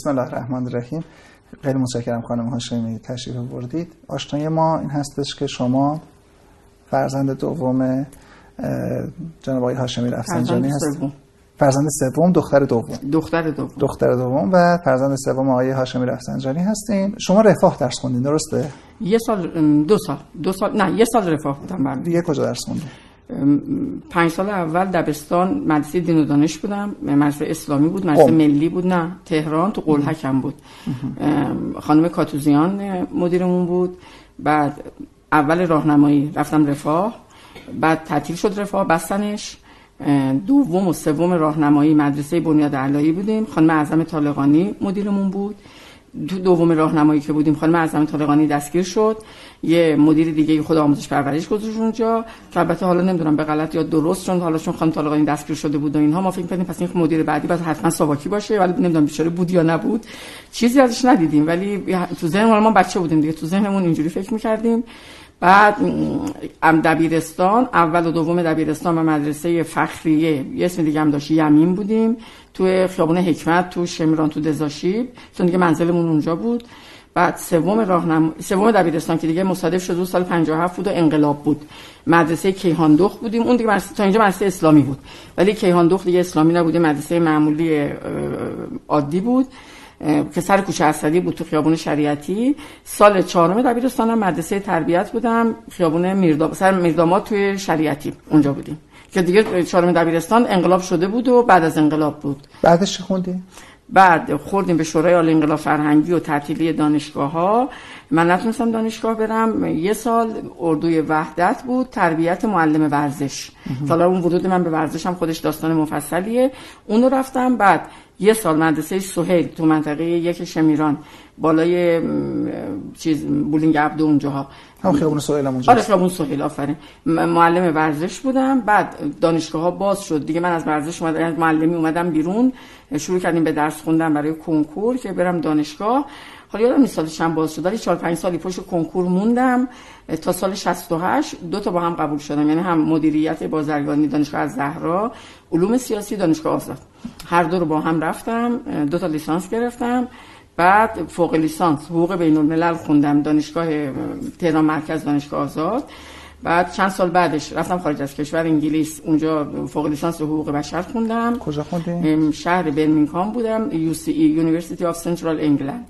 بسم الله الرحمن الرحیم خیلی متشکرم خانم هاشمی تشریف بردید آشنای ما این هستش که شما فرزند دوم جناب آقای هاشمی رفسنجانی هستید. فرزند سوم دختر دوم. دختر دوم. دختر دوم و فرزند سوم آقای هاشمی رفسنجانی هستین شما رفاه درس خوندین درسته؟ یه سال دو سال. دو سال نه یه سال رفاه بودم من دیگه کجا درس خوندین؟ پنج سال اول دبستان مدرسه دین و دانش بودم. مدرسه اسلامی بود مدرسه خب. ملی بود. نه تهران تو قلحکم بود. خانم کاتوزیان مدیرمون بود. بعد اول راهنمایی رفتم رفاه. بعد تعطیل شد رفاه بستنش. دوم و سوم راهنمایی مدرسه بنیاد علایی بودیم. خانم اعظم طالقانی مدیرمون بود. تو دوم راهنمایی که بودیم خانم اعظم طالقانی دستگیر شد. یه مدیر دیگه خود آموزش پرورش گذاشت اونجا. که البته حالا نمی‌دونم به غلط یا درست چون حالا چون خانم طالقانی دستگیر شده بود و اینها ما فکر کردیم پس این مدیر بعدی باید حتما ساواکی باشه ولی نمی‌دونم بیچاره بود یا نبود. چیزی ازش ندیدیم ولی تو ذهن ما بچه بودیم دیگه تو ذهنمون اینجوری فکر می‌کردیم. بعد دبیرستان اول و دوم دبیرستان و مدرسه فخریه یه اسم دیگه هم داشت یمین بودیم. تو خیابون حکمت تو شمیران تو دزاشیب چون دیگه منزلمون اونجا بود. بعد سوم راهنما سوم دبیرستان که دیگه مصادف شد سال 57 بود و انقلاب بود. مدرسه کیهان دخت بودیم. اون دیگه مدرسه تا اینجا مدرسه اسلامی بود. ولی کیهان دخت دیگه اسلامی نبود مدرسه معمولی عادی بود. که سر کوچه اسدی بود تو خیابون شریعتی. سال چهارم دبیرستانم مدرسه تربیت بودم. خیابون میردام سر میرداماد توی شریعتی. اونجا بودیم. که دیگه چهارم دبیرستان انقلاب شده بود و بعد از انقلاب بود. بعدش چه خوندی؟ بعد خوردیم به شورای عالی انقلاب فرهنگی و تعطیلی دانشگاه ها من نتونستم دانشگاه برم. یه سال اردوی وحدت بود تربیت معلم ورزش. حالا اون ورود من به ورزش هم خودش داستان مفصلیه. اونو رفتم بعد یه سال مدرسه سهیل تو منطقه یک شمیران بالای چیز بولینگ عبدو اونجاها هم خیابون سهیل هم اونجا آره خیابون سهیل آفرین. معلم ورزش بودم. بعد دانشگاه ها باز شد. دیگه من از ورزش اومدم از معلمی اومدم بیرون. شروع کردیم به درس خوندن برای کنکور که برم دانشگاه. حالا یادم نیست سالش چند باز شد ولی 4 5 سالی پشت کنکور موندم. تا سال 68 دو تا با هم قبول شدم. یعنی هم مدیریت بازرگانی دانشگاه از زهرا علوم سیاسی دانشگاه آزاد. هر دو رو با هم رفتم دو تا لیسانس گرفتم. بعد فوق لیسانس حقوق بین الملل خوندم دانشگاه تهران مرکز دانشگاه آزاد. بعد چند سال بعدش رفتم خارج از کشور انگلیس. اونجا فوق لیسانس حقوق بشر خوندم. کجا خوندی؟ شهر برمینگهام بودم UCE University of Central England.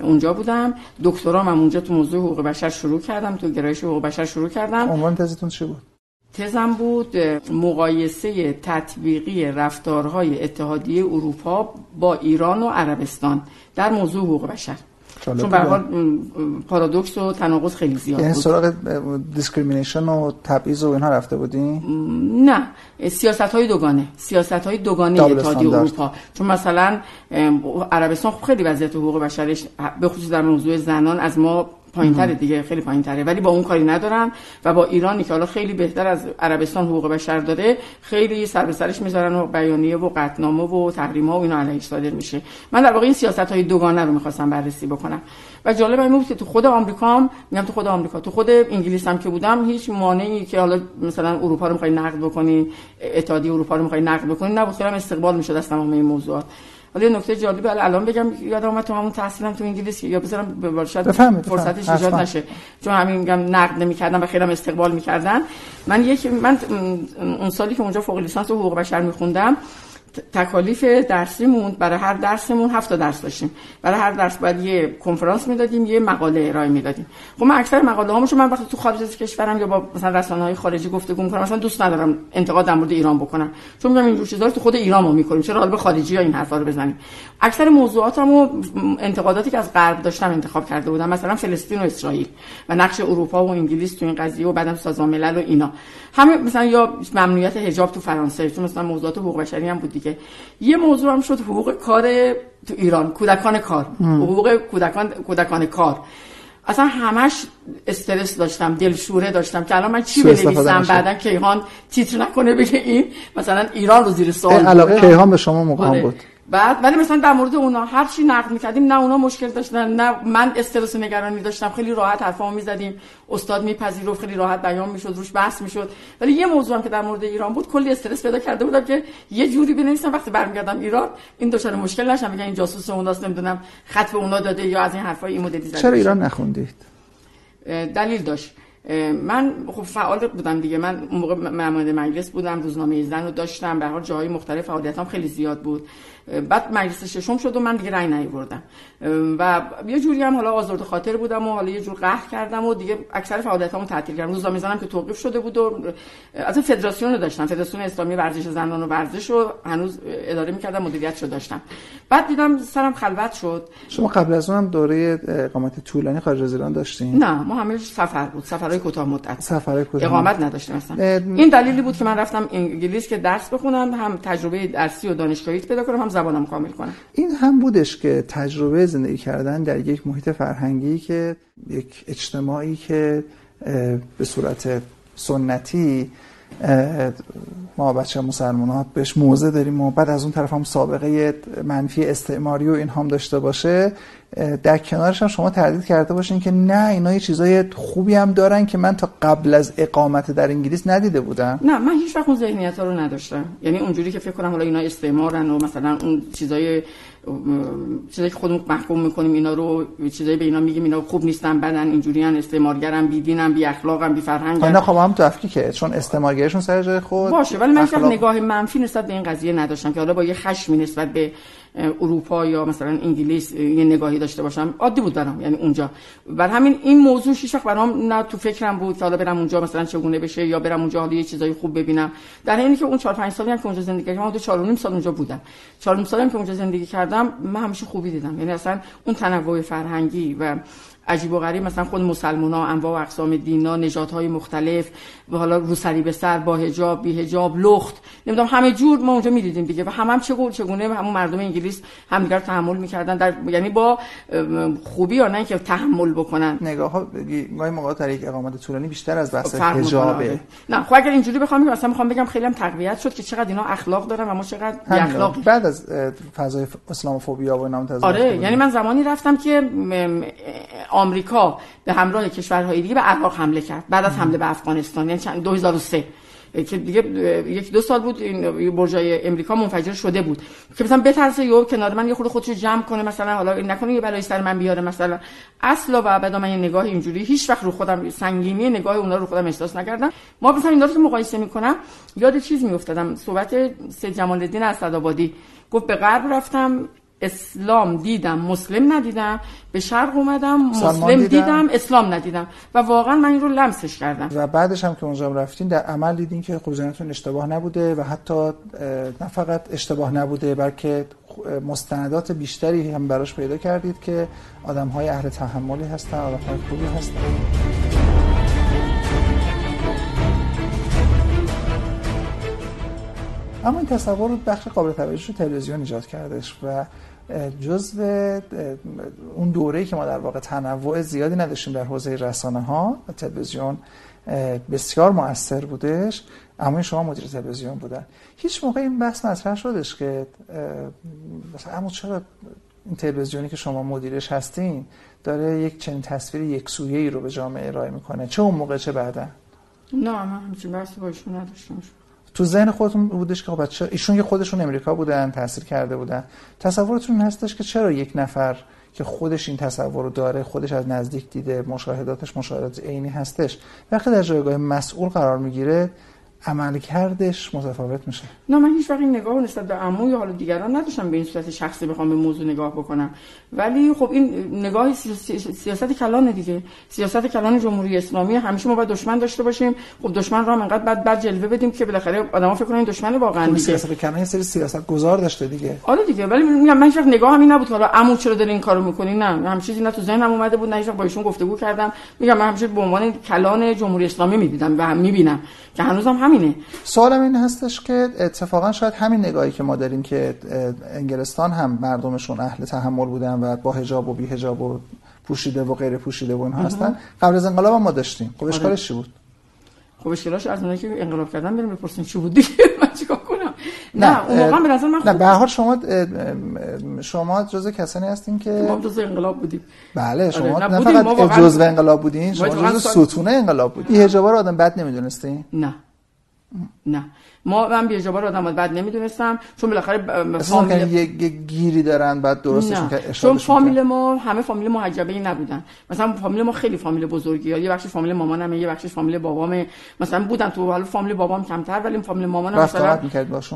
اونجا بودم. دکترام هم اونجا تو موضوع حقوق بشر شروع کردم تو گرایش حقوق بشر شروع کردم. عنوان تزتون چی بود؟ تزم بود مقایسه تطبیقی رفتارهای اتحادیه اروپا با ایران و عربستان در موضوع حقوق بشر. چون به حال پارادوکس و تناقض خیلی زیاد یعنی بود. سراغ discrimination و تبعیض و اینها رفته بودی؟ نه. سیاست های دوگانه. سیاست های دوگانه اتحادیه اروپا. چون مثلا عربستان خیلی وضعیت حقوق بشرش به خصوص در موضوع زنان از ما پایین تره دیگه خیلی پایین تره ولی با اون کاری ندارن و با ایرانی که حالا خیلی بهتر از عربستان حقوق بشر داره خیلی سر به سرش می‌ذارن و بیانیه و قطنامه و تحریم ها و اینا علیهش صادر میشه. من در واقع این سیاست های دوگانه رو می‌خواستم بررسی بکنم. و جالب این بود که تو خود آمریکا هم میگم تو خود آمریکا تو خود انگلیس هم که بودم هیچ مانعی که حالا مثلا اروپا رو می‌خوای نقد بکنی اتحادیه اروپا رو می‌خوای نقد بکنی نبود. خیلی استقبال می‌شد از تمام این موضوعات. حالا یه نکته جالبه الان بگم یادم اومد تو همون تحصیلم تو انگلیس یا بذارم به شاید فرصتش ایجاد نشه. چون همین میگم نقد نمی‌کردم و خیلی هم استقبال می‌کردن من یک من اون سالی که اونجا فوق لیسانس حقوق بشر میخوندم تکالیف درسیمون برای هر درسمون هفت درس داشتیم. برای هر درس باید یه کنفرانس می‌دادیم یه مقاله ارائه می‌دادیم. خب من اکثر مقاله هامو من وقتی تو خارج از کشورم یا با مثلا رسانه های خارجی گفتگو می‌کنم مثلا دوست ندارم انتقاد در مورد ایران بکنم. چون میگم این چیزا رو تو خود ایران ما می‌کنیم. چرا حالا به خارجی ها این حرفا رو بزنیم؟ اکثر موضوعاتمو انتقاداتی که از غرب داشتم انتخاب کرده بودم مثلا فلسطین و اسرائیل و نقش اروپا و انگلیس تو این قضیه و بعدم سازمان ملل و اینا. همه مثلا یا ممنوعیت حجاب تو فرانسه چون مثلا موضوعات حقوق بشری هم بود دیگه. یه موضوع هم شد حقوق کار تو ایران کودکان کار. حقوق کودکان کودکان کار. اصلا همش استرس داشتم دلشوره داشتم که الان من چی بنویسم؟ بعدا کیهان تیتر نکنه بگه این مثلا ایران رو زیر سوال علاقه کیهان به شما مقام بود. بعد ولی مثلا در مورد اونا هر چی نقد می‌کردیم نه اونا مشکل داشتن نه من استرس و نگرانی داشتم خیلی راحت حرفامو می‌زدیم. استاد میپذیرفت خیلی راحت بیان می‌شد روش بحث می‌شد. ولی یه موضوع هم که در مورد ایران بود کلی استرس پیدا کرده بودم که یه جوری بنویسم وقتی برمیگردم ایران این دچار مشکل نشم میگن این جاسوس اوناست نمی‌دونم خط به اونا داده یا از این حرفای این مدلی چرا ایران نخوندید؟ دلیل داشت. من خب فعال بودم دیگه. من اون موقع مجلس بودم روزنامه زن رو داشتم. به هر جای مختلف فعالیتام خیلی زیاد بود. بعد مجلس ششم شد و من دیگه رأی نیاوردم. و یه جوری هم حالا آزرده خاطر بودم و حالا یه جور قهر کردم و دیگه اکثر فعالیتامو تعطیل کردم. روزنامه زنم که توقیف شده بود و از فدراسیون رو داشتم. فدراسیون اسلامی ورزش زنان و ورزش رو هنوز اداره می‌کردم مدیریت رو داشتم. بعد دیدم سرم خلوت شد. شما قبل از اونم دوره اقامت طولانی خارج از ایران داشتین؟ نه ما همه سفر بود. سفرهای کوتاه مدت. سفرهای کوتاه اقامت نداشتیم مثلا این دلیلی بود که من رفتم انگلیس که درس بخونم هم تجربه درسی و دانشگاهی پیدا کنم هم زبانم کامل کنم. این هم بودش که تجربه زندگی کردن در یک محیط فرهنگی که یک اجتماعی که به صورت سنتی ما بچه مسلمانات بهش موزه داریم و بعد از اون طرف هم سابقه منفی استعماری و این هم داشته باشه در کنارش هم شما تردید کرده باشین که نه اینا یه چیزای خوبی هم دارن که من تا قبل از اقامت در انگلیس ندیده بودم. نه من هیچ وقت اون ذهنیت ها رو نداشتم. یعنی اونجوری که فکر کنم حالا اینا استعمارن و مثلا اون چیزای چیزایی که خودمون محکوم می‌کنیم اینا رو چیزایی به اینا میگیم اینا خوب نیستن بدن اینجوری ان استعمارگرن بیدینن بی اخلاقن بی فرهنگن اینا خب هم تو که چون استعمارگرشون سر جای خود. باشه ولی من اخلاق... نگاه منفی نسبت به این قضیه نداشتم که حالا با یه خشمی نسبت به اروپا یا مثلا انگلیس یه نگاهی داشته باشم عادی بود برام یعنی اونجا. بر همین این موضوع هیچ وقت برام نه تو فکرم بود که حالا برم اونجا مثلا چگونه بشه یا برم اونجا حالا یه چیزای خوب ببینم. در حینی که اون 4 5 سالی هم که اونجا زندگی کردم حدود 4 سال اونجا بودم. 4 سالی هم که اونجا زندگی کردم من همیشه خوبی دیدم. یعنی اصلا اون تنوع فرهنگی و عجیب و غریب. مثلا خود مسلمان ها انواع و اقسام دینا نجات های مختلف و حالا روسری به سر با حجاب بی حجاب لخت نمی‌دونم همه جور ما اونجا می‌دیدیم دیگه. و هم هم چه چگونه همون مردم انگلیس همدیگر تحمل می‌کردن. در یعنی با خوبی یا نه که تحمل بکنن. نگاه ها گاهی موقع در یک اقامت طولانی بیشتر از بحث حجابه. نه خب اگر اینجوری بخوام مثلا می‌خوام بگم خیلی هم تقویت شد که چقدر اینا اخلاق دارن و ما چقدر بی اخلاق بعد از فضای اسلاموفوبیا و اینا آره یعنی من زمانی رفتم که آمریکا به همراه کشورهای دیگه به عراق حمله کرد بعد از حمله به افغانستان یعنی چند 2003 که دیگه یک دو سال بود این برجای امریکا منفجر شده بود. که مثلا بترسه یو کنار من یه خورده خودشو جمع کنه مثلا حالا نکنه یه بلای سر من بیاره مثلا. اصلا و ابدا من یه نگاه اینجوری هیچ وقت رو خودم سنگینی نگاه اونا رو خودم احساس نکردم. ما مثلا اینا رو که مقایسه می‌کنم. یاد چیز میافتادم. صحبت سید جمال الدین اسدآبادی گفت به غرب رفتم. اسلام دیدم مسلم ندیدم به شرق اومدم مسلم دیدم. اسلام ندیدم. و واقعا من این رو لمسش کردم. و بعدش هم که اونجا رفتین در عمل دیدین که خب اشتباه نبوده و حتی نه فقط اشتباه نبوده بلکه مستندات بیشتری هم براش پیدا کردید که آدم های اهل تحملی هستن آدم های خوبی هستن. اما این تصور بخش قابل توجه تلویزیون ایجاد کردش و جزء اون دوره‌ای که ما در واقع تنوع زیادی نداشتیم در حوزه رسانه ها تلویزیون بسیار مؤثر بودش اما شما مدیر تلویزیون بودن. هیچ موقع این بحث مطرح شدش که مثلا اما چرا این تلویزیونی که شما مدیرش هستین داره یک چنین تصویر یک ای رو به جامعه ارائه می‌کنه؟ چه اون موقع چه بعدا؟ نه من همچین بحثی باشون نداشتم. تو ذهن خودتون بودش که خب بچه ایشون که خودشون امریکا بودن تاثیر کرده بودن. تصورتون هستش که چرا یک نفر که خودش این تصور رو داره خودش از نزدیک دیده مشاهداتش مشاهدات عینی هستش وقتی در جایگاه مسئول قرار می‌گیره عملکردش متفاوت میشه. نه من هیچ وقت این نگاه نسبت به عمو یا حالا دیگران نداشتم به این صورت شخصی بخوام به موضوع نگاه بکنم. ولی خب این نگاه سیاست کلان دیگه. سیاست کلان جمهوری اسلامی. همیشه ما باید دشمن داشته باشیم. خب دشمن را انقدر بعد بعد جلوه بدیم که بالاخره آدما فکر کنن دشمن واقعا خب دیگه. سیاست کلان سری سیاست گذار داشته دیگه. آره دیگه ولی میگم من هیچ وقت نگاه همین نبود حالا عمو چرا داری این کارو می‌کنی نه همین چیزی نه تو ذهنم اومده بود نه هیچ با ایشون گفتگو کردم. میگم من همیشه به عنوان کلان جمهوری اسلامی می‌دیدم و هم می‌بینم. که هنوزم همینه. سوالم این هستش که اتفاقا شاید همین نگاهی که ما داریم که انگلستان هم مردمشون اهل تحمل بودن و با حجاب و بی حجاب و پوشیده و غیر پوشیده و اینها هستن. قبل از انقلاب هم ما داشتیم. خب اشکالش چی بود؟ خب اشکالش از اونایی که انقلاب کردن بریم بپرسیم چی بود دیگه. من چیکار کنم نه اون موقع به نظر من نه به هر شما شما جزء کسانی هستین که ما جزء انقلاب بودیم. بله شما آره. نه, نه فقط جزء انقلاب بودین شما جزء ستون انقلاب بودین. بی حجابا رو آدم بد نمی‌دونستین نه. نه. ما من بی رو آدم بعد نمی‌دونستم چون بالاخره فامیل یه گیری دارن بعد درستش می‌کنن چون فامیل ما همه فامیل محجبه ای نبودن. مثلا فامیل ما خیلی فامیل بزرگی یه بخش فامیل مامانمه یه بخش فامیل بابامه. مثلا بودن تو حالا فامیل بابام کمتر ولی فامیل مامانم مثلا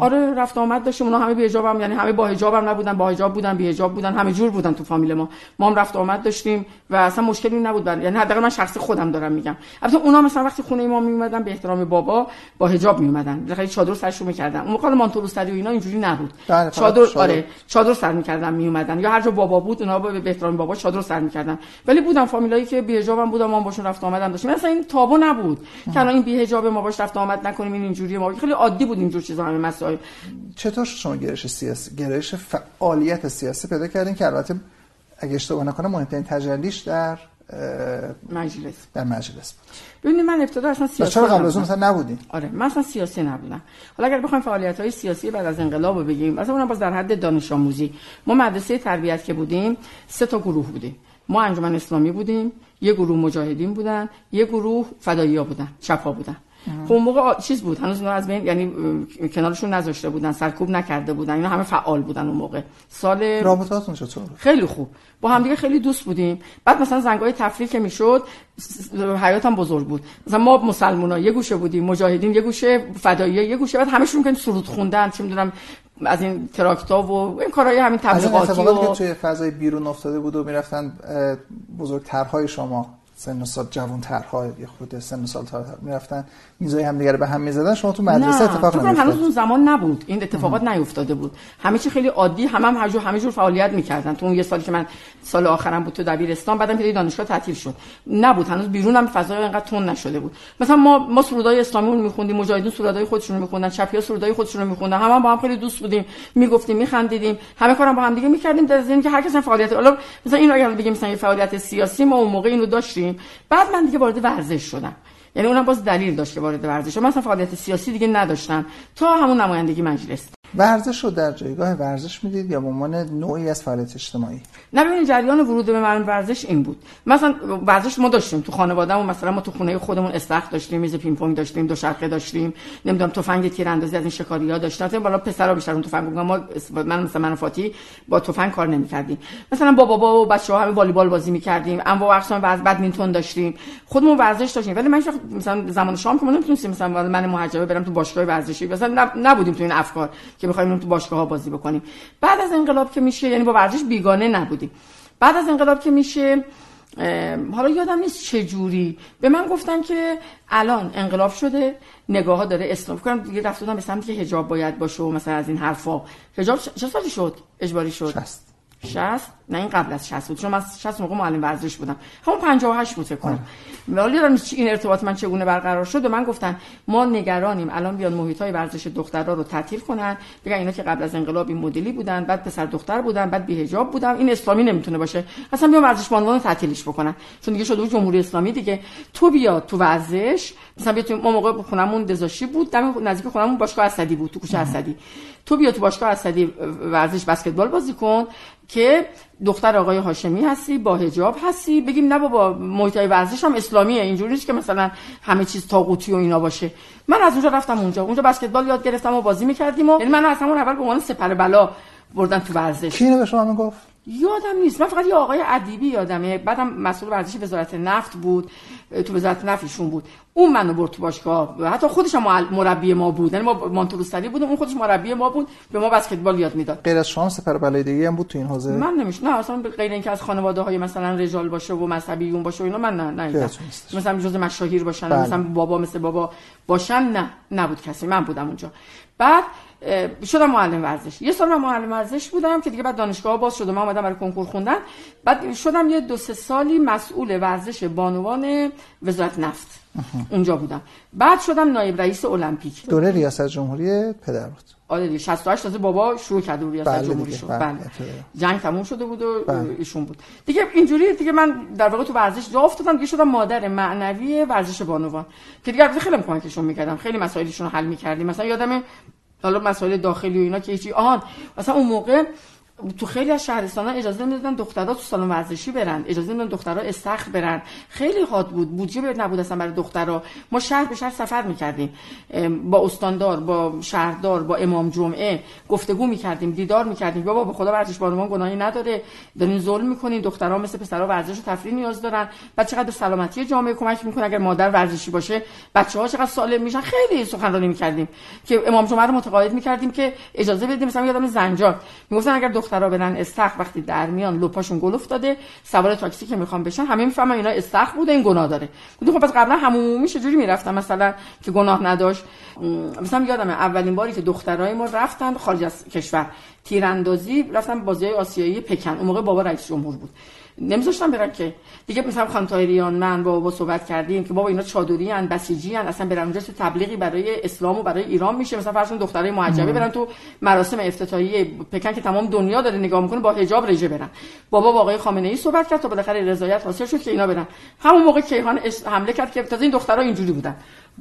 آره رفت آمد داشتیم. اونا همه بی هم یعنی همه با حجابم نبودن با حجاب بودن بی حجاب بودن همه جور بودن تو فامیل ما. ما هم رفت آمد داشتیم و اصلا مشکلی نبود بر... یعنی حداقل من شخصی خودم دارم میگم. البته اونا مثلا وقتی خونه ما می اومدن به احترام بابا با حجاب می اومدن چادر سرشون می‌کردن اون موقع مانتو و اینا اینجوری نبود. بله، چادر آره چادر سر می‌کردن می اومدن یا هر جا بابا بود اونا به احترام بابا چادر سر می‌کردن. ولی بودن فامیلایی که بی حجابم بودن ما باشون رفت آمدن داشتیم. مثلا این تابو نبود. که الان این بی حجاب ما باش رفت آمد نکنیم این اینجوری ما خیلی عادی بود اینجور چیزا همه مسائل. چطور شما گرایش سیاسی گرایش فعالیت سیاسی پیدا کردین که البته اگه اشتباه نکنم مهمترین تجلیش در مجلس در مجلس ببینید من ابتدا اصلا سیاسی چرا قبل از اون مثلا نبودین آره من اصلا سیاسی نبودم. حالا اگر بخوایم فعالیت های سیاسی بعد از انقلاب رو بگیم مثلا اونم باز در حد دانش آموزی. ما مدرسه تربیت که بودیم سه تا گروه بودیم. ما انجمن اسلامی بودیم یه گروه مجاهدین بودن یه گروه فدایی‌ها بودن چپا بودن. خب اون موقع چیز بود هنوز از بین یعنی کنارشون نذاشته بودن سرکوب نکرده بودن اینا همه فعال بودن اون موقع. سال رابطاتون چطور؟ خیلی خوب. با هم دیگه خیلی دوست بودیم. بعد مثلا زنگای تفریح که می‌شد حیاتم بزرگ بود. مثلا ما مسلمونا یه گوشه بودیم مجاهدین یه گوشه فدایی یه گوشه بعد همشون که سرود خوندن چه می‌دونم از این تراکتا و این کارهای همین تبلیغاتی و که توی فضای بیرون افتاده بود و می‌رفتن بزرگترهای شما سن و سال جوان ترها یه خود سن و سال تر می‌رفتن. میزای هم دیگه به هم می‌زدن شما تو مدرسه اتفاق نمیافتاد هنوز اون زمان نبود. این اتفاقات نیفتاده بود. همه چی خیلی عادی هم هم هر همه جور فعالیت می‌کردن. تو اون یه سالی که من سال آخرم بود تو دبیرستان بعدم که دانشگاه تعطیل شد. نبود. هنوز بیرون هم فضای اینقدر تون نشده بود. مثلا ما ما سرودای اسلامی رو میخوندیم مجاهدین سرودای خودشون رو میخوندن چپیا سرودای خودشون رو میخوندن. هم, هم با هم خیلی دوست بودیم. می‌گفتیم میخندیدیم. همه کارم با هم دیگه می‌کردیم. در ضمن که هر کس فعالیت حالا مثلا اینو اگر بگیم مثلا یه فعالیت سیاسی ما اون موقع اینو داشتیم. بعد من دیگه وارد ورزش شدم. یعنی اونم باز دلیل داشت که وارد ورزش شدم مثلا فعالیت سیاسی دیگه نداشتم. تا همون نمایندگی مجلس. ورزش رو در جایگاه ورزش می‌دید یا به عنوان نوعی از فعالیت اجتماعی؟ نه ببینید جریان ورود به من ورزش این بود. مثلا ورزش ما داشتیم تو خانوادهمون. مثلا ما تو خونه خودمون استخر داشتیم میز پینگ پونگ داشتیم دو شرقه داشتیم. نمی‌دونم تفنگ تیراندازی از این شکاری ها داشتیم بالا پسرا بیشتر اون تفنگ ما من مثلا من فاتی با تفنگ کار نمی‌کردیم. مثلا با بابا و بچه‌ها همه والیبال بازی می‌کردیم. انواع اقسام بدمینتون داشتیم. خودمون ورزش داشتیم. ولی من مثلا زمان شام که ما نمی‌تونستیم مثلا من محجبه برم تو باشگاه ورزشی. مثلا نبودیم تو این افکار که بخوایم تو باشگاه ها بازی بکنیم. بعد از انقلاب که میشه یعنی با ورزش بیگانه نبودیم. بعد از انقلاب که میشه حالا یادم نیست چه جوری. به من گفتن که الان انقلاب شده نگاه ها داره اسلام کنم دیگه رفت به سمتی که حجاب باید باشه و مثلا از این حرفا حجاب چه سالی شد؟ اجباری شد؟ 60 نه این قبل از 60 بود. چون من 60 موقع معلم ورزش بودم. همون 58 بود فکر کنم. ولی این ارتباط من چگونه برقرار شد؟ و من گفتن ما نگرانیم. الان بیان محیط های ورزش دخترها رو تعطیل کنن. بگن اینا که قبل از انقلاب این مدلی بودن بعد پسر دختر بودن بعد بی‌حجاب بودن. این اسلامی نمی‌تونه باشه. اصلا بیان ورزش بانوان تعطیلش بکنن. چون دیگه شده جمهوری اسلامی دیگه. تو بیا تو ورزش. مثلا بیا تو ما موقع خونمون دزاشی بود. دم نزدیک خونمون باشگاه اسدی بود تو کوچه اسدی. تو بیا تو باشگاه اسدی ورزش بسکتبال بازی کن که دختر آقای هاشمی هستی با حجاب هستی. بگیم نه بابا محیط ورزش هم اسلامیه اینجوری نیست که مثلا همه چیز تاقوتی و اینا باشه. من از اونجا رفتم اونجا. اونجا بسکتبال یاد گرفتم و بازی می‌کردیم و یعنی من از همون اول به عنوان سپر بلا بردن تو ورزش. کی به شما گفت یادم نیست. من فقط یه آقای ادیبی یادمه. بعدم مسئول ورزشی وزارت نفت بود. تو وزارت نفت ایشون بود. اون منو برد تو باشگاه. حتی خودش هم مربی ما بود. یعنی ما مانتوروستری بودیم اون خودش مربی ما بود. به ما بسکتبال یاد می‌داد. غیر از شما سپر بلای دیگه هم بود تو این حوزه؟ من نمیش نه اصلا غیر اینکه از خانواده های مثلا رجال باشه و مذهبی اون باشه و اینا من نه نه مثلا جزء مشاهیر باشن بله. مثلا بابا مثل بابا باشن نه نبود کسی. من بودم اونجا. بعد شدم معلم ورزش. یه سال من معلم ورزش بودم که دیگه بعد دانشگاه باز شد و من اومدم برای کنکور خوندن. بعد شدم یه دو سه سالی مسئول ورزش بانوان وزارت نفت. اونجا بودم. بعد شدم نایب رئیس المپیک. دوره ریاست جمهوری پدر بود. آره دیگه 68 تازه بابا شروع کرده بود ریاست بله جمهوری شد بله. بله. جنگ تموم شده بود و بله. ایشون بود. دیگه اینجوری دیگه من در واقع تو ورزش جا افتادم دیگه شدم مادر معنوی ورزش بانوان. که دیگه خیلی کمکشون می‌کردم. خیلی مسائلشون رو حل می‌کردیم. مثلا یادم حالا مسائل داخلی و اینا که هیچی. آهان مثلا اون موقع تو خیلی از شهرستان ها اجازه نمی‌دادن دخترها تو سالن ورزشی برن. اجازه نمی‌دادن دخترها استخر برن. خیلی حاد بود. بودجه نبود اصلا برای دخترها. ما شهر به شهر سفر می‌کردیم. با استاندار با شهردار با امام جمعه گفتگو می‌کردیم دیدار می‌کردیم. بابا به خدا ورزش بانوان گناهی نداره. دارین ظلم می‌کنین. دخترها مثل پسرها ورزش و تفریح نیاز دارن. بعد چقدر به سلامتی جامعه کمک می‌کنه اگر مادر ورزشی باشه. بچه ها چقدر سالم میشن. خیلی سخنرانی می‌کردیم. که امام جمعه رو متقاعد می‌کردیم که اجازه بدیم. مثلا یادم زنجان. می‌گفتن اگر دخترها برن استخ وقتی در میان لپاشون گل افتاده سوار تاکسی که می‌خوام بشن همه می‌فهمن اینا استخ بوده این گناه داره. گفتم خب پس قبلا همومی چجوری می‌رفتن؟ مثلا که گناه نداشت. مثلا یادمه اولین باری که دخترای ما رفتن خارج از کشور تیراندازی رفتن بازی آسیایی پکن. اون موقع بابا رئیس جمهور بود. نمیذاشتن برن که. دیگه مثلا خانم تایریان من با بابا صحبت کردیم که بابا اینا چادری ان بسیجی ان اصلا برن اونجا تبلیغی برای اسلام و برای ایران میشه. مثلا فرض دخترای محجبه برن تو مراسم افتتاحیه پکن که تمام دنیا داره نگاه می‌کنه با حجاب رژه برن. بابا واقعی خامنه ای صحبت کرد تا بالاخره رضایت حاصل شد که اینا برن. همون موقع کیهان حمله کرد که تازه این دخترها اینجوری بودن.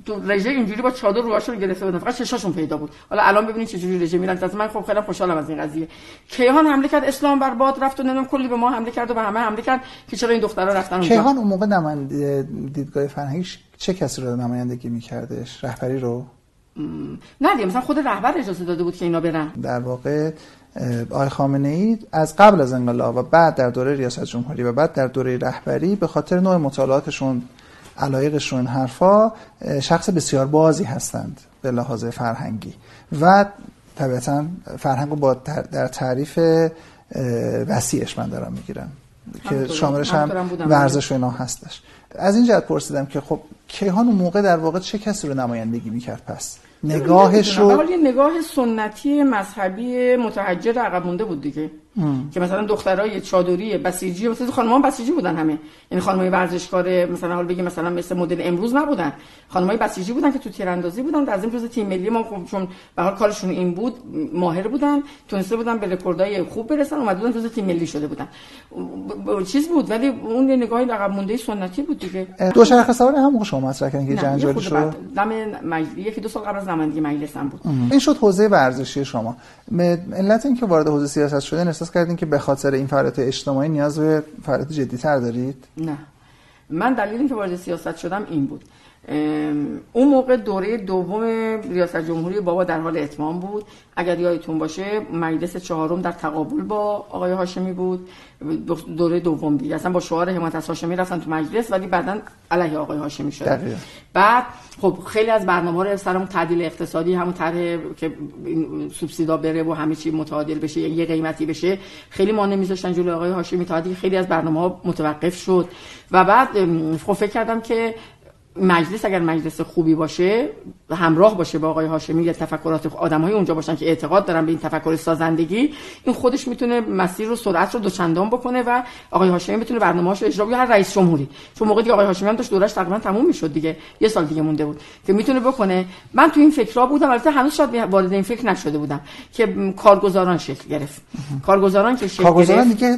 تو رژه اینجوری با چادر روهاشون گرفته بودن. فقط چشاشون پیدا بود. حالا الان ببینید چه جوری رژه میرن. من خب خیلی خوشحالم از این قضیه. کیهان حمله کرد. اسلام بر باد رفت و نمی‌دونم کلی به ما حمله کرد و به همه حمله کرد که چرا این دخترا رفتن اونجا. کیهان اون موقع نماینده دیدگاه فرهنگیش چه کسی رو نمایندگی میکردش؟ رهبری رو؟ نه دیگه مثلا خود رهبر اجازه داده بود که اینا برن. در واقع آقای خامنه ای از قبل از انقلاب و بعد در دوره ریاست جمهوری و بعد در دوره رهبری به خاطر نوع مطالعاتشون علایقش رو این حرفا شخص بسیار بازی هستند به لحاظ فرهنگی. و طبیعتا فرهنگ رو با در تعریف وسیعش من دارم می‌گیرم. که شاملش هم ورزش و اینا هستش. از این جهت پرسیدم که خب کیهان اون موقع در واقع چه کسی رو نمایندگی می‌کرد پس؟ نگاهش رو یه نگاه سنتی مذهبی متحجر عقب مونده بود دیگه. که مثلا دخترای چادری بسیجی مثلا خانم‌ها بسیجی بودن همه. یعنی خانمای ورزشکار مثلا حال بگیم مثلا مثل مدل امروز نبودن. خانمای بسیجی بودن که تو تیراندازی بودن. در ضمن تیم ملی ما خب چون به حال کارشون این بود ماهر بودن تونسته بودن به رکوردای خوب برسن اومد بودن جزء تیم ملی شده بودن. چیز بود ولی اون یه نگاهی عقب مونده سنتی بود دیگه. دو شرخ سوار هم شما مطرح کردن که جنجالی شد. دم یکی دو سال قبل از زمانی مجلسم بود. این شد حوزه ورزشی شما. علت اینکه وارد حوزه سیاست شدین احساس کردین که به خاطر این فعالیت اجتماعی نیاز به فعالیت جدی تر دارید؟ نه. من دلیلی که وارد سیاست شدم این بود. اون موقع دوره دوم ریاست جمهوری بابا در حال اتمام بود. اگر یادتون باشه مجلس چهارم در تقابل با آقای هاشمی بود. دوره دوم دیگه. اصلا با شعار حمایت از هاشمی رفتن تو مجلس ولی بعدا علیه آقای هاشمی شد. بعد خب خیلی از برنامه ها سرمون تعدیل اقتصادی همون طرح که سوبسیدا بره و همه چی متعادل بشه یه قیمتی بشه خیلی ما نمیذاشتن جلوی آقای هاشمی. تا خیلی از برنامه ها متوقف شد. و بعد خب فکر کردم که مجلس اگر مجلس خوبی باشه همراه باشه با آقای هاشمی یا تفکرات آدمای اونجا باشن که اعتقاد دارن به این تفکر سازندگی این خودش می‌تونه مسیر رو سرعت رو دوچندان بکنه و آقای هاشمی بتونه برنامه‌اشو اجرا کنه هر رئیس جمهوری. چون موقعی که آقای هاشمی هم داشت دورش تقریبا تموم می‌شد دیگه. یه سال دیگه مونده بود که می‌تونه بکنه. من تو این فکرها بودم. البته هنوز شاید وارد این فکر نشده بودم که کارگزاران شکل گرفت. کارگزاران که شکل کارگزاران دیگه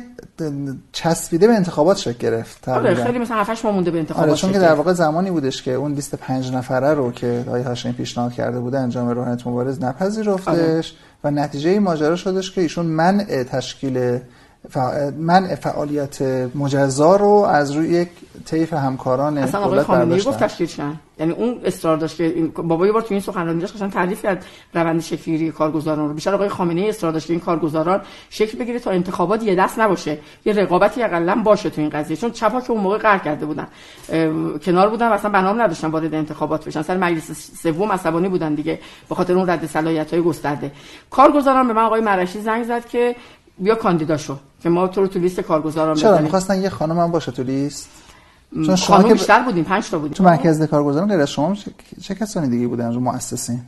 چسبیده به انتخابات شکل گرفت آره خیلی مثلا 7 ماه مونده به انتخابات آره چون که در واقع زمانی بودش که اون لیست پنج نفره رو که آقای هاشمی پیشنهاد کرده بوده انجام روحانیت مبارز نپذیرفتش آره. و نتیجه این ماجرا شدش که ایشون منع تشکیل من فعالیت مجزا رو از روی یک طیف همکاران اصلا آقای خامنه‌ای گفت تشکیل شدن یعنی اون اصرار داشت که بابا یه بار تو این سخنرانی داشت قشنگ تعریف کرد روند شکلی کارگزاران رو. بیشتر آقای خامنه‌ای اصرار داشت که این کارگزاران شکل بگیره تا انتخابات یه دست نباشه. یه رقابتی حداقل باشه تو این قضیه. چون چپا که اون موقع قهر کرده بودن. کنار بودن اصلا برنامه نداشتن وارد انتخابات بشن. سر مجلس سوم عصبانی بودن دیگه به خاطر اون رد صلاحیت‌های گسترده. کارگزاران به من آقای مرشی زنگ زد که بیا کاندیدا شو که ما تو رو تو لیست کارگزاران چرا؟ می‌خواستن یه خانم هم باشه تو لیست؟ چون شما که بیشتر بودیم 5 تا بودیم. تو مرکز کارگزاران غیر شما چه کسانی دیگه بودن رو مؤسسین؟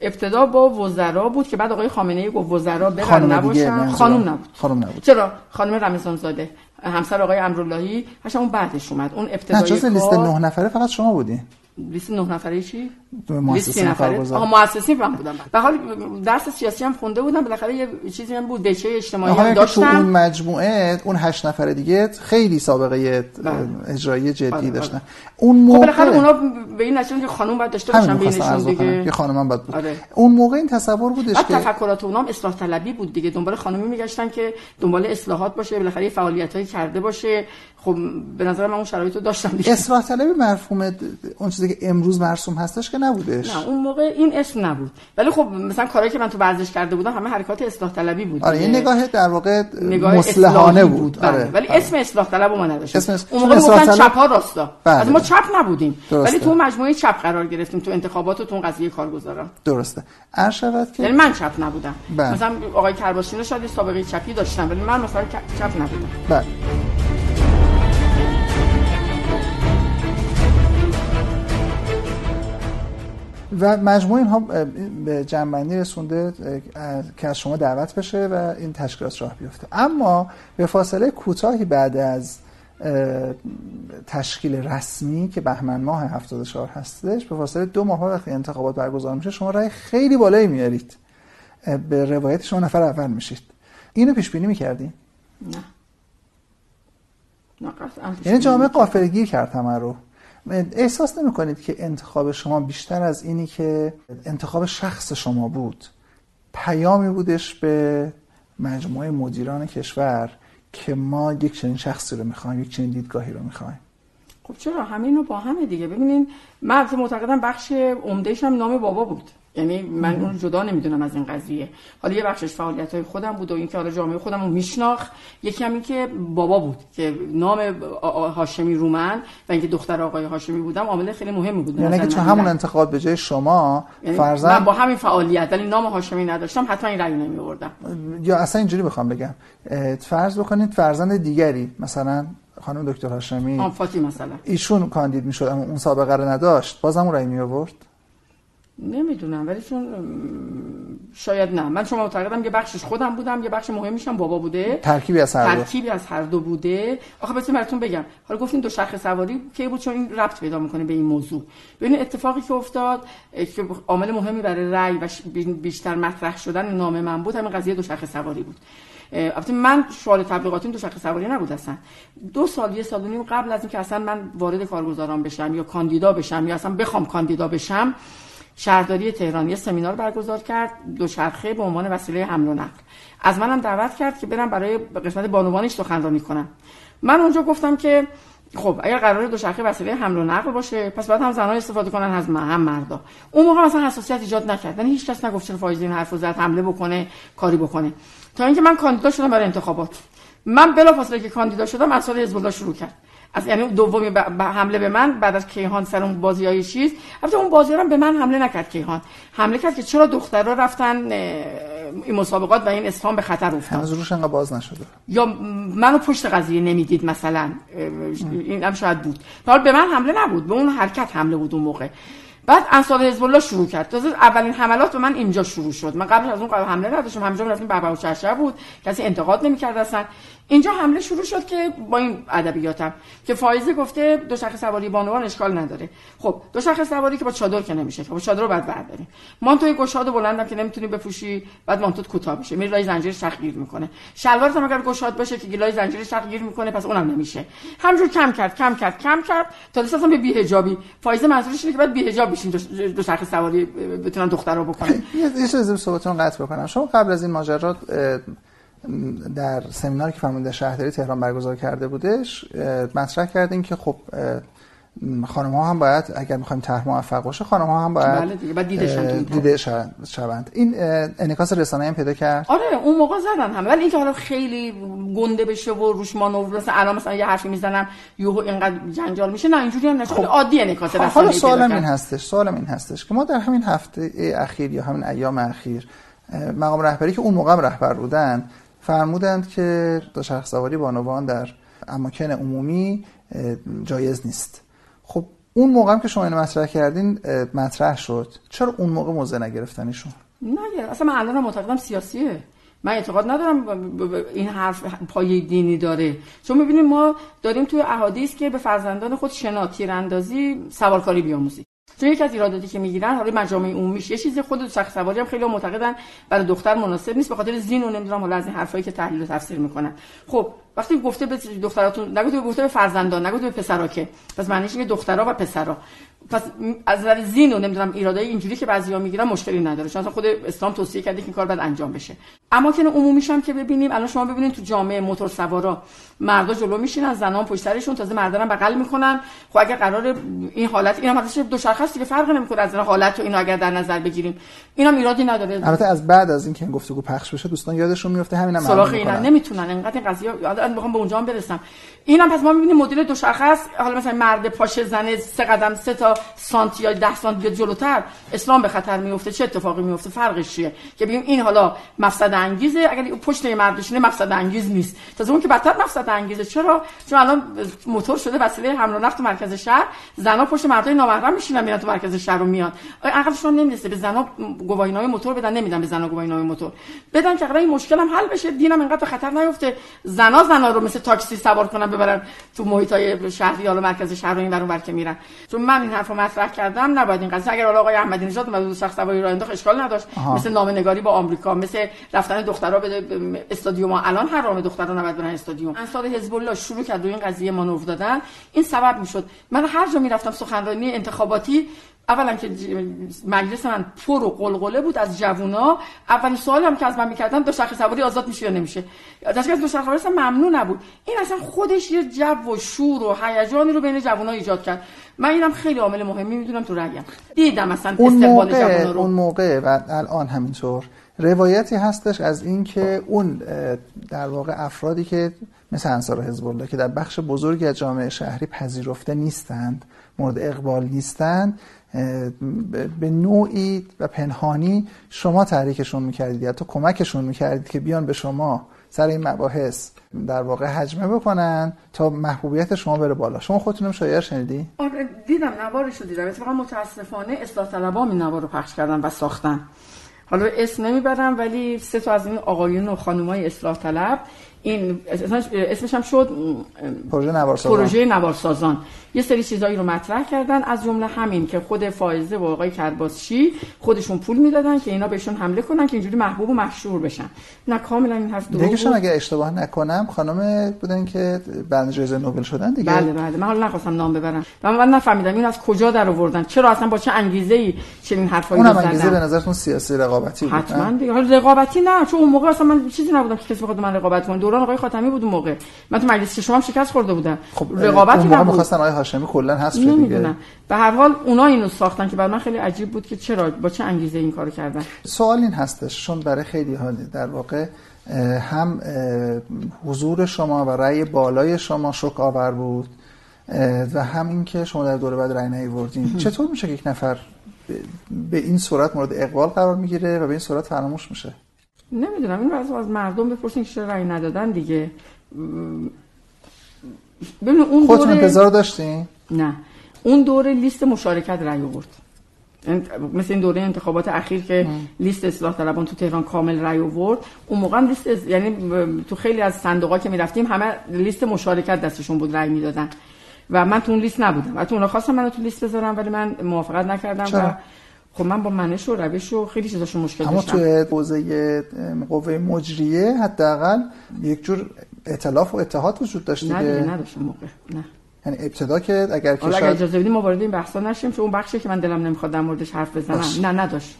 ابتدا با وزرا بود که بعد آقای خامنه ای گفت وزرا برن نباشن. خانم نبود. خانم نبود. چرا؟ خانم رمضان زاده همسر آقای امراللهی هاشم اون بعدش اومد. اون ابتدای نه لیست نه نفره فقط شما بودین لیست نه نفره چی؟ مؤسسین کارگزار. مؤسسین من بودم. به حال درس سیاسی هم خونده بودم. بالاخره یه چیزی هم بود. بچه اجتماعی هم داشتم تو اون مجموعه اون هشت نفر دیگه خیلی سابقه بله. اجرایی جدی آره داشتن. آره. اون موقع خب بالاخره اونا به این نتیجه که خانم باید داشته باشن بینشون دیگه. که خانم هم بود. آره. اون موقع این تصور بودش که تفکرات اونام اصلاح طلبی بود دیگه. دنبال خانمی میگشتن که دنبال اصلاحات باشه بالاخره فعالیتایی کرده باشه. خب به نظر من اون شرایطو داشتم دیگه. اصلاح طلبی مفهوم اون چیزی که امروز مرسوم هستش که نبودش نه اون موقع این اسم نبود ولی خب مثلا کارهایی که من تو ورزش کرده بودم همه حرکات اصلاح طلبی بود آره این نگاه در واقع نگاه مصلحانه بود, بود. بله. آره. ولی بله. اسم اصلاح طلب ما نداشت اسم اون موقع گفتن چپ ها راستا بله. از ما چپ نبودیم درسته. ولی تو مجموعه چپ قرار گرفتیم تو انتخابات و تو قضیه کارگزاران درسته هر شود که یعنی من چپ نبودم بله. مثلا آقای کرباشی شاید سابقه چپی داشتم ولی من مثلا چپ نبودم بله و مجموع اینها به جنبندی رسونده که از شما دعوت بشه و این تشکیلات راه بیفته. اما به فاصله کوتاهی بعد از تشکیل رسمی که بهمن ماه 74 هستش به فاصله دو ماه وقتی انتخابات برگزار میشه شما رای خیلی بالایی میارید. به روایت شما نفر اول میشید. اینو پیش بینی می‌کردین نه. یعنی جامعه قافلگیر کرد همه رو. احساس نمی کنید که انتخاب شما بیشتر از اینی که انتخاب شخص شما بود. پیامی بودش به مجموعه مدیران کشور که ما یک چنین شخصی رو می‌خوایم یک چنین دیدگاهی رو می‌خوایم. خب چرا؟ همین رو با همه دیگه. ببینین من معتقدم بخش عمدهش هم نام بابا بود. یعنی من اون جدا نمی‌دونم از این قضیه. حالا یه بخشش فعالیت های خودم بود و اینکه حالا جامعه خودم رو میشناخ یکی هم این که بابا بود که نام هاشمی رومن و اینکه دختر آقای هاشمی بودم عامل خیلی مهمی بود. یعنی که تو همون انتخاب به جای شما یعنی فرضاً من با همین فعالیت ولی نام هاشمی نداشتم حتما این رأی نمی آوردم یا اصلا اینجوری بخوام بگم. فرض بکنید فرزند دیگری مثلا خانم دکتر هاشمی. مثلا. ایشون کاندید می‌شد اما اون سابقه رو نداشت. بازم اون رأی می آورد نمی‌دونم ولی چون شاید نه. من شما معتقدم یه بخشش خودم بودم یه بخش مهمیش هم بابا بوده. ترکیبی از هر دو. ترکیبی از هر دو بوده. آخه بس براتون بگم. حالا گفتین دو شخص سواری کی بود؟ چون این ربط پیدا می‌کنه به این موضوع. ببین اتفاقی که افتاد که عامل مهمی برای رأی و بیشتر مطرح شدن نام من بود همین قضیه دو شخص سواری بود. البته من شوال تبلیغاتی دو شخص سواری نبود اصلا. دو سال یه سال و نیم قبل از اینکه اصلا من وارد کارگزاران بشم یا کاندیدا بشم یا اصلا بخوام کاندیدا بشم شهرداری تهران یه سمینار برگزار کرد دوچرخه به عنوان وسیله حمل و نقل. از منم دعوت کرد که برم برای قسمت بانوانش سخنرانی کنم. من اونجا گفتم که خب اگر قرار دوچرخه وسیله حمل و نقل باشه پس باید هم زنان استفاده کنن از هم مردا. اون موقع مثلا حساسیت ایجاد نکرد. یعنی هیچ کس نگفت چرا فایز این حرفو زد حمله بکنه کاری بکنه. تا اینکه من کاندیدا شدم برای انتخابات. من بلافاصله که کاندیدا شدم مسائل حزب شروع کرد. از یعنی دومی حمله به من بعد از کیهان سر اون بازی های چیز. البته اون بازی هم به من حمله نکرد کیهان. حمله کرد که چرا دخترها رفتن این مسابقات و این اسفان به خطر افتاد. هنوز روش انقدر باز نشده. یا منو پشت قضیه نمی‌دید مثلا. این هم شاید بود. حال به من حمله نبود به اون حرکت حمله بود اون موقع. بعد انصار حزب الله شروع کرد. تازه اولین حملات به من اینجا شروع شد. من قبل از اون قبل حمله نداشتم. همینجا رفتیم بابا و بود. کسی انتقاد نمی‌کرد اصلا. اینجا حمله شروع شد که با این ادبیاتم که فایزه گفته دو شخص سواری بانوان اشکال نداره. خب دو شخص سواری که با چادر که نمیشه با چادر رو بعد برداریم. مانتوی گشاد بلندم که نمی‌تونی بپوشی بعد مانتوت کوتاه میشه. میره لای زنجیر شق گیر می‌کنه. شلوارت هم اگر گشاد باشه که لای زنجیر شق گیر می‌کنه پس اونم نمیشه. همجور کم کرد کم کرد کم کرد تا اصلا به بی‌حجابی. فایزه منظورش اینه که بعد بی‌حجاب بشین دو شخص سواری بتونن دخترا بکنن. یه چیزی صحبتتون قطع بکنم. شما قبل از این ماجرات در سمیناری که فرمانده شهرداری تهران برگزار کرده بودش مطرح کردیم که خب خانم ها هم باید اگر می‌خوایم طرح موفق باشه خانم ها هم باید بله دیگه بعد دیده شوند. این انعکاس رسانه هم پیدا کرد. آره اون موقع زدن هم ولی اینکه حالا خیلی گنده بشه و روش مانور مثلا الان مثلا یه حرفی می‌زنم یهو اینقدر جنجال میشه نه اینجوری هم نشه. خب. عادی انعکاس رسانه حالا سوالم این هستش سوالم این هستش که ما در همین هفته اخیر یا همین ایام اخیر مقام رهبری که اون موقع رهبر بودن فرمودند که دو شخص سواری بانوان در اماکن عمومی جایز نیست. خب اون موقع هم که شما اینو مطرح کردین مطرح شد. چرا اون موقع موضع نگرفتنشون نه اصلا من الان معتقدم سیاسیه. من اعتقاد ندارم این حرف پای دینی داره. چون می‌بینیم ما داریم توی احادیث که به فرزندان خود شنا تیراندازی سوارکاری بیاموزید چون یکی از ایراداتی که می‌گیرن حالا مجامع عمومیش یه چیزی خود سخت سواری هم خیلی معتقدن برای دختر مناسب نیست به خاطر زین و نمی‌دونم حالا از این حرفایی که تحلیل و تفسیر می‌کنن. خب وقتی گفته به دختراتون نگفته گفته به فرزندان نگفته به پسرا که. پس معنیش اینه دخترها و پسرا. پس از نظر زین و نمی‌دونم ایرادای اینجوری که بعضیا می‌گیرن مشکلی نداره. چون خود اسلام توصیه کرده که این کار باید انجام بشه. اما که عمومیش هم که ببینیم الان شما ببینید تو جامعه موتور سوارا مردا جلو میشینن زنان پشت سرشون تازه مردان بغل می‌کنن. خب اگر قرار این حالت اینم حالتش دو است دیگه فرق نمی‌کنه از حالت و اینو اگر در نظر بگیریم. اینم ایرادی نداره. البته از بعد از اینکه این گفتگو پخش بشه دوستان یادشون میفته همینم سراغ اینا نمی‌تونن. اینقدر این قضیه الان می‌خوام به اونجا هم برسم. اینم پس ما می‌بینیم مدل دو است. حالا مثلا مرد پاشه زن سه قدم سه تا سانتی یا 10 سانتی جلوتر اسلام به خطر میفته چه اتفاقی میفته فرقش چیه؟ که ببین این حالا مفسد انگیزه اگر پشت مردشونه مفسد انگیز نیست. تازه اون که بدتر مفسد انگیزه. چرا؟ چون الان موتور شده وسیله حمل و نقل تو مرکز شهر. زنا پشت مردای نامحرم میشینن میرن تو مرکز شهر رو میاد عقلشون نمی‌رسه به زنا گواهینامه موتور بدن؟ نمیدن به زنا گواهینامه موتور. بدن که این مشکل هم حل بشه دینم اینقدر خطر نیفته. زنا زنا رو مثل تاکسی سوار کنن ببرن تو محیط های شهری یا مرکز شهر رو این ور که میرن. چون من این حرفو مطرح کردم نباید این قضیه. اگر آقای احمدی نژاد اومد شخص سواری رو انداخت اشکال نداشت. آها. مثل نامه با آمریکا مثل رفتن دخترها به استادیوم الان حرام دخترها نباید برن استادیوم. انصار حزب الله شروع کرد این قضیه مانور دادن. این سبب می‌شد. من هر جا می‌رفتم سخنرانی انتخاباتی اولا که مجلس من پر و قلقله بود از جوونا. اولین سوال هم که از من می‌کردن دو شخص سواری آزاد میشه یا نمیشه؟ از دو شخص سواری ممنوع نبود. این اصلا خودش یه جو و شور و هیجانی رو بین جوونا ایجاد کرد. من اینم خیلی عامل مهمی می‌دونم تو رأیم. دیدم مثلا اون موقع رو. اون موقع و الان همینطور. روایتی هستش از اینکه اون در واقع افرادی که مثل انصار حزب الله که در بخش بزرگی از جامعه شهری پذیرفته نیستند مورد اقبال نیستند به نوعی و پنهانی شما تحریکشون می‌کردید یا تو کمکشون می‌کردید که بیان به شما سر این مباحث در واقع حجمه بکنن تا محبوبیت شما بره بالا. شما خودتونم شایر شنیدی؟ آره دیدم نوارش رو دیدم. اتفاقا متاسفانه اصلاح طلبا این نوار رو پخش کردن و ساختن. حالا اسم نمی‌برم ولی سه تا از این آقایون و خانومای اصلاح طلب این اسمش هم شد پروژه نوارسازان. پروژه نوارسازان. یه سری چیزایی رو مطرح کردن از جمله همین که خود فائزه و آقای کرباسچی خودشون پول می‌دادن که اینا بهشون حمله کنن که اینجوری محبوب و مشهور بشن. نه کاملا این حرف دروغ بود. اگه اشتباه نکنم خانم بودن که بعد جایزه نوبل شدن دیگه؟ بله بله. من حالا نخواستم نام ببرم. و من نفهمیدم این از کجا در آوردن. چرا اصلا با چه انگیزه ای چنین حرفایی زدن اون انگیزه به نظرتون سیاسی رقابتی بود حتما دیگه. رقابتی نه چون اون موقع اصلا من چیزی نبودم که کسی بخواد من رقابت کنه. دوران آقای خاتمی بود اون موقع. من تو مجلس شما هم شکست خورده بودم. خب رقابتی نبود. می‌خواستن آقای هاشمی کلا حذف شه دیگه. به هر حال اونا اینو ساختن که برای من خیلی عجیب بود که چرا با چه انگیزه این کارو کردن. سوال این هستش چون برای خیلی ها در واقع هم حضور شما و رأی بالای شما شک آور بود و هم اینکه شما در دوره بعد رأی نیاوردین. چطور میشه که یک نفر به این صورت مورد اقبال قرار می‌گیره و به این صورت فراموش میشه؟ نمی‌دونم این از مردم بپرسین که چرا رأی ندادن دیگه. ببین اون خودتون انتظار داشتین؟ نه. اون دوره لیست مشارکت رأی آورد. مثل این دوره انتخابات اخیر که لیست اصلاح طلبان تو تهران کامل رأی آورد. اون موقع لیست یعنی تو خیلی از صندوقا که می‌رفتیم همه لیست مشارکت دستشون بود رأی می‌دادن. و من تو اون لیست نبودم. و تو اونا خواستم منو تو لیست بذارم ولی من موافقت نکردم چرا؟ و خب من با منش و روش و خیلی چیزاشون مشکل اما داشتم. اما تو حوزه قوه مجریه حداقل یک جور ائتلاف و اتحاد وجود داشت دیگه. نه نداشتم موقع نه. یعنی ابتدا که اگر کشور اگر اجازه بدیم ما وارد این بحثا نشیم چون اون بخشی که من دلم نمی‌خواد در موردش حرف بزنم. نه نداشت.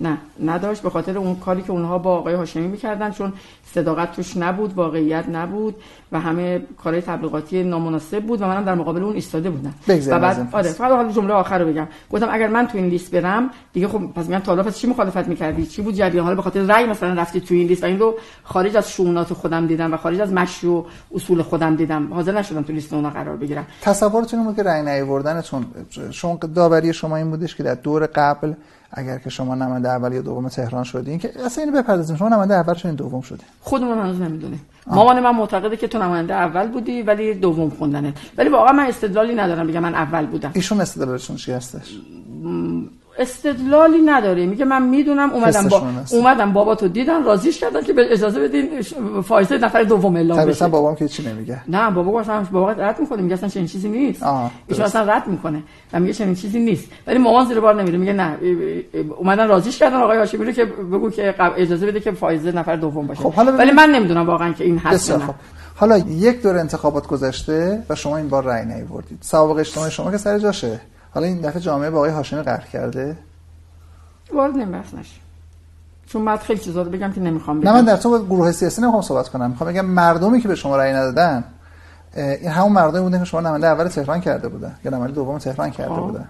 نه نداشت به خاطر اون کاری که اونها با آقای هاشمی می‌کردن چون صداقت توش نبود واقعیت نبود و همه کارهای تبلیغاتی نامناسب بود و منم در مقابل اون ایستاده بودم. و بعد آره فقط حالا جمله آخر رو بگم. گفتم اگر من تو این لیست برم دیگه خب پس میگم تا پس چی مخالفت می‌کردی؟ چی بود جریان حالا به خاطر رأی مثلا رفتی تو این لیست و این رو خارج از شونات خودم دیدم و خارج از مشروع اصول خودم دیدم. حاضر نشدم تو لیست اونها قرار بگیرم. تصورتون بود که رأی نیاوردنتون شما داوری شما این بودش که در دور قبل اگر که شما نماینده اول یا دوم تهران شدین که اصلا اینو بپردازیم. شما نماینده اول شدین دوم شدین. خودمون هنوز نمی‌دونیم. مامان من معتقده که تو نماینده اول بودی ولی دوم خوندنت. ولی واقعا من استدلالی ندارم بگم من اول بودم. ایشون استدلالشون چی هستش؟ استدلالی نداره. میگه من می‌دونم اومدم با اومدم بابا تو دیدن راضیش کردن که به اجازه بدین فایزه نفر دوم اعلام بشه. بابام که چی نمیگه؟ نه بابا اصلا بابا رد می‌کنه میگه اصلا چنین چیزی نیست. ایشون اصلا رد می‌کنه و میگه چنین چیزی نیست. ولی مامان زیر بار نمیره میگه نه اومدن راضیش کردن آقای هاشمی رو که بگو که اجازه بده که فایزه نفر دوم باشه. خب حالا ولی من نمی‌دونم واقعا که این هست خب. حالا یک دور انتخابات گذشته و شما این بار رأی نیاوردید. سوابق اجتماعی شما که سر جاشه. حالا این دفعه جامعه با آقای هاشمی قهر کرده؟ وارد این بحث نشه. چون بعد خیلی چیزا رو بگم که نمی‌خوام بگم نه من در تو گروه سیاسی نمی‌خوام صحبت کنم. می‌خوام بگم مردمی که به شما رأی ندادن این همون مردمی بودن که شما نماینده اول تهران کرده بودن یا نماینده دوم تهران کرده آه. بودن.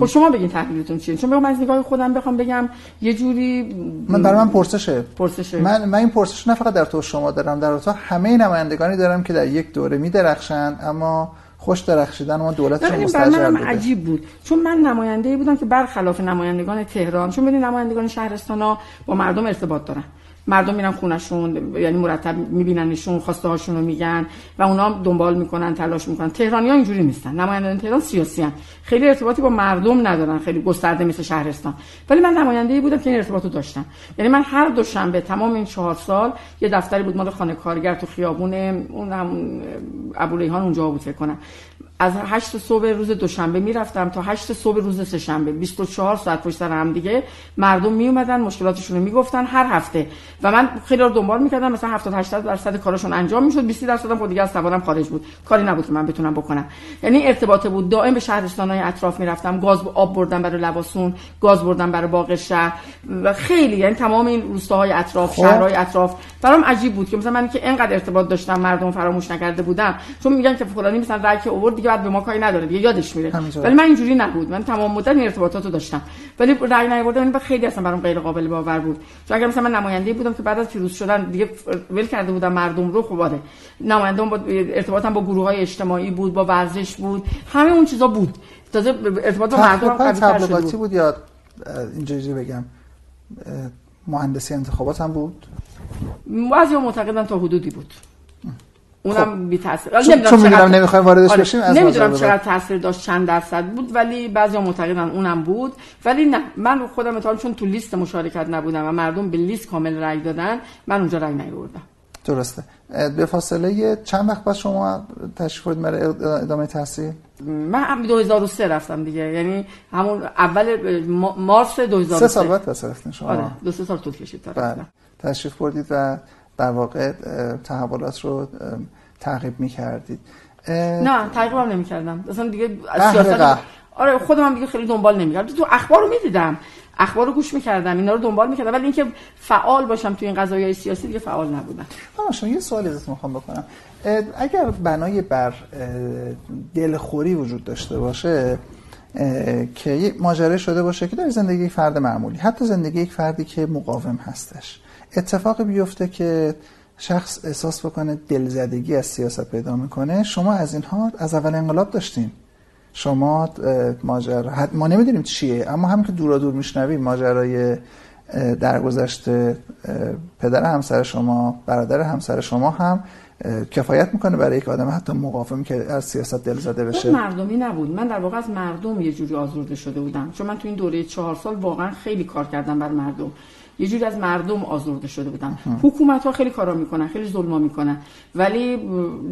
خب شما بگین تحلیلتون چیه؟ چون من از نگاه خودم بخوام بگم یه جوری من برای من پرسشه. پرسشه. من من این پرسش نه فقط در تو شما دارم در تو همه نمایندگانی دارم که در یک دوره میدرخشن اما خوش درخشیدن ما دولت رو مستجر من عجیب بود. چون من نماینده بودم که برخلاف نمایندگان تهران چون ببینید نمایندگان شهرستان ها با مردم ارتباط دارن. مردم میرن خونشون یعنی مرتب میبیننشون خواسته هاشون رو میگن و اونا دنبال می‌کنن تلاش می‌کنن. تهرانی ها اینجوری نیستن. نمایندگان تهران سیاسی هن. خیلی ارتباطی با مردم ندارن. خیلی گسترده مثل شهرستان. ولی من نماینده بودم که این ارتباطو داشتم. یعنی من هر دوشنبه تمام این چهار سال یه دفتری بود مال خانه کارگر تو خیابون اون هم ابولیهان اونجا بود فکر کنم. از 8 صبح روز دوشنبه می‌رفتم تا 8 صبح روز سهشنبه. 24 ساعت پشت سر هم دیگه مردم می اومدن مشکلاتشون رو می‌گفتن هر هفته. و من خیلی رو دنبال می‌کردم مثلا 70 80 درصد کارشون انجام می‌شد 20 درصد هم خود دیگه از توانم خارج بود. کاری نبود که من بتونم بکنم. یعنی ارتباط بود. دائم به شهرستانهای اطراف می‌رفتم. گاز آب بردم برای لباسون گاز بردم برای باغ شهر و خیلی یعنی تمام این روستاهای اطراف خب. شهرهای اطراف. برام عجیب بود که مثلا من که اینقدر ارتباط داشتم مردم فراموش نکرده بودم. چون میگن که فلانی مثلا رای که آورد دیگه بعد به ما کاری نداره دیگه یادش میره. ولی من اینجوری نبود. من تمام مدت این ارتباطاتو داشتم. ولی رای نیاورده یعنی خیلی اصلا برام غیر قابل باور بود. چون اگر مثلا من نماینده بودم که بعد از پیروز شدن دیگه ول کرده بودم مردم رو خوب آره. نماینده با ارتباطم با گروه های اجتماعی بود با ورزش بود. همه اون چیزا بود. تازه ارتباط با مردم تبلیغاتی بود. یا اینجوری بگم. مهندسی انتخابات هم بود. بعضی معتقدن تا حدودی بود. اونم خب. بی تاثیر چون, چون می‌دونم نمی‌خوایم واردش آره. بشیم از نمی‌دونم چقدر تاثیر داشت چند درصد بود ولی بعضی معتقدن اونم بود. ولی نه. من خودم اتهام چون تو لیست مشارکت نبودم و مردم به لیست کامل رای دادن من اونجا رای نیاوردم. درسته. به فاصله چند وقت بعد شما تشریف بردید برای ادامه تحصیل؟ من هم 2003 رفتم دیگه. یعنی همون اول مارس 2003 سه سال بعد رفتین شما. آره. دو سه سال طول کشید تا بله. تشریف بردید و در واقع تحولات رو تعقیب می‌کردید. نه تعقیب هم نمی‌کردم. اصلا دیگه سیاست آره خودم هم دیگه خیلی دنبال نمی‌کردم. تو اخبار رو می‌دیدم. اخبار رو گوش می‌کردم. اینا رو دنبال می‌کردم. ولی اینکه فعال باشم تو این قضایای سیاسی دیگه فعال نبودم. شما یه سوالی ازت می‌خوام بکنم. اگر بنای بر دلخوری وجود داشته باشه که یه ماجرا شده باشه که در زندگی یک فرد معمولی حتی زندگی یک فردی که مقاوم هستش. اتفاقی بیفته که شخص احساس بکنه دلزدگی از سیاست پیدا می‌کنه. شما از اینها از اول انقلاب داشتین. شما ماجرا ما نمی‌دونیم چیه اما هم که دورا دور میشنویم ماجرای درگذشت پدر همسر شما برادر همسر شما هم کفایت می‌کنه برای یک آدم حتی مقاوم که از سیاست دل زده بشه. مردمی نبود. من در واقع از مردم یه جوری آزرده شده بودم. چون من تو این دوره چهار سال واقعا خیلی کار کردم بر مردم. یه جوری از مردم آزرده شده بودن. حکومت ها خیلی کارا می‌کنن خیلی ظلما می‌کنن. ولی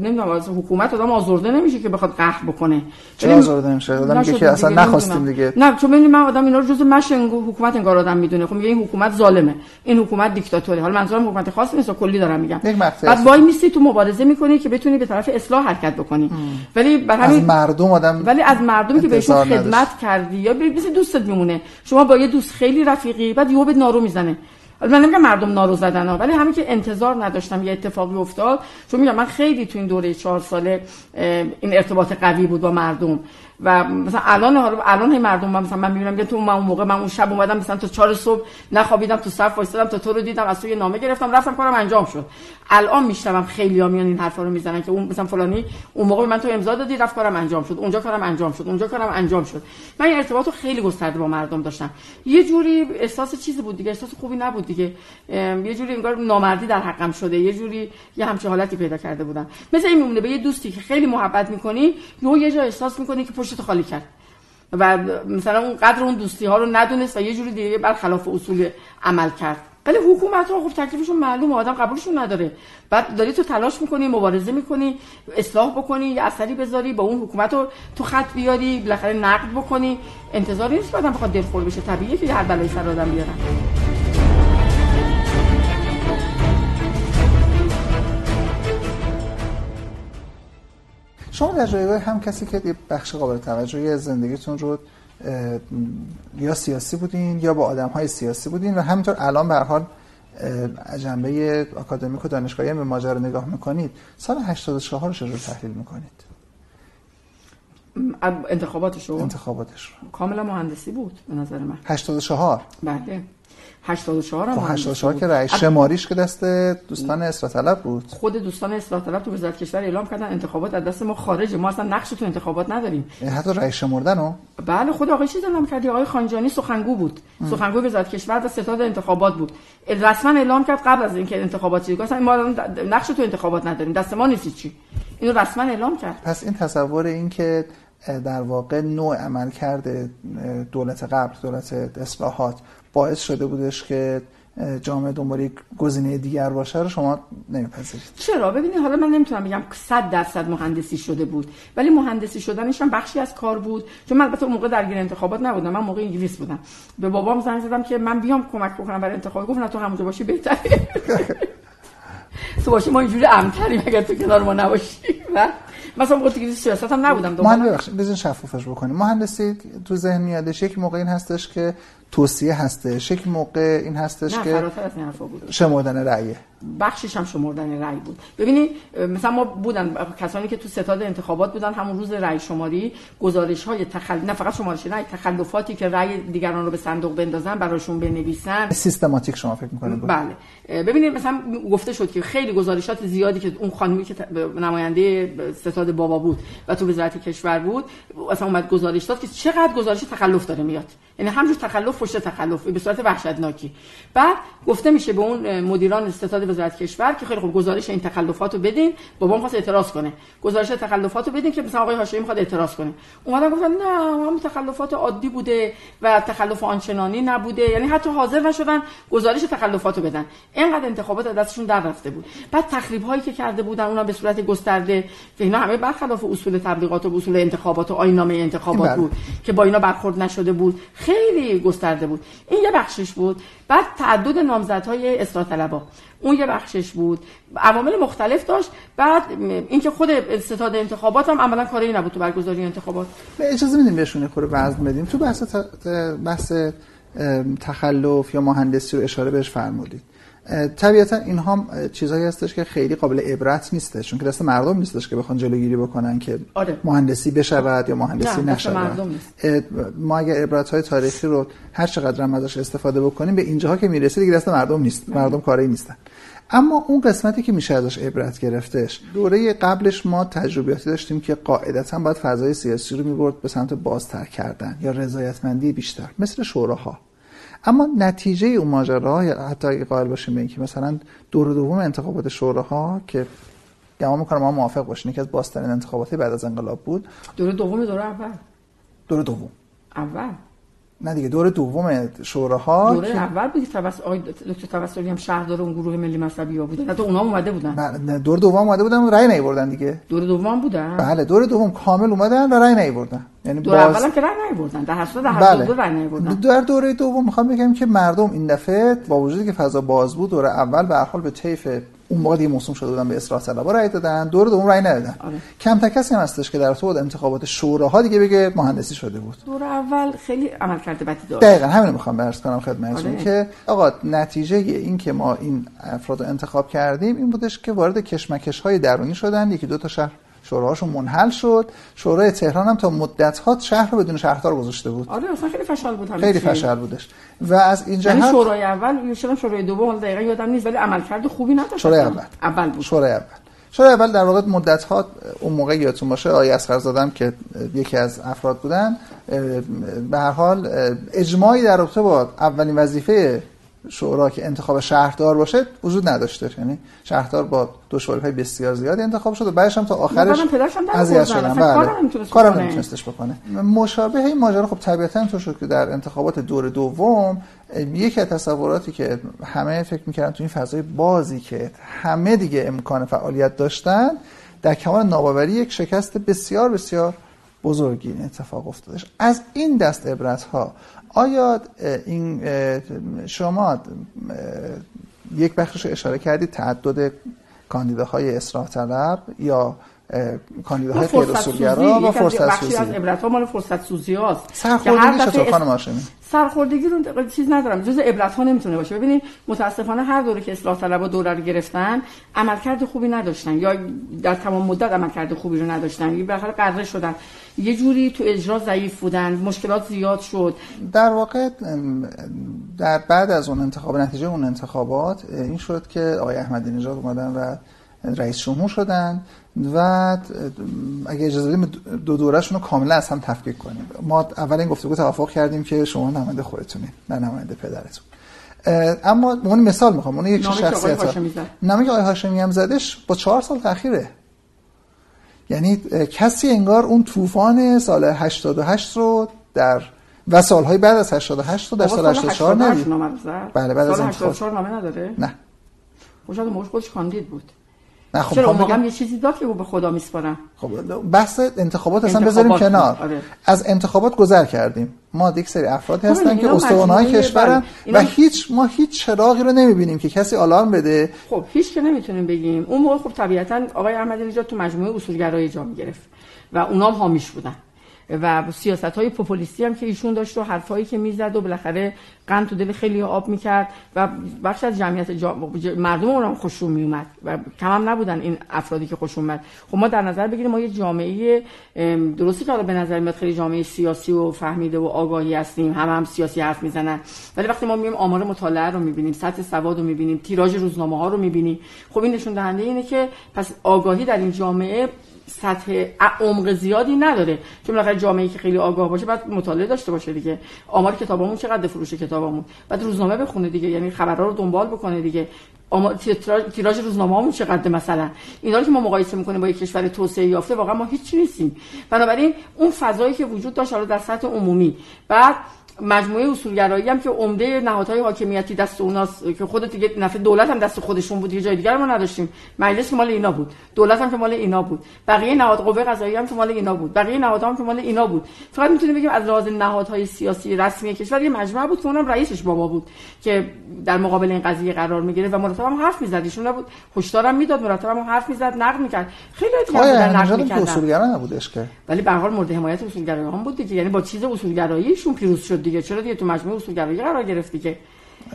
نمی‌دونم از حکومت آدم آزرده نمیشه که بخواد قهر بکنه. چرا آزرده نمیشه؟ آدم میگه که اصلا نخواستیم دیگه. نه چون ببینید من آدم اینا رو جزء مشن حکومت انگار آدم می‌دونه. خب میگه این حکومت ظالمه. این حکومت دیکتاتوری حالا منظورم حکومت خاص نیست کلی دارم میگم. بعد وای میسی تو مبارزه می‌کنی که بتونی به طرف اصلاح حرکت بکنی. ولی برای همین از مردم آدم ولی از مردمی که بهشون خدمت کردی یا مثل دوستت میمونه. شما با یه دوست خیلی رفیقی بعد یهو به نارو می‌زنه. من نمیگم مردم نارو زدن ها ولی همین که انتظار نداشتم یه اتفاقی افتاد چون میگم من خیلی تو این دوره چهار ساله این ارتباط قوی بود با مردم. و مثلا الان حالا الان هی مردم من مثلا من می‌بینم که تو من اون موقع من اون شب اومدم مثلا تا 4 صبح نخوابیدم تو صف وایسادم تا تو رو دیدم از تو یه نامه گرفتم رفتم کارم انجام شد. الان میشنوم خیلی ها میان این حرفا رو می‌زنن که اون مثلا فلانی اون موقع من تو امضا دادی رفت کارم انجام شد. اونجا کارم انجام شد. اونجا کارم انجام شد. من این ارتباطو خیلی گسترده با مردم داشتم. یه جوری احساس چیزی بود دیگه احساس خوبی نبود دیگه. یه جوری انگار نامردی در حقم شده. یه جوری یه همچین حالتی پیدا کرده بودم. مثل این میمونه به یه دوستی که خیلی محبت می‌کنی یه جا احساس می‌کنی که پشتت خالی کرد. و مثلا اون قدر اون دوستی ها رو ندونست و یه جوری دیگه برخلاف اصول عمل کرد. ولی حکومت ها خب تکلیفشون معلومه آدم قبولشون نداره. بعد داری تو تلاش می‌کنی مبارزه می‌کنی اصلاح بکنی یه اثری بذاری با اون حکومت رو تو خط بیاری بالاخره نقد بکنی. انتظاری نیست که آدم بخواد دلخور بشه. طبیعیه که هر بلایی سر آدم بیارن. شما در جایگاه هم کسی که بخش قابل توجهی از زندگیتون رو یا سیاسی بودین یا با آدم های سیاسی بودین و همینطور الان به حال جنبه اکادمیک و دانشگاهی به ماجرا نگاه می‌کنید سال 84 رو چجور تحلیل می‌کنید؟ انتخاباتش رو انتخاباتش رو کاملا مهندسی بود به نظر من. 84 بله. 84 هم 84 که رئیس شماریش که دست دوستان اصلاح طلب بود. خود دوستان اصلاح طلب تو وزارت کشور اعلام کردن انتخابات از دست ما خارجه. ما اصلا نقش تو انتخابات نداریم. حتی رئیس شمردن رو بله خود آقای چیز اعلام کردی آقای خانجانی سخنگو بود. ام. سخنگو وزارت کشور و ستاد انتخابات بود. رسما اعلام کرد قبل از اینکه انتخابات چیز اصلا ما نقش تو انتخابات نداریم. دست ما نیست چی اینو رسما اعلام کرد. پس این تصور این که در واقع نوع عمل کرده دولت قبل دولت اصلاحات. باعث شده بودش که جامعه دنبال گزینه دیگر باشه رو شما نمیپذیرید. چرا؟ ببینید حالا من نمی‌تونم بگم 100 درصد مهندسی شده بود ولی مهندسی شدنش هم بخشی از کار بود. چون من البته اون موقع درگیر انتخابات نبودم من موقع انگلیس بودم. به بابام زنگ زدم که من بیام کمک بکنم برای انتخابات گفت نه تو همونجا باشی بهتره. تو باشی ما اینجوری امتریم اگر تو کنار ما نباشی. مثلا دیگه سیاست هم نبودم من ببخشید بزن شفافش بکنیم. مهندسی تو ذهن میادش یک موقع هستش که توصیه هستش. یک موقع این هستش نه که شمردن رأیه بخشش هم شمردن رأی بود. ببینید مثلا ما بودن کسانی که تو ستاد انتخابات بودن همون روز رأی شماری گزارش های تخل نه فقط شمارش رأی تخلفاتی که رأی دیگران رو به صندوق بندازن براشون بنویسن. سیستماتیک شما فکر می‌کنید؟ بله. ببینید مثلا گفته شد که خیلی گزارشات زیادی که اون خانمی که نماینده ستاد بابا بود و تو وزارت کشور بود مثلا اومد گزارش داد که چقدر گزارش تخلف داره میاد. یعنی همجور تخلف پشت تخلف. به صورت وحشتناکی. بعد گفته میشه به اون مدیران ستاد وزارت کشور که خیلی خوب گزارش این تخلفات رو بدین بابا می‌خواد اعتراض کنه. گزارش تخلفات رو بدین که مثلا آقای هاشمی می‌خواد اعتراض کنه. اومدن گفتن نه هم تخلفات عادی بوده و تخلف آنچنانی نبوده. یعنی حتی حاضر نشدن گزارش تخلفات رو بدن. اینقدر انتخابات دستشون در رفته بود. بعد تخریب هایی که کرده بودن اونا به صورت گسترده که اینا همه برخلاف اصول تبلیغات و اصول انتخابات و آیین‌نامه انتخابات بله. بود که با اینا برخورد نشده بود. خیلی گسترده بود. این یه بخشش بود. بعد تعدد نامزدهای اصلاح طلبا. اون یه بخشش بود. عوامل مختلف داشت. بعد اینکه خود ستاد انتخابات هم عملا کاری نبود تو برگزاری انتخابات. اجازه میدیم بهشون خورده وزن بدیم. تو بحث بحث تخلف یا مهندسی رو اشاره بهش فرمودید. طبیعتا این هم چیزهایی هستش که خیلی قابل عبرت نیستش چون که دست مردم نیستش که بخوان جلوگیری بکنن که آره. مهندسی بشود یا مهندسی نشود. ما اگر عبرت های تاریخی رو هر چقدر هم ازش استفاده بکنیم به اینجاها که می‌رسه دیگه دست مردم نیست مردم کاری نیستن. اما اون قسمتی که میشه ازش عبرت گرفتش دوره قبلش ما تجربیاتی داشتیم که قاعدتا باید فضای سیاسی رو می‌برد به سمت بازتر کردن یا رضایتمندی بیشتر مثل شوراها. اما نتیجه اون ماجرا حتی اگه قائل باشیم اینکه مثلا دور دوم انتخابات شوراها که گمان می‌کنم ما موافق باشین که از باسترین انتخاباتی بعد از انقلاب بود. دور دوم دور اول. دور دوم. اول؟ نه دیگه دور دوم شوراها دوره که... اول بود توسط آقای دکتر توسلی هم شهردار اون گروه ملی مذهبی ها بودن. حتی اونها اومده بودن. بله دور دوم اومده بودن رأی نیوردن دیگه. دور دوم بودن؟ بله دور دوم کامل اومدن و رأی نیوردن یعنی دور باز... اول که رأی نیوردن در حساب در بله. دو رأی نیوردن در دوره دوم می‌خوام بگم که مردم این دفعه با وجودی که فضا باز بود دوره اول به حال به طیف اون موقع دیگه موسوم شده بودن به اصلاح طلبا رأی دادن دور دوم رأی ندادن. آره. کم تا کسی هم هستش که در طول انتخابات شوراها دیگه بگه مهندسی شده بود. دور اول خیلی عمل کرده بدی داشت. دقیقاً همین می‌خوام عرض کنم خدمتتون. آره. که آقا نتیجه این که ما این افراد رو انتخاب کردیم این بودش که وارد کشمکش های درونی شدن. یکی دو تا شهر شوراهاشون منحل شد. شورای تهران هم تا مدت ها شهر رو بدون شهردار گذاشته بود. آره اصلا خیلی فشال بود خیلی فشال بودش. و از این جهت یعنی شورای اول شدم شورای دوم؟ حالا دقیقاً یادم نیست ولی عملکرد خوبی نداشت. شورای اول. اول بود. شورای اول. شورای اول در واقع مدت ها اون موقع یادتون باشه آقای اسخر زادم که یکی از افراد بودن به هر حال اجماعی در رابطه با اولین وظیفه شورا که انتخاب شهردار باشه وجود نداشته. یعنی شهردار با دشواری های بسیار زیادی انتخاب شد و بعدش هم تا آخرش اذیت شدن. بله. کارم نمیتونستش بکنه. مشابه این ماجرا خب طبیعتا تو شد که در انتخابات دور دوم یکی از تصوراتی که همه فکر می‌کردن تو این فضای بازی که همه دیگه امکان فعالیت داشتن در کمال ناباوری یک شکست بسیار بسیار بزرگی این اتفاق افتادش. از این دست عبرت ها آیا این شما یک بخشش اشاره کردید تعدد کاندیداهای اصلاح طلب یا کاندیداهای غیر اصولگرا و فرصت سوزی از عبرت ها مال فرصت سوزی هاست سرخوردگی چطور خانم هاشمی سرخوردگی رو چیز ندارم. جز عبرت ها نمی‌تونه باشه. ببینید متاسفانه هر دوره که اصلاح طلب دوره رو گرفتن عملکرد خوبی نداشتن. یا در تمام مدت عملکرد خوبی رو نداشتن. یه بالاخره قره شدن. یه جوری تو اجرا ضعیف بودن. مشکلات زیاد شد. در واقع در بعد از اون انتخاب نتیجه اون انتخابات این شد که آقای احمدی نژاد اومدن و رئیس جمهور شدن و اگه اجازه بدیم دو دورهشون رو کاملا از هم تفکیک کنیم. ما اول این گفتگو توافق کردیم که شما نماینده خودتونید نه نماینده پدرتون. اما اون مثال می‌خوام اون یک شخصیت نامی که آقای هاشمی هم زدش با چهار سال تاخیره. یعنی کسی انگار اون طوفان سال 88 رو در و سالهای بعد از 88 رو در سال 84 ندید بله بعد از 84 نامه نداره؟ نه. خوشحال موش خودش کاندید بود. نه خب چرا اون یه چیزی داد که به خدا میسپارم خب بحث انتخابات اصلا بذاریم کنار. آره. از انتخابات گذر کردیم. ما یک سری افراد هستن که استوانهای کشورن بله. و هیچ ما هیچ چراغی رو نمی‌بینیم که کسی آلارم بده. خب هیچ که نمی‌تونیم بگیم. اون موقع خب طبیعتا آقای احمدی نژاد تو مجموعه اصولگرای جا می‌گرفت و اونام حامیش بودن. و سیاست های پوپولیستی هم که ایشون داشت و حرفایی که می‌زد و بالاخره قند تو دل خیلی آب می‌کرد و بخش از جمعیت جا... مردم اونم خوشون میومد و کم هم نبودن این افرادی که خوشون اومد. خب ما در نظر بگیریم ما یه جامعه درستی که حالا به نظر میاد خیلی جامعه سیاسی و فهمیده و آگاهی هستیم هم هم سیاسی حرف می‌زنن. ولی وقتی ما میایم آمار مطالعه رو می‌بینیم سطح سواد رو می‌بینیم تیراژ روزنامه ها رو می‌بینیم خب این نشون دهنده اینه که پس آگاهی در این جامعه سطح عمق زیادی نداره. چون بالاخره جامعه که خیلی آگاه باشه بعد مطالعه داشته باشه دیگه. آمار کتابمون چقدر فروش کتابمون بعد روزنامه بخونه دیگه یعنی خبرها رو دنبال بکنه دیگه. آمار تیراژ روزنامه همون چقدر مثلا؟ اینا رو که ما مقایسه می‌کنیم با یک کشور توسعه یافته واقعا ما هیچ نیستیم. بنابراین اون فضایی که وجود داشت حالا در سطح عمومی. بعد مجموعه اصولگرایی هم که عمده نهادهای حاکمیتی دست اوناست که خود دیگه نفع دولت هم دست خودشون بود یه جای دیگر ما نداشتیم. مجلس مال اینا بود. دولت هم که مال اینا بود. بقیه نهاد قوه قضاییه هم که مال اینا بود. بقیه نهادها هم که مال اینا بود. فقط می‌تونیم بگیم از لحاظ نهادهای سیاسی رسمی کشور یه مجموعه بود که اونم رئیسش بابا بود که در مقابل این قضیه قرار می‌گیره و مرتب هم حرف می‌زد. ایشون نبود. هشدارم می‌داد مرتب هم حرف می‌زد نقد می‌کرد. خیلی دیگه نقد می‌کرد اصولگرا نبودش که؟ ولی به هر حال مورد حمایت اصولگرایان بود دیگه. یعنی با چیز اصولگراییشون پیروز شد دیگه. چرا دیگه تو مجموعه اصولگرایی قرار گرفتی که؟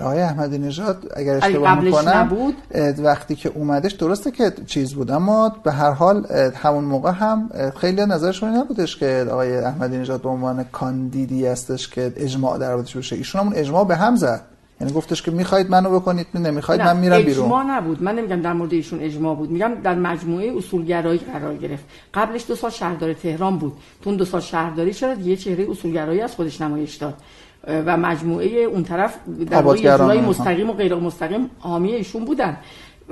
آقای احمدی نژاد اگر اشتباه می‌کنم نبود؟ وقتی که اومدش درسته که چیز بود اما به هر حال همون موقع هم خیلی نظرشون نبودش که آقای احمدی نژاد به عنوان کاندیدی هستش که اجماع در بشه ایشون همون اجماع به هم زد. یعنی گفتش که می‌خواید منو بکنید نمی‌خواید من میرم بیرون. اجماع نبود. من نمیگم در مورد ایشون اجماع بود. میگم در مجموعه اصولگرایی قرار گرفت. قبلش دو سال شهردار تهران بود. تو دو سال شهرداری شد یه چهره اصولگرایی از خودش نمایش داد؟ و مجموعه اون طرف در واقع مستقیم و غیر مستقیم حامی ایشون بودن.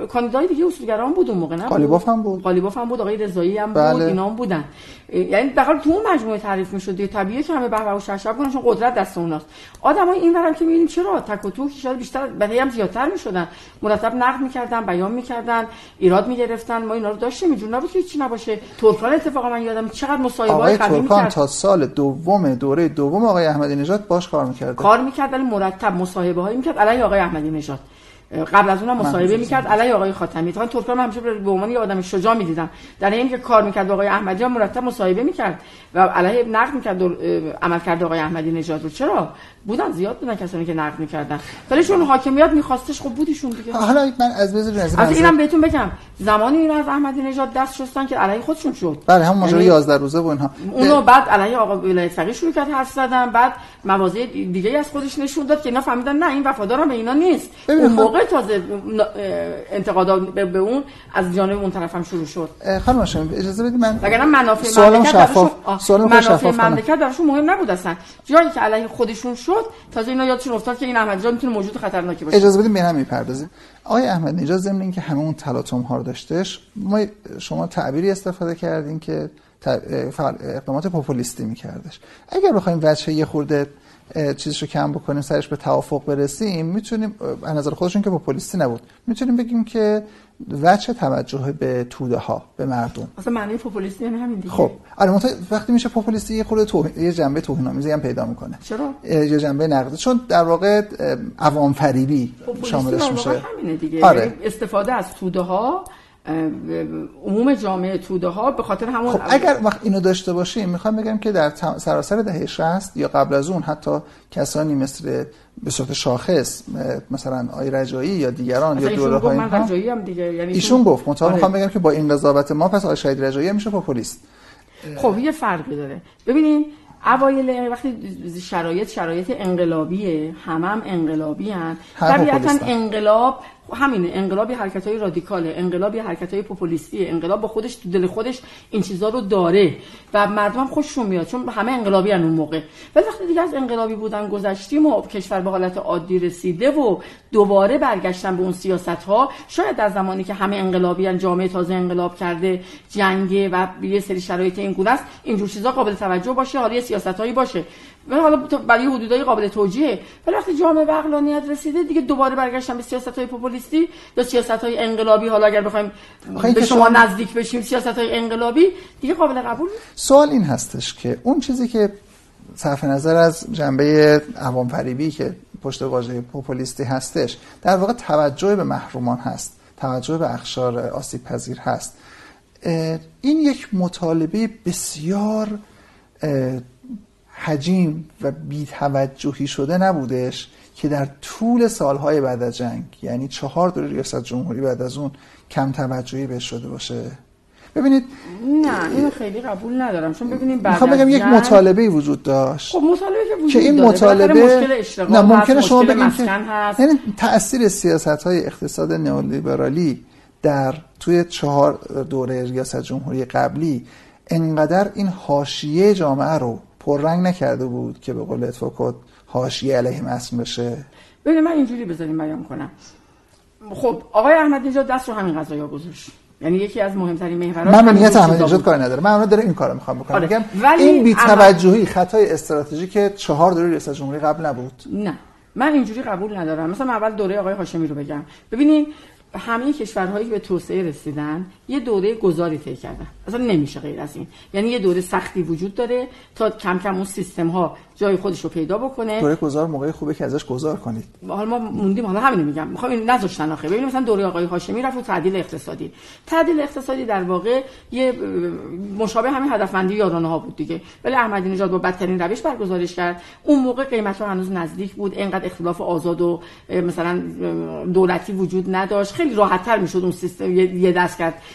کاندیدای دیگه اصولگران بود اون موقع نه قالیباف هم بود. قالیباف هم بود آقای رضایی هم بله. بود اینا هم بودن. یعنی در تو اون مجموعه تعریف می‌شد دیگه. طبیعیه که همه بهبه و ششب کنن چون قدرت دست اوناست. آدمای این ورم که می‌بینیم چرا؟ تک و توک شاید بیشتر برای هم زیادتر می‌شدن. مرتب نقد می‌کردن بیان می‌کردن ایراد می‌گرفتن. ما اینا رو داشتیم. اینجوری نبود که چی نباشه. ترکان اتفاقا من یادم چقدر مصاحبه های قوی می‌کرد. تا سال دوم دوره دوم آقای احمدی نژاد باش کار می‌کرد کار می‌کرد ولی مرتب مصاحبه هایی می‌کرد. علی آقای احمدی نژاد. قبل از اونم مصاحبه می‌کرد. علی آقای خاتمی. تا ترکان همیشه به عنوان یه آدم شجاع می‌دیدن. در این که کار می‌کرد آقای احمدی هم مرتب مصاحبه می‌کرد و علیه نقد می‌کرد عمل کرد آقای احمدی نژاد رو. چرا؟ بودن زیاد بودن کسانی که نقد می‌کردن. ولی چون حاکمیت میخواستش خب بودیشون دیگه. حالا من از بذار از, اینم بهتون بگم. زمانی این از احمدی نژاد دست شستن که علیه خودشون شد. بله هم ماجرا 11 یعنی روزه و اینها. اونو بعد علیه آقا ولایت فقیه شروع کرد حرف زدن. بعد مواضع دیگه از خودش نشون داد که اینا فهمیدن نه این وفادار به اینا نیست. اون موقع موقع تازه انتقادات به اون از جانب اون طرف هم شروع شد. خانم هاشمی اجازه بدید من وگرنه منافع سوالم شفاف سوالم منافع مملکت براشون مهم نبود اصلا. جایی که علیه خودشون شد تازه اینا یادشون افتاد که این احمدی نژاد می‌تونه موجود خطرناکی باشه. اجازه بدید ببینم می‌پردازیم. آقای احمد نژاد ضمن اینکه همه اون تلاطم ها رو داشتش ما شما تعبیری استفاده کردین که اقدامات پوپولیستی میکردش. اگر بخوایم وجه یه خورده چیزشو کم بکنیم سرش به توافق برسیم می‌تونیم از نظر خودشون که پوپولیستی نبود. می‌تونیم بگیم که وجه توجه به توده ها به مردم. اصلا معنی پوپولیستی یعنی همین دیگه. خب آره وقتی میشه پوپولیستی یه خورده توهین یه جنبه توهین آمیزی هم پیدا می‌کنه. چرا؟ یه جنبه نقد. چون در واقع عوام فریبی شاملش میشه. همینه دیگه. آره. یعنی استفاده از توده ها عموم جامعه توده ها به خاطر همون خب اگر وقت اینو داشته باشیم می‌خوام بگم که در سراسر دهه 60 یا قبل از اون حتی کسانی مثل به صورت شاخص مثلا آی رجایی یا دیگران یا دوره های من رجایی هم دیگه یعنی ایشون گفت مطابق آره. می‌خوام بگم که با این قضاوت ما پس آی شهید رجایی میشه پوپولیست خب یه فرقی داره. ببینین اوایل وقتی شرایط شرایط انقلابیه همم هم انقلابی هن طبیعتا انقلاب همینه انقلابی حرکت های رادیکاله انقلابی حرکت های پوپولیستی انقلاب با خودش تو دل خودش این چیزا رو داره و مردم خوششون میاد چون همه انقلابی اون موقع. ولی وقتی دیگه از انقلابی بودن گذشتیم و کشور به حالت عادی رسیده و دوباره برگشتن به اون سیاست ها شاید در زمانی که همه انقلابی جامعه تازه انقلاب کرده جنگه و یه سری شرایط این گونه است اینجور چیزا قابل توجه باشه حالا سیاست هایی باشه. ولی حالا برای حدودای قابل توجیه ولی وقتی جامعه به عقلانیت رسیده دیگه دوباره برگشتن به سیاست های پوپولیستی یا سیاست های انقلابی. حالا اگر بخوایم به شما نزدیک بشیم سیاست های انقلابی دیگه قابل قبول سوال این هستش که اون چیزی که صرف نظر از جنبه عوام فریبی که پشت واژه پوپولیستی هستش در واقع توجه به محرومان هست توجه به اخشار آسیب پذیر هست این یک مطالبه بسیار حجیم و بیتوجهی شده نبودش که در طول سالهای بعد از جنگ یعنی چهار دوره ریاست جمهوری بعد از اون کم توجهی بهش شده باشه. ببینید نه اینو خیلی قبول ندارم. چون ببینید بعد می‌خوام بگم یک مطالبه وجود داشت. خب مطالبه که وجود که این مطالبه نه ممکنه شما بگید که یعنی تاثیر سیاست های اقتصاد نئولیبرالی در توی چهار دوره ریاست جمهوری قبلی انقدر این حاشیه جامعه رو پررنگ نکرده بود که به قول اتفاقات حاشیه علیه مسم بشه؟ ببینید من اینجوری بذاریم بیان کنم. خب آقای احمد نژاد دست رو همین قضايا گذاشت. یعنی یکی از مهمترین محورات من نیت احمد نژاد کار نداره من اون داره این کارو می‌خوام بکنم. آره. ولی این بی‌توجهی خطای استراتژیک چهار دوره ریاست جمهوری قبل نبود. نه. من اینجوری قبول ندارم. مثلا اول دوره آقای هاشمی رو بگم. ببینید همه کشورهایی که به توسعه رسیدن یه دوره گذاری طی کردن اصلا نمیشه غیر از این. یعنی یه دوره سختی وجود داره تا کم کم اون سیستم ها جای خودش رو پیدا بکنه. دوره گذار موقعی خوبه که ازش گذار کنید. حالا ما موندیم. حالا همین میگم. می‌خوام این نذاشتن آخه. ببینید مثلا دوره آقای هاشمی رفت تعدیل اقتصادی. تعدیل اقتصادی در واقع یه مشابه همین هدفمندی یارانه ها بود دیگه. ولی احمدی نژاد با بدترین روش برگزارش کرد. اون موقع قیمت ها هنوز نزدیک بود. اینقدر اختلاف آزاد و مثلا دولتی وجود نداشت. خیلی راحت تر می‌شد اون سیستم یه دست کرد.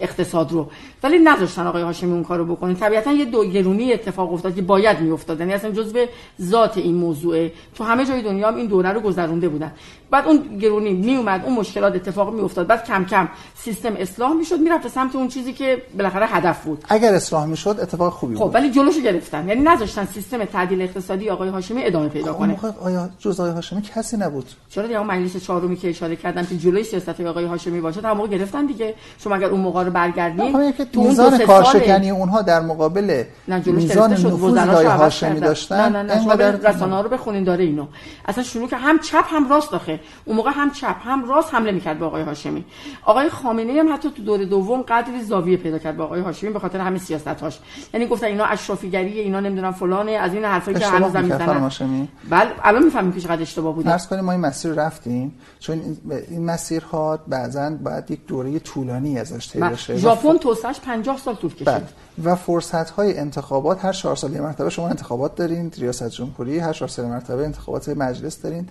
اقتصاد رو. ولی نذاشتن آقای هاشمی اون کارو بکنه. طبیعتا یه دو گرونی اتفاق افتاد که باید میافتاد. یعنی اصلا جزء ذات این موضوعه. تو همه جای دنیا هم این دوره رو گذرونده بودن. بعد اون گرونی می اومد اون مشکلات اتفاق می افتاد بعد کم کم سیستم اصلاح می‌شد می‌رفت سمت اون چیزی که بالاخره هدف بود. اگر اصلاح می‌شد اتفاق خوبی خب، بود. خب ولی جلوشو گرفتن. یعنی نذاشتن سیستم تعدیل اقتصادی آقای هاشمی ادامه پیدا خب کنه. آیا جز آقای هاشمی کسی نبود؟ چرا دیگه مجلس چهارمی که اشاره کردم که جلوی سیاست آقای هاشمی باشه تا موقع گرفتن دیگه. شما اگر اون موقع رو برگردین تو میزان کارشکنی اونها در مقابل میزان نفوذ آقای هاشمی داشتن؟ نه نه نه. شما رسانه‌ها رو بخونین. داره اینو. اصلا شروع که هم چپ هم راست داخه اون موقع هم چپ هم راست حمله می‌کرد به آقای هاشمی. آقای خامنه هم حتی تو دور دوم قدری زاویه پیدا کرد با آقای هاشمی به خاطر همین سیاستاش یعنی گفتن اینا اشرافیگری اینا نمی‌دونم فلانه از این حرفایی که هنوز می‌زنن. بله الان می‌فهمیم که چقدر اشتباه بود فرض کنیم ما این مسیر رفتیم. چون این مسیرها بعضا باید یک دوره طولانی ازش طی بشه ژاپن توسعهش 50 سال طول کشید بله. و فرصت های انتخابات هر چهار سال یه مرتبه شما انتخابات دارین ریاست جمهوری هر چهار سال مرتبه انتخابات مجلس دارین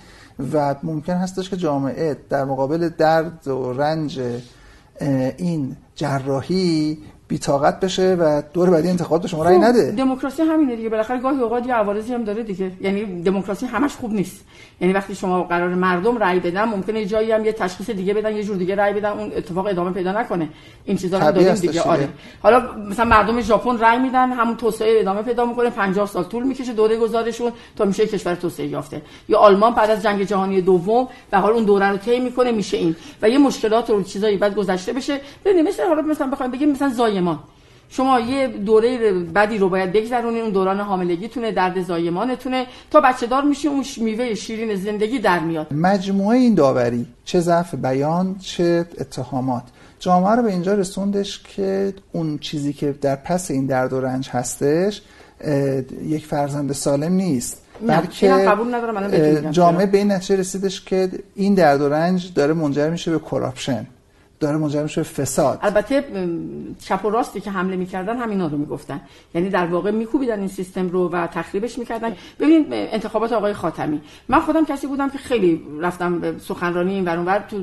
و ممکن هستش که جامعه در مقابل درد و رنج این جراحی بیتاقت بشه و دور بعدی انتخابات به شما رأی خب، نده. دموکراسی همینه دیگه. بالاخره گاهی اوقات یه عوارضی هم داره دیگه. یعنی دموکراسی همش خوب نیست. یعنی وقتی شما قرار مردم رأی بدن ممکنه جایی هم یه تشخیص دیگه بدن یه جور دیگه رأی بدن اون اتفاق ادامه پیدا نکنه. این چیزا رو داریم دیگه. آره. حالا مثلا مردم ژاپن رأی میدن همون توسعه ادامه پیدا می‌کنه. 50 سال طول می‌کشه دوره گذارشون تا میشه کشور توسعه یافته. یا آلمان بعد از جنگ جهانی دوم به حال اون دوره رو طی می‌کنه میشه این. و یه مشکلات رو چیزایی بعد گذشته بشه. ببینید مثلا حالا مثلا بخوایم بگیم مثلا زایمان شما یه دوره بدی رو باید بگذرونید اون دوران حاملگیتونه درد زایمانتونه تا بچه دار میشه اون میوه شیرین زندگی در میاد. مجموعه این داوری چه ضعف بیان چه اتهامات. جامعه رو به اینجا رسوندش که اون چیزی که در پس این درد و رنج هستش یک فرزند سالم نیست. بلکه جامعه به این نتیجه رسیدش که این درد و رنج داره منجر میشه به کراپشن داره منجر میشه فساد. البته چپ و راستی که حمله می‌کردن همینا رو می‌گفتن. یعنی در واقع میکوبیدن این سیستم رو و تخریبش می‌کردن. ببینید انتخابات آقای خاتمی. من خودم کسی بودم که خیلی رفتم به سخنرانی این ور تو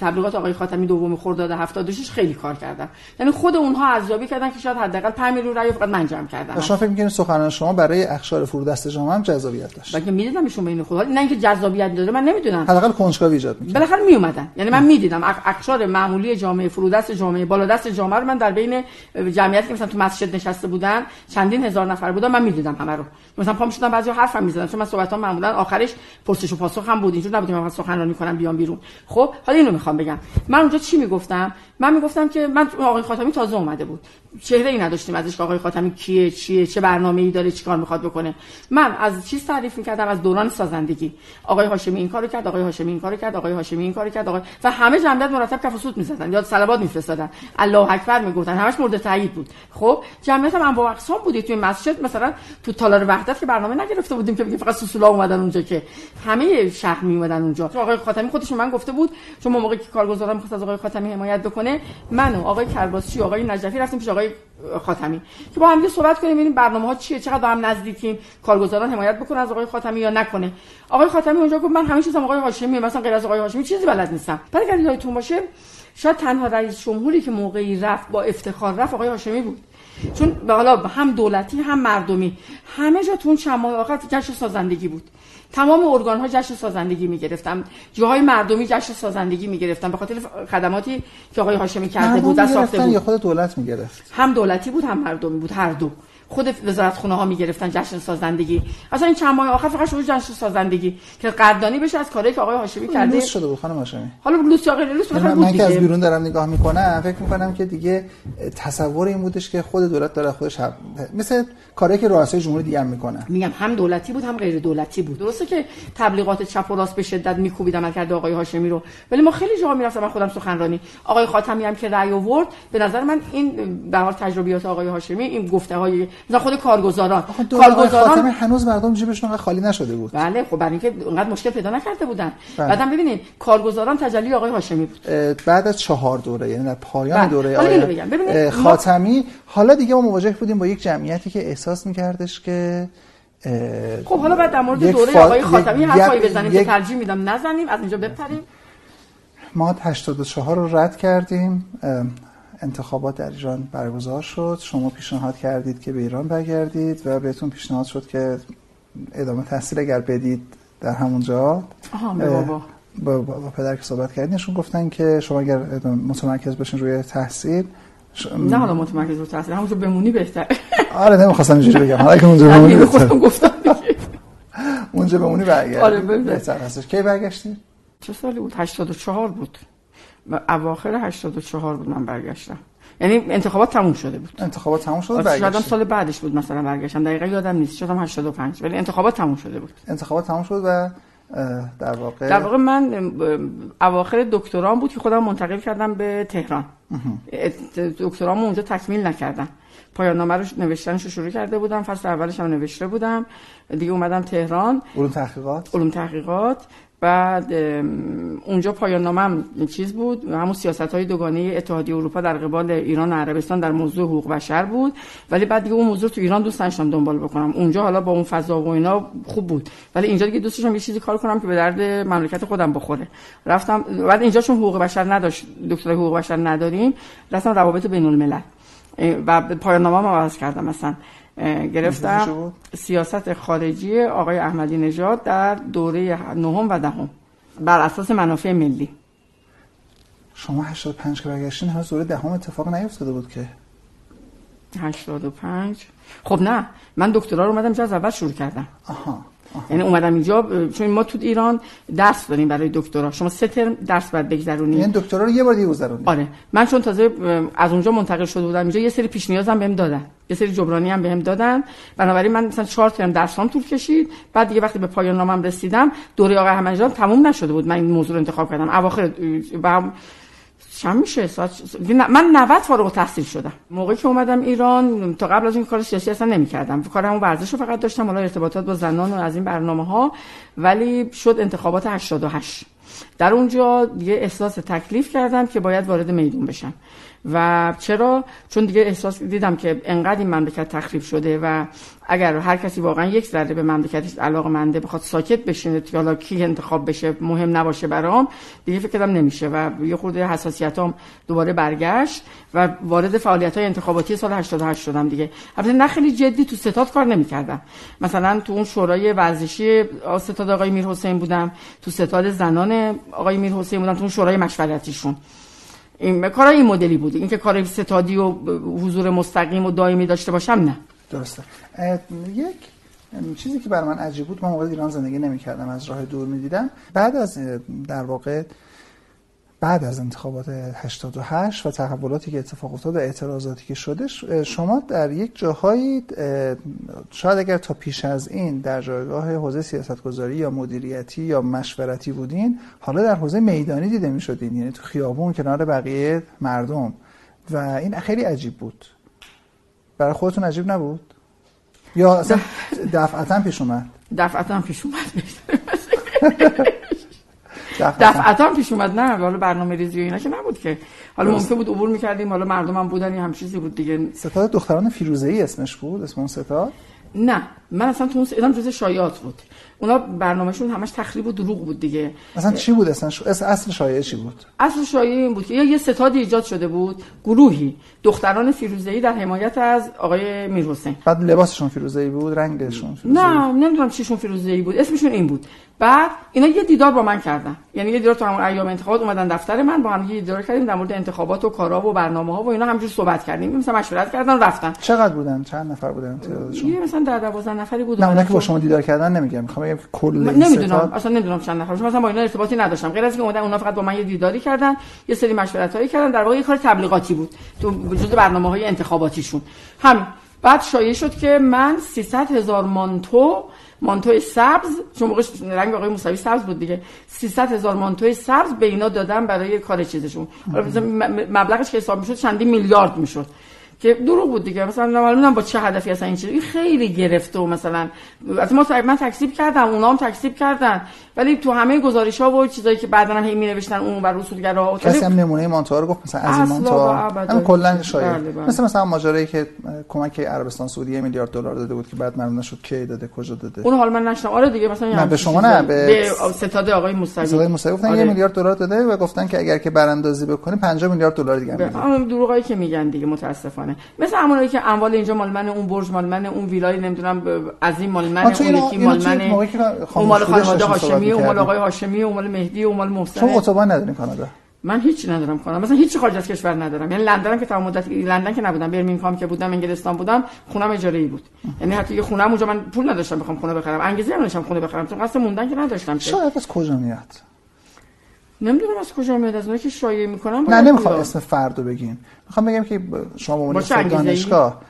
تبلیغات آقای خاتمی دوم خرداد 76 خیلی کار کردم. یعنی خود اونها ارزیابی کردن که شاید حداقل 5 میلیون رای فقط من جمع کردم. شما فکر می‌کنید سخنرانی شما برای اخشار فرودست جامعه هم جذابیت داشت؟ بلکه می‌دیدم ایشون بین خود نه اینکه جذابیت داره من نمی‌دونم. حداقل کنجکاوی ایجاد می‌کرد. بالاخره می اومدن یعنی من می‌دیدم. اخشار معمولی جامعه فرودست جامعه بالادست جامعه رو من در بین جمعیتی که مثلا تو مسجد نشسته بودن چندین هزار نفر بودن من می‌دیدم همه رو. مثلا پام شدم بعضی حرفم می‌زدن. چون من صحبتام معمولا آخرش پرسش و پاسخ هم بود. اینجور نبود که من سخنرانی کنم بیام بیرون. خب حالا اینو می‌خوام بگم. من اونجا چی می‌گفتم؟ من می‌گفتم که من آقای خاتمی تازه اومده بود. چهره ای نداشتیم ازش آقای خاتمی کیه چیه چه برنامه‌ای داره چیکار می‌خواد بکنه. من از چیز تعریف می‌کردم؟ از دوران سازندگی. آقای هاشمی این کارو کرد آقای هاشمی این کارو کرد آقای هاشمی این کارو کرد آقای و همه جمعیت مرتب کف سود می‌زدن. یا صلوات میفرستادن. الله اکبر می‌گفتن. همش مورد تایید بود. خب جمعیت من با اقسام بودی. توی مسجد مثلا تو تالار وحدت که برنامه نگرفته بودیم که فقط سوسولا اومدن اونجا که همه شهر می اومدن اونجا آقای خاتمی خودش من گفته بود چون موقعی که کارگزارم می‌خواست از آقای خاتمی حمایت بکنه من و آقای کرباسی و آقای نجفی رفتیم پیش آقای خاتمی. که با هم صحبت کنیم ببینیم برنامه ها چیه چقدر هم نزدیکیم کارگزاران حمایت بکنه از آقای خاتمی یا نکنه. آقای خاتمی اونجا گفت من همه چیزم آقای هاشمی مثلا غیر از آقای هاشمی چیزی بلد نیستم. بعد اگر یادتون باشه. شاید تنها رئیس جمهوری که موقعی رفت با افتخار رفت آقای هاشمی بود. چون به حالا هم دولتی هم مردمی همه جا تو اون چند ماه آخر جشن سازندگی بود. تمام ارگان ها جشن سازندگی می گرفتم جاهای مردمی جشن سازندگی می گرفتم به خاطر خدماتی که آقای هاشمی کرده بود و ساخته بود یا خود دولت می گرفت هم دولتی بود هم مردمی بود هر دو. خود وزارت خونه ها می‌گرفتن جشن سازندگی. اصلا این چند ماه آخر فقط شروع جشن سازندگی که قدردانی بشه از کاری که آقای هاشمی کرده. لوس شده بود خانم هاشمی. حالا لوس یا غیر لوس من, من که از بیرون دارم نگاه می‌کنم فکر می‌کنم که دیگه تصور این بودش که خود دولت داره خودش هم... مثل کاری که رؤسای جمهوری دیگه هم می‌کنن. میگم هم دولتی بود هم غیر دولتی بود. درسته که تبلیغات چپ و راست به شدت میکوبید عمل کرده آقای هاشمی رو. ولی ما خیلی جا می‌رفتم من خودم سخنرانی. آقای خاتمی هم که رأی آورد به نظر من این به حال تجربیات آقای هاشمی این گفته های مثلا خود کارگزاران. کارگزاران هنوز مردم جیبشون خالی نشده بود. بله خب برای اینکه اونقدر مشکل پیدا نکرده بودن. بله. بعدم ببینید کارگزاران تجلی آقای هاشمی بود. بعد از چهار دوره یعنی در پایان بله. دوره آقای خاتمی حالا دیگه ما مواجه بودیم با یک جمعیتی که احساس میکردش که خب حالا بعد در مورد دوره فا... آقای خاتمی حرفایی بزنیم یک... که ترجیح میدم نزنیم از اینجا بپریم. ما 84 رو رد کردیم. انتخابات در ایران برگزار شد. شما پیشنهاد کردید که به ایران برگردید و بهتون پیشنهاد شد که ادامه تحصیل اگر بدید در همونجا آها بابا. با, با, با پدر که صحبت کردینشون گفتن که شما اگر متمرکز بشین روی تحصیل ش... نه حالا متمرکز روی تحصیل همونجا بمونی بهتر. آره نمی‌خواستم اینجوری بگم. حالا که اونجا بمونی بهتر. گفتم اونجا بمونی برگرد آره بهتر. هستش. کی برگشتی چه سالی بود؟ 84 بود. اواخر 84 بود من برگشتم. یعنی انتخابات تموم شده بود. انتخابات تموم شده بود شاید سال بعدش بود مثلا برگشتم. دقیقا یادم نیست. شدم 85 ولی انتخابات تموم شده بود. انتخابات تموم شد و در واقع در واقع من اواخر دکترام بود که خودم منتقل کردم به تهران. دکترام اونجا تکمیل نکردم. پایان نامه رو نوشتنش شروع کرده بودم. فصل اولش هم نوشته بودم. دیگه اومدم تهران. علوم تحقیقات؟ علوم تحقیقات. بعد اونجا پایان نامم چیز بود. همون سیاست های دوگانه اتحادیه اروپا در قبال ایران و عربستان در موضوع حقوق بشر بود. ولی بعد دیگه اون موضوع تو ایران دوست داشتم دنبال بکنم. اونجا حالا با اون فضا و اینا خوب بود. ولی اینجا دیگه دوست داشتم یه چیزی کار کنم که به درد مملکت خودم بخوره. رفتم بعد اینجا چون حقوق بشر نداشت دکترای حقوق بشر نداریم رفتم روابط بین الملل و پایان نامه عوض کردم مثلا. گرفتم. سیاست خارجی آقای احمدی نژاد در دوره نهم و دهم بر اساس منافع ملی. شما 85 که برگشتین هنوز دوره دهم اتفاق نیفتاده بود که. 85 خب نه من دکترا رو اومدم از اول شروع کردم. آها. یعنی اومدم اینجا چون ما تو ایران درس داریم برای دکترا. شما سه ترم درس بعد بگذرونید. یعنی دکترا رو یه بار دیگه گذرونید آره. من چون تازه از اونجا منتقل شده بودم اینجا یه سری پیش نیازم بهم دادن. یه سری جبرانی هم بهم دادن. بنابراین من مثلا 4 ترم درسام طول کشید. بعد دیگه وقتی به پایان نامم رسیدم دوره آقای احمدی تموم نشده بود. من این موضوع رو انتخاب کردم. اواخر چند میشه من 90 فارغ التحصیل شدم. موقعی که اومدم ایران تا قبل از این کار سیاسی اصلا نمی‌کردم. کار همون ورزش رو فقط داشتم حالا ارتباطات با زنان و از این برنامه ها ولی شد انتخابات 88 در اونجا دیگه احساس تکلیف کردم که باید وارد میدون بشم. و چرا؟ چون دیگه احساس دیدم که انقدر این مملکت تخریب شده و اگر هر کسی واقعا یک ذره به مملکتش علاقه منده بخواد ساکت بشینه که حالا کی انتخاب بشه مهم نباشه برام دیگه فکر کردم نمیشه و یه خورده حساسیتام دوباره برگشت و وارد فعالیت های انتخاباتی سال 88 شدم دیگه. البته نه خیلی جدی تو ستاد کار نمی‌کردم. مثلا تو اون شورای ورزشی ستاد آقای میر حسین بودم تو ستاد زنان آقای میر حسین بودم تو اون شورای مشورتیشون. این کار این مدلی بود اینکه کار ستادی و حضور مستقیم و دائمی داشته باشم نه. درسته. یک چیزی که برای من عجیب بود من موقع ایران زندگی نمی‌کردم از راه دور می‌دیدم. بعد از در واقع بعد از انتخابات 88 و تحولاتی که اتفاق افتاد و اعتراضاتی که شده شما در یک جاهایی شاید اگر تا پیش از این در جایگاه حوزه سیاستگذاری یا مدیریتی یا مشورتی بودین حالا در حوزه میدانی دیده می شدین یعنی تو خیابون کنار بقیه مردم. و این خیلی عجیب بود. برای خودتون عجیب نبود؟ یا اصلا دفعتا پیش اومد؟ دفعتا پیش اومد. دفعتا. پیش اومد. نه حالا برنامه ریزی و اینا که نبود که. حالا ممکن بود عبور می‌کردیم حالا مردم هم بودن هم چیزی بود دیگه. ستاد دختران فیروزه ای اسمش بود اسم اون ستاد؟ نه من اصلا تو اون جز شایعات بود. اونا برنامهشون همش تخریب و دروغ بود دیگه. مثلا چی بود اصلا؟ اصل شایعه چی بود؟ اصل شایعه این بود که یه ستادی ایجاد شده بود گروهی. دختران فیروزه‌ای در حمایت از آقای میرحسین. بعد لباسشون فیروزه‌ای بود رنگشون فیروزه‌ای نه نمی‌دونم چیشون فیروزه‌ای بود. اسمشون این بود. بعد اینا یه دیدار با من کردن. یعنی یه دیدار تو همون ایام انتخابات اومدن دفتر من با هم یه دیدار کردیم در مورد انتخابات و کارا و برنامه ها و اینا همجور صحبت کردیم. مثلا مشورت کردن رفتن. چقدر بودن؟ چند نفر بودن تعدادشون یه مثلا در 12 نفری بودن نه اونا که با شما دیدار کردن. نمیگم. می‌خوام کل نمی‌دونم اصلا نمی‌دونم چند نفر. مثلا با اینا ارتباطی نداشتم. غیر از اینکه اومدن اونا فقط با من یه دیداری کردن یه سری مشورت هایی کردن. در واقع یه کار تبلیغاتی بود. تو جزء برنامه های انتخاباتیشون. همین بعد شایع شد که من 300 هزار مانتو مانتوی سبز چون موقع رنگ آقای موسوی سبز بود دیگه. 300 هزار مانتوی سبز به اینا دادم برای کار چیزشون. مبلغش که حساب می‌شد چندی میلیارد می‌شد. که دروغ بود دیگه. مثلا نمی‌دونم با چه هدفی اصلا این چیز. این خیلی گرفته و مثلا ما من تکسیب کردم اونا هم تکسیب کردن. ولی تو همه گزارش ها و چیزایی که بعدا هم هی می نوشتن اون بر رسولگرا کسی هم نمونه مانتو رو گفت مثلا از این مانتو هم کلا شاید بله بله. مثلا مثلا ماجرایی که کمک عربستان سعودی میلیارد دلار داده بود که بعد معلوم نشد کی داده کجا داده. اون حال من نشنم. آره دیگه مثلا نه به شما نه به, ستاد آقای موسوی ستاد موسوی گفتن آره. یه میلیارد دلار داده و گفتن که اگر که براندازی بکنی 50 میلیارد دلار دیگه هم دروغایی که میگن دیگه متاسفانه. مثل همونایی که اموال اینجا مال من اون برج مال من اون ویلای نمی‌دونم از این مال من اون یکی مال من اون مال خانواده هاشمی اون مال آقای هاشمی اون مال مهدی اون مال محسن. چون اتوبان ندارین کانادا؟ من هیچ ندارم کانادا. مثلا هیچ خارج از کشور ندارم. یعنی لندن که تمام مدت لندن که نبودم برمینگهام که بودم انگلستان بودم خونم اجاره ای بود. یعنی حتی یه خونم اونجا من پول نداشتم بخوام خونه بخرم. انگیزه نداشتم خونه بخرم. چون قصد موندن که نداشتم شاید از کجا میاد؟ نمی‌دونم از کجا میاد از که شایعه می‌کنم نه نمی‌خوام اسم فردو بگین می‌خوام بگم که شما به دانشگاه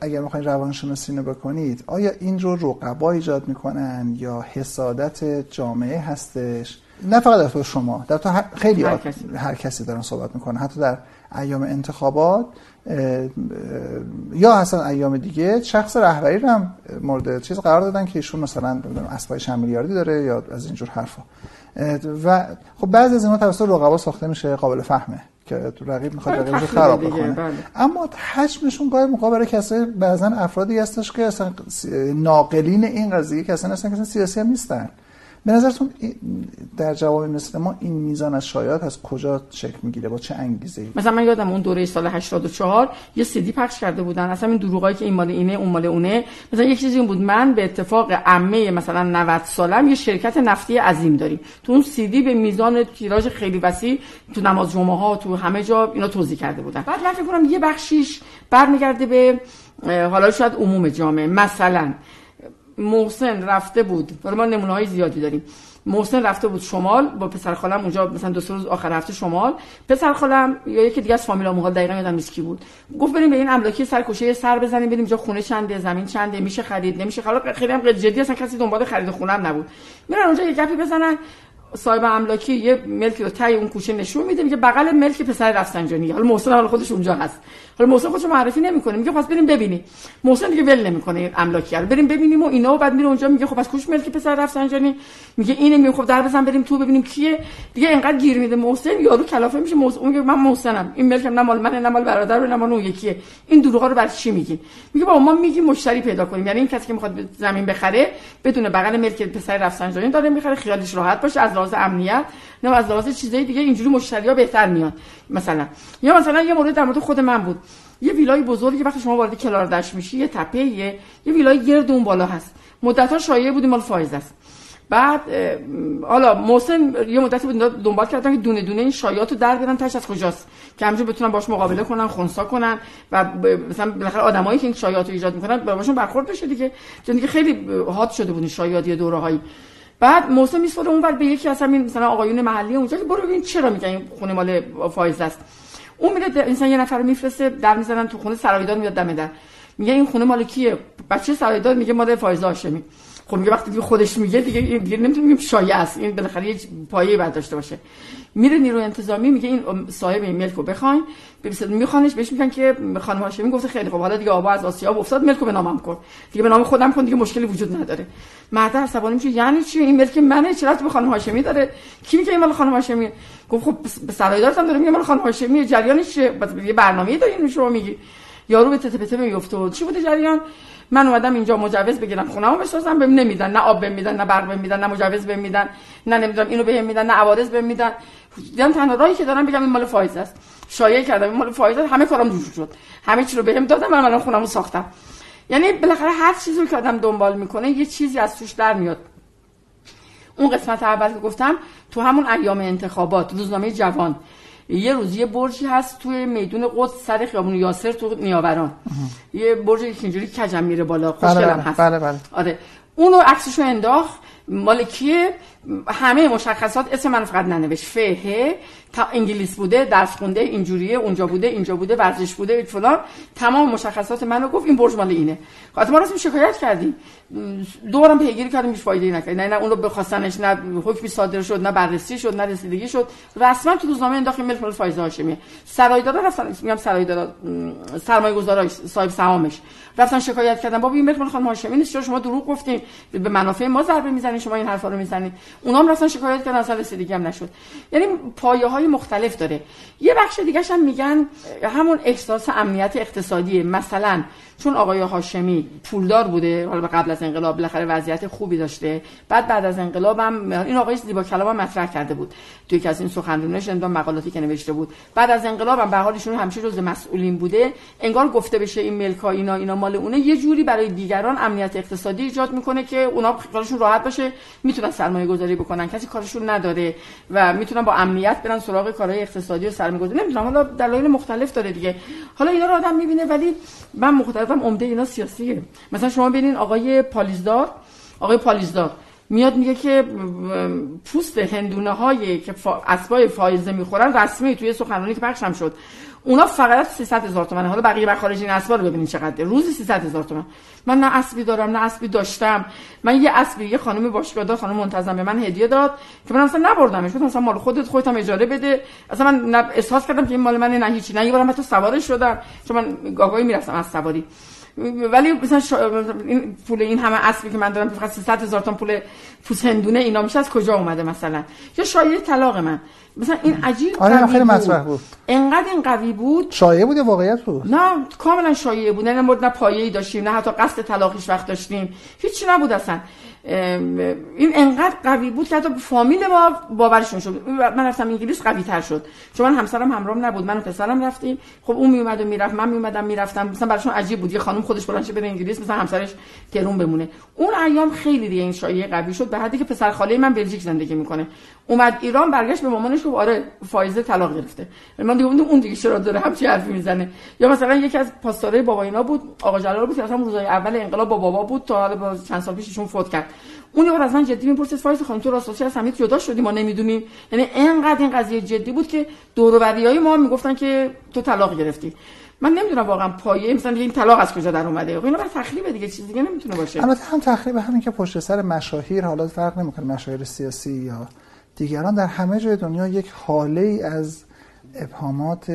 اگر می‌خواین روانشناسی رو بکنید آیا این رو رقبا ایجاد می‌کنن یا حسادت جامعه هستش؟ نه فقط در شما در تو خیلی هر کسی. هر کسی دارن صحبت می‌کنه حتی در ایام انتخابات یا اصلا ایام دیگه شخص رهبری رو هم مورد چیز قرار دادن که ایشون مثلا اسبای چند میلیاردی داره یا از اینجور حرفا. و خب بعضی از اینا توسط رقبا ساخته میشه قابل فهمه که رقیب می‌خواد رقیب رو خراب بکنه بله. اما حجمشون گاهی موقع برای کسای بعضا افرادی هستش که اصلا ناقلین این قضیه که اصلا اصلا سیاسی هم نیستن به نظرتون در جواب مثل ما این میزان از شایعات از کجا شکل می‌گیره؟ با چه انگیزه مثلا من یادم اون دوره سال 84 یه سیدی پخش کرده بودن. اصلا این دروغایی که این مال اینه اون مال اونه. مثلا یک چیزی بود من به اتفاق عمه مثلا 90 سالم یه شرکت نفتی عظیم داریم. تو اون سیدی به میزان تیراژ خیلی وسیع تو نماز جمعه ها تو همه جا اینا توضیح کرده بودن. بعد من فکر کنم یه بخشیش برمیگرده به حالا شاید عموم جامعه. مثلا محسن رفته بود. حالا ما نمونه های زیادی داریم. محسن رفته بود شمال با پسر خالم اونجا مثلا دو روز آخر هفته شمال. پسر خالم یا یکی دیگه از فامیلا موها دقیقا یادم نیست کی بود. گفت بریم به این املاکی سر کوشه سر بزنیم بریم اینجا خونه چنده زمین چنده میشه خرید نمیشه خلاص خیلی هم جدی اصلا کسی دنبال خرید خونه هم نبود. میرن اونجا یه گپی بزنن. صاحب املاکی یه ملکی رو تای اون کوچه نشون میده میگه بغل ملک پسر رفسنجانی. حالا محسن حالا خودش اونجا هست. حالا محسن خودش معرفی نمی‌کنه. میگه پس بریم ببینیم. محسن دیگه ول نمی‌کنه این املاکی رو. بریم ببینیم و اینا و بعد میره اونجا میگه خب از کوش ملک پسر رفسنجانی؟ میگه اینه. میگه خب در بزن بریم تو ببینیم کیه. دیگه اینقدر گیر میده محسن. یارو کلافه میشه. محسن میگه من محسنم. این ملکم نه مال من نه مال برادر نه مال اون یکیه. این دروغا رو برای چی میگین میگه با ما میگیم مشتری پیدا کنیم. یعنی این کسی که می‌خواد زمین بخره بدون بغل ملک پسر رفسنجانی داره می‌خره. خیالش راحت باشه. از لحاظ امنیت نه از لحاظ چیزای دیگه اینجوری مشتری ها بهتر میاد مثلا یا مثلا یه مورد در مورد خود من بود. یه ویلای بزرگی وقتی شما وارد کلار دشت میشی یه تپه یه یه ویلای گرد اون بالا هست. مدت ها شایعه بود این مال فایزه است. بعد حالا محسن یه مدتی بود دنبال کردن که دونه دونه این شایعات رو در بیارن تهش از کجاست. که همینجور بتونن باش مقابله کنن خونسا کنن و مثلا بالاخره آدمایی که این شایعات رو ایجاد می‌کنن باشون برخورد بشه دیگه. چون دیگه خیلی hot شده بود این شایعات یه دوره‌هایی. بعد میسپره اون به یکی از همین مثلا آقایون محلی اونجا که برو ببین چرا میگن این خونه مال فایزه است. اون میره انسان یه نفر میفرسته در می‌زنن تو خونه سرایدار میاد دم در. میگه این خونه مال کیه؟ بچه سرایدار میگه مال فایز هاشمی. خب میگه وقتی که خودش میگه دیگه دیگه نمی‌تونیم شایعه است. این بالاخره یه پایه بعد داشته باشه. میره نیروی انتظامی میگه این صاحب این ملک رو بخواین. ببینید میخوانش بهش میگن که خانم هاشمی گفته خیلی خب حالا دیگه آبا از آسیاب افتاد ملک رو به نامم کن. دیگه به نام خودم کن دیگه مشکلی وجود نداره. مرد عصبانی میشه یعنی چی؟ این ملک منه؟ چرا به خانم هاشمی داره؟ کی میگه این مال خانم هاشمی گفت خب به سرایدارتم داره میگه مال خانم هاشمی جریانش چیه؟ یه برنامه‌ای دارین شما میگی. یارو به تته پته میفته چی بوده جریان؟ من اومدم اینجا مجوز بگیرم خونه‌مو بسازم بهم نمیدن نه آب بهم میدن نه برق بهم میدن نه مجوز بهم میدن نه نمی‌دونم اینو بهم میدن نه عوارض بهم میدن. دیدم تنها راهی که دارم بگم این مال فایزه است. شایعه کردم این مال فایزه است. همه کارم جور شد. همه چی رو بهم دادم من الان خونمو ساختم. یعنی بالاخره هر چیزی که آدم دنبال می‌کنه یه چیزی از توش در میاد. اون قسمت اول که گفتم تو همون ایام انتخابات روزنامه جوان یه روز یه برجی هست توی میدون قدس سر خیابون یاسر تو نیاوران یه برجی که اینجوری کجم میره بالا. خوشگلم بله بله، هست. بله بله. آره. اونو عکسشو انداخت. مال کیه؟ همه مشخصات اسم من فقط ننوشت. فه تا انگلیس بوده درس خونده اینجوریه اونجا بوده اینجا بوده ورزش بوده فلان. تمام مشخصات منو گفت این برج مال اینه. خاطر ما راست شکایت کردیم. دورم پیگیری کردیم هیچ فایده نکرد نه نه اون رو بخواستنش نه حکمی صادر شد نه بررسی شد نه رسیدگی شد. رسما تو روزنامه انداخت ملک مال فایز هاشمی سرایدارا رفتن میگم سرایدارا سرمایه‌گذارای صاحب سهامش. رفتن شکایت کردن. بابا این ملک مال خانم هاشمی نیست. شما دروغ گفتین؟ به منافع ما ضربه می‌زنید شما این حرفا رو می‌زنید اونام رفتن شکایت کردن اصلا رسیدگی هم نشد. یعنی پایه های مختلف داره. یه بخش دیگه هم میگن همون احساس امنیت اقتصادی مثلا چون آقای هاشمی پولدار بوده حالا قبل از انقلاب بالاخره وضعیت خوبی داشته بعد بعد از انقلاب هم این آقای زیبا کلام هم مطرح کرده بود. توی یکی از این سخنرانیش اندام مقالاتی که نوشته بود. بعد از انقلاب هم به حال ایشون همیشه جزء مسئولین بوده. انگار گفته بشه این ملک اینا اینا مال اونه. یه جوری برای دیگران امنیت اقتصادی ایجاد می‌کنه که اونا کارشون راحت باشه می‌تونن سرمایه گذاری بکنن. کسی کارشون نداره و می‌تونن با امنیت برن سراغ کارهای اقتصادی و سرمایه گذاری نمی‌دونم حالا دلایل مختلف داره دیگه. حالا اینا رو آدم می‌بینه ولی من مختلفم عمده اینا سیاسیه مثلا شما ببینین آقای پالیزدار آقای پالیزدار میاد میگه که پوست هندونه هایی که. اسبای فایزه می‌خورن رسمی توی سخنرانی که پخش هم شد اونا فقط 300 هزار تومن حالا بقیه مخارج این اسبا رو ببینید چقدر. روزی 300 هزار تومن. من نه اسبی دارم نه اسبی داشتم. من یه اسبی یه خانم باشگاهدار خانم منتظم به من هدیه داد که من اصلا نبردمش. گفتم مثلا مال خودت خودت هم اجاره بده. اصلا من احساس کردم که این مال من نه هیچی. نه یه بارم حتی سوارش شدم. چون من گاگایی می‌رفتم از سواری. ولی مثلا این پول این همه اسبی که من دارم فقط 300 هزار تا پول پوس هندونه اینا میشه از کجا اومده مثلا؟ یا شایعه طلاق من. مثلا این عجیب آره خیلی مطرح بود. انقدر این قوی بود. شایعه بود واقعیت بود؟ نه کاملا شایعه بود. نه مورد نه پایه‌ای داشتیم نه حتی قصد طلاقش وقت داشتیم. هیچی نبود اصلا. این انقدر قوی بود که حتی فامیل ما باورشون شد. من رفتم انگلیس قوی تر شد. چون من همسرم همراهم نبود. من و پسرم رفتیم. خب اون میومد و می‌رفت من میومدم می‌رفتم. مثلا براشون عجیب بود. یه خانم خودش بلند بره انگلیس مثلا همسرش تهران بمونه. اون ایام خیلی دیگه این شایعه قوی شد. به حدی که پسر خاله من بلژیک زندگی می‌کنه. اومد ایران برگشت به مامانش گفت آره فایزه طلاق گرفته. من دیگه اون دیگه چرا داره همچی حرفی می‌زنه؟ یا مثلا یکی از پاسدارای بابا اینا بود آقا جلال بود که اصلا روزای اول انقلاب با بابا بود تا حالا چند سال پیششون فوت کرد. اون یه از من جدی می‌پرسید فایز خانم تو راستش از حمید جدا شدی؟ ما نمی‌دونیم. یعنی اینقدر این قضیه جدی بود که دور های ما می‌گفتن که تو طلاق گرفتی. من نمی‌دونم واقعا پایه مثلا این طلاق از کجا در اومده؟ اینا برای تخریب دیگه چیز دیگه نمی‌تونه باشه. البته هم تخریب همین که پشت سر مشاهیر حالا فرق نمی‌کنه مشاهیر سیاسی یا دیگران در همه جای دنیا یک حاله ای از ابهامات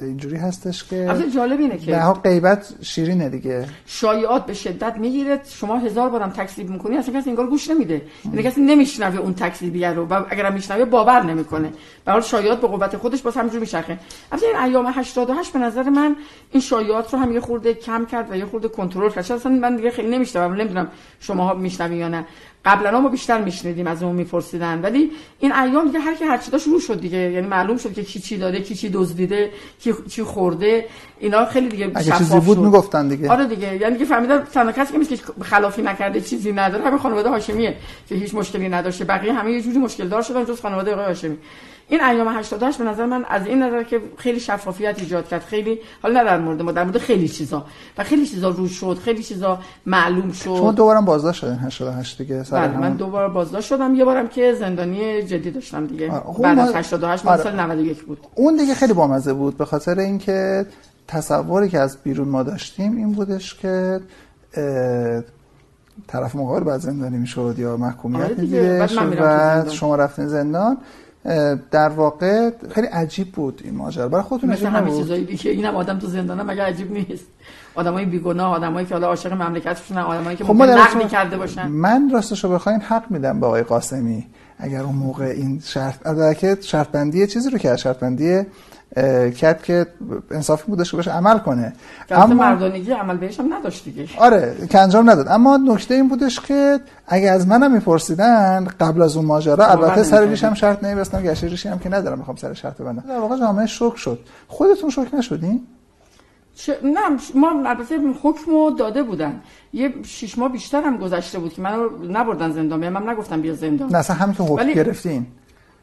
اینجوری هستش که البته جالب اینه که به غیبت شیرینه دیگه. شایعات به شدت می‌گیره. شما هزار بارم تکذیب می‌کنی اصلا کسی انگار گوش نمیده. یعنی کسی نمیشنوه اون تکذیبیه رو و اگرم میشنوه باور نمی‌کنه. به حال شایعات به قوت خودش باز همینجوری میشخه البته این ایام 88 به نظر من این شایعات رو هم یه خورده کم کرد و یه خورده کنترل کرد. اصلا من دیگه خیلی نمیشنوم نمی‌دونم شماها میشنوین یا نه. قبلا ما بیشتر میشنیدیم از اون میپرسیدن. ولی این ایام دیگه هر کی هر چی داشت رو شد دیگه. یعنی معلوم شد که کی چی داده کی چی دزدیده کی چی خورده. اینا خیلی دیگه اگه چیزی بود می‌گفتن دیگه. آره دیگه. یعنی که فهمیدن تنها کسی که که خلافی نکرده چیزی نداره. همین خانواده هاشمیه که هیچ مشکلی نداشته. بقیه همه یه جوری مشکل دار شدن جز خانواده آقای هاشمی. این ایام 88 به نظر من از این نظر که خیلی شفافیت ایجاد کرد. خیلی حالا نه در مورد ما در مورد خیلی چیزا. و خیلی چیزا رو شد خیلی چیزا معلوم شد. شما دوبارم بازداشت شدین 88 دیگه بله من دوباره بازداشت شدم. یه بارم که زندانی جدی داشتم دیگه. بعد از 88 آره. سال 91 بود. اون دیگه خیلی بامزه بود به خاطر اینکه تصوری که از بیرون ما داشتیم این بودش که طرف مقابل بعد زندانی می‌شد یا محکومیت آره می‌گیره و شما رفتین زندان. در واقع خیلی عجیب بود این ماجرا. برای خودتون مثل همه چیزایی دیگه اینم آدم تو زندانه مگه عجیب نیست؟ آدمای بیگناه آدمایی که حالا عاشق مملکتشون آدمایی که خب نقدی کرده باشن. من راستش رو بخواین حق میدم به آقای قاسمی. اگر اون موقع این شرط که شرط بندی چیزی رو که شرط بندی کرد که انصافی بودش بهش عمل کنه. اما مردانگی عمل بهش هم نداشت دیگه. آره که انجام نداد. اما نکته این بودش که اگه از منم میپرسیدن قبل از اون ماجرا البته سر ریش هم شرط نمیبستم گشت ریشی هم که ندارم می‌خوام سر شرط ببندم. در واقع جامعه شوک شد. خودتون شوک نشدین؟ نه ما البته حکمو داده بودن. یه شش ماه بیشتر هم گذشته بود که منو نبردن زندان من نگفتم بیا زندان. نه اصلا همین که حکم گرفتین.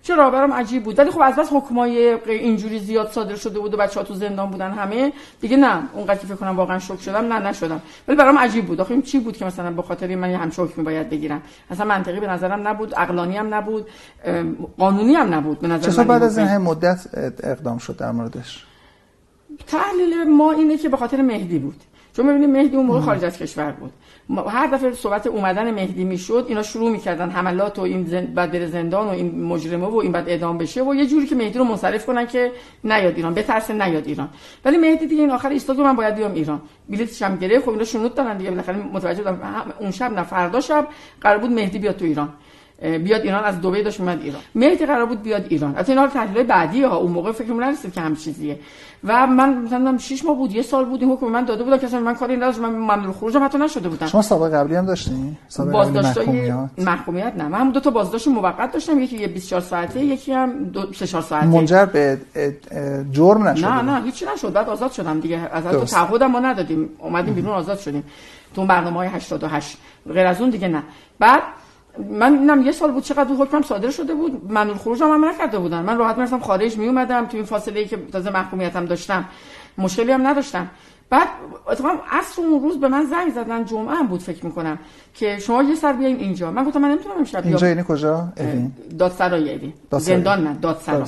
چرا؟ برام عجیب بود. ولی خب از بس حکمای اینجوری زیاد صادر شده بود و بچه‌ها تو زندان بودن همه. دیگه نه اونقدر که فکر کنم واقعا شوک شدم. نه نشدم. ولی برام عجیب بود. آخه این چی بود که مثلا به خاطر من همچه حکمی باید بگیرم؟ اصلا منطقی به نظرم نبود عقلانی هم نبود قانونی هم نبود. به نظر من بعد از این مدت اقدام شد در موردش؟ تحلیل ما اینه که به خاطر مهدی بود. چون می‌بینید مهدی اون موقع خارج از کشور بود. هر دفعه صحبت اومدن مهدی می‌شد اینا شروع می‌کردن حملات و این زند... بعد بره زندان و این مجرمه و این بعد اعدام بشه و یه جوری که مهدی رو منصرف کنن که نیاد ایران بترسه نیاد ایران. ولی مهدی دیگه این آخر ایستاد من باید بیام ایران. بلیطش هم گرفت خب اینا شنود دارن دیگه. بالاخره متوجه بودم اون شب نه فردا شب قرار بود مهدی بیاد تو ایران. بیاد ایران از دبی داشت اومد ایران. مهدی قرار بود بیاد ایران. البته اینا تحلیل بعدی ها اون موقع فکر نرسید که هم چیزیه. و من مثلا 6 ماه بود یه سال بود این حکم من داده بودم که من کاری نداشت من ممنوع خروجم حتی نشده بودم. شما سابقه قبلی هم داشتین؟ بازداشتای محکومیت؟ نه. من هم دو تا بازداشت موقت داشتم یکی یه 24 ساعته یکی هم دو 3 ساعته. منجر به جرم نشد نه نه هیچی نشد. بعد آزاد شدم دیگه. از تو تعهدم ما ندادیم. اومدیم بیرون آزاد شدیم. تو برنامه های 88 غیر از اون دیگه نه. بعد من اینم یه سال بود چقدر حکمم صادر شده بود. من خروج هم, نکرده بودن. من راحت می‌رفتم خارج می اومدم تو این فاصله ای که تازه محکومیتم داشتم. مشکلی هم نداشتم. بعد اتفاقا اصر اون روز به من زنگ زدن جمعه هم بود فکر می‌کنم که شما یه سر بیاین اینجا. من گفتم من نمی‌تونم امشب اینجا یعنی کجا؟ دادسرای اوین. زندان نه دادسرا.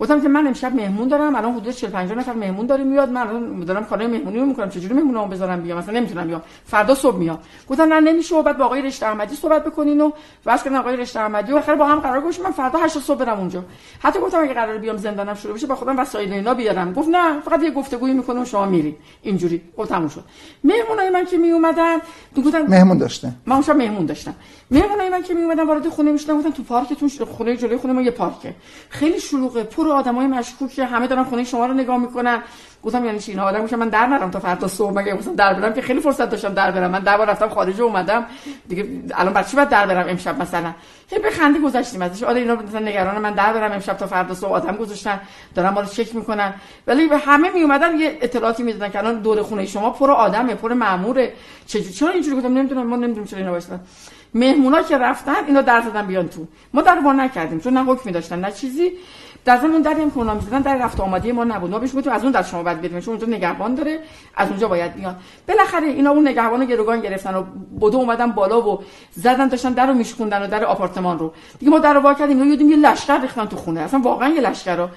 گفتم که من امشب مهمون دارم الان حدود 40 50 نفر مهمون داریم میاد من الان دارم کارهای مهمونی رو می‌کنم چجوری مهمونامو بذارم بیام؟ مثلا نمی‌تونم بیام. فردا صبح میام. گفتم نه نمیشه بعد با آقای رشته احمدی صحبت بکنین و واسه کردن آقای رشته احمدی و آخر با هم قرار گذاشتیم من فردا 8 صبح برم اونجا. حتی گفتم اگه قرار بیام زندانم شروع بشه با خودم وسایل اینا بیارم. گفت نه فقط یه گفتگویی می‌کنم شما میرید اینجوری. گفتم شد. مهمونای من که می اومدن گفتن مهمون داشتن. من اونجا مهمون داشتم. مهمونای من که می اومدن وارد خونه می‌شدن گفتن تو پارکتون خونه جلوی خونه ما یه پارکه. خیلی شلوغه پر آدمای مشکوکه همه دارن خونه شما رو نگاه می‌کنن. گفتم یعنی چی؟ اینا آدم میشه من در نرم تا فردا صبح. مگه مثلا در برم که خیلی فرصت داشتم در برم. من بار رفتم خارج اومدم. دیگه الان بعد چی باید در برم امشب مثلا؟ هی بخندی گذاشتیم ازش. آره اینا مثلا نگران من در برم امشب تا فردا صبح. آدم گذاشتن دارن ما رو چک می‌کنن. ولی به همه می اومدن یه اطلاعاتی می‌دادن که الان دور خونه شما پر آدمه پر ماموره. چجوری چرا اینجوری گفتم؟ نمی‌دونم ما نمی‌دونیم چرا اینا وایسادن مهمونا که رفتن اینا در زدن بیان تو. ما در وا نکردیم چون نه حکمی داشتن نه چیزی. در زمان در هم کنام می‌زدن در رفت آماده ما نبود. ما بهش گفتیم از اون در شما باید بریم چون اونجا نگهبان داره از اونجا باید بیان. بالاخره اینا اون نگهبانو گروگان گرفتن و بدو اومدن بالا و زدن داشتن درو میشکوندن و در آپارتمان رو. دیگه ما در وا کردیم یه لشکر ریختن تو خونه. اصلا واقعا یه لشکر رو.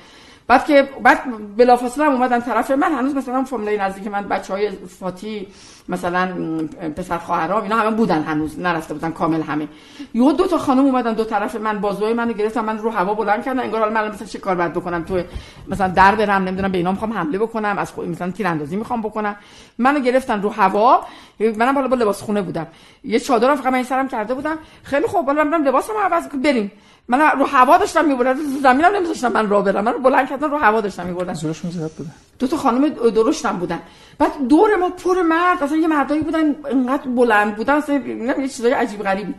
بعد که بعد بلافاصله اومدن طرف من. هنوز مثلا فامیلای نزدیک من بچهای فاتی مثلا پسر خواهرام اینا همه بودن هنوز. نرفته بودن کامل همه. یهو دو تا خانم اومدن دو طرف من بازوی منو گرفتن. من رو هوا بلند کردن. انگار حالا من مثلا چه کار باید بکنم؟ تو مثلا در برم نمی‌دونم به اینا می‌خوام حمله بکنم. از خود مثلا تیراندازی می‌خوام بکنم. منو گرفتن رو هوا. منم بالا با لباس خونه بودم. یه چادرم فقط من سرم کرده بودم. خیلی خوب. بالا من لباسمو عوض بریم. من رو هوا داشتم میبردم زمینم نمیذاشتم من راه برم. من رو بلند کردن رو هوا داشتم میبردم. زورشون زیاد بوده. دو تا خانم درشتم بودن. بعد دور ما پر مرد اصلا یه مردایی بودن اینقدر بلند بودن اصلا یه چیزای عجیب غریبی.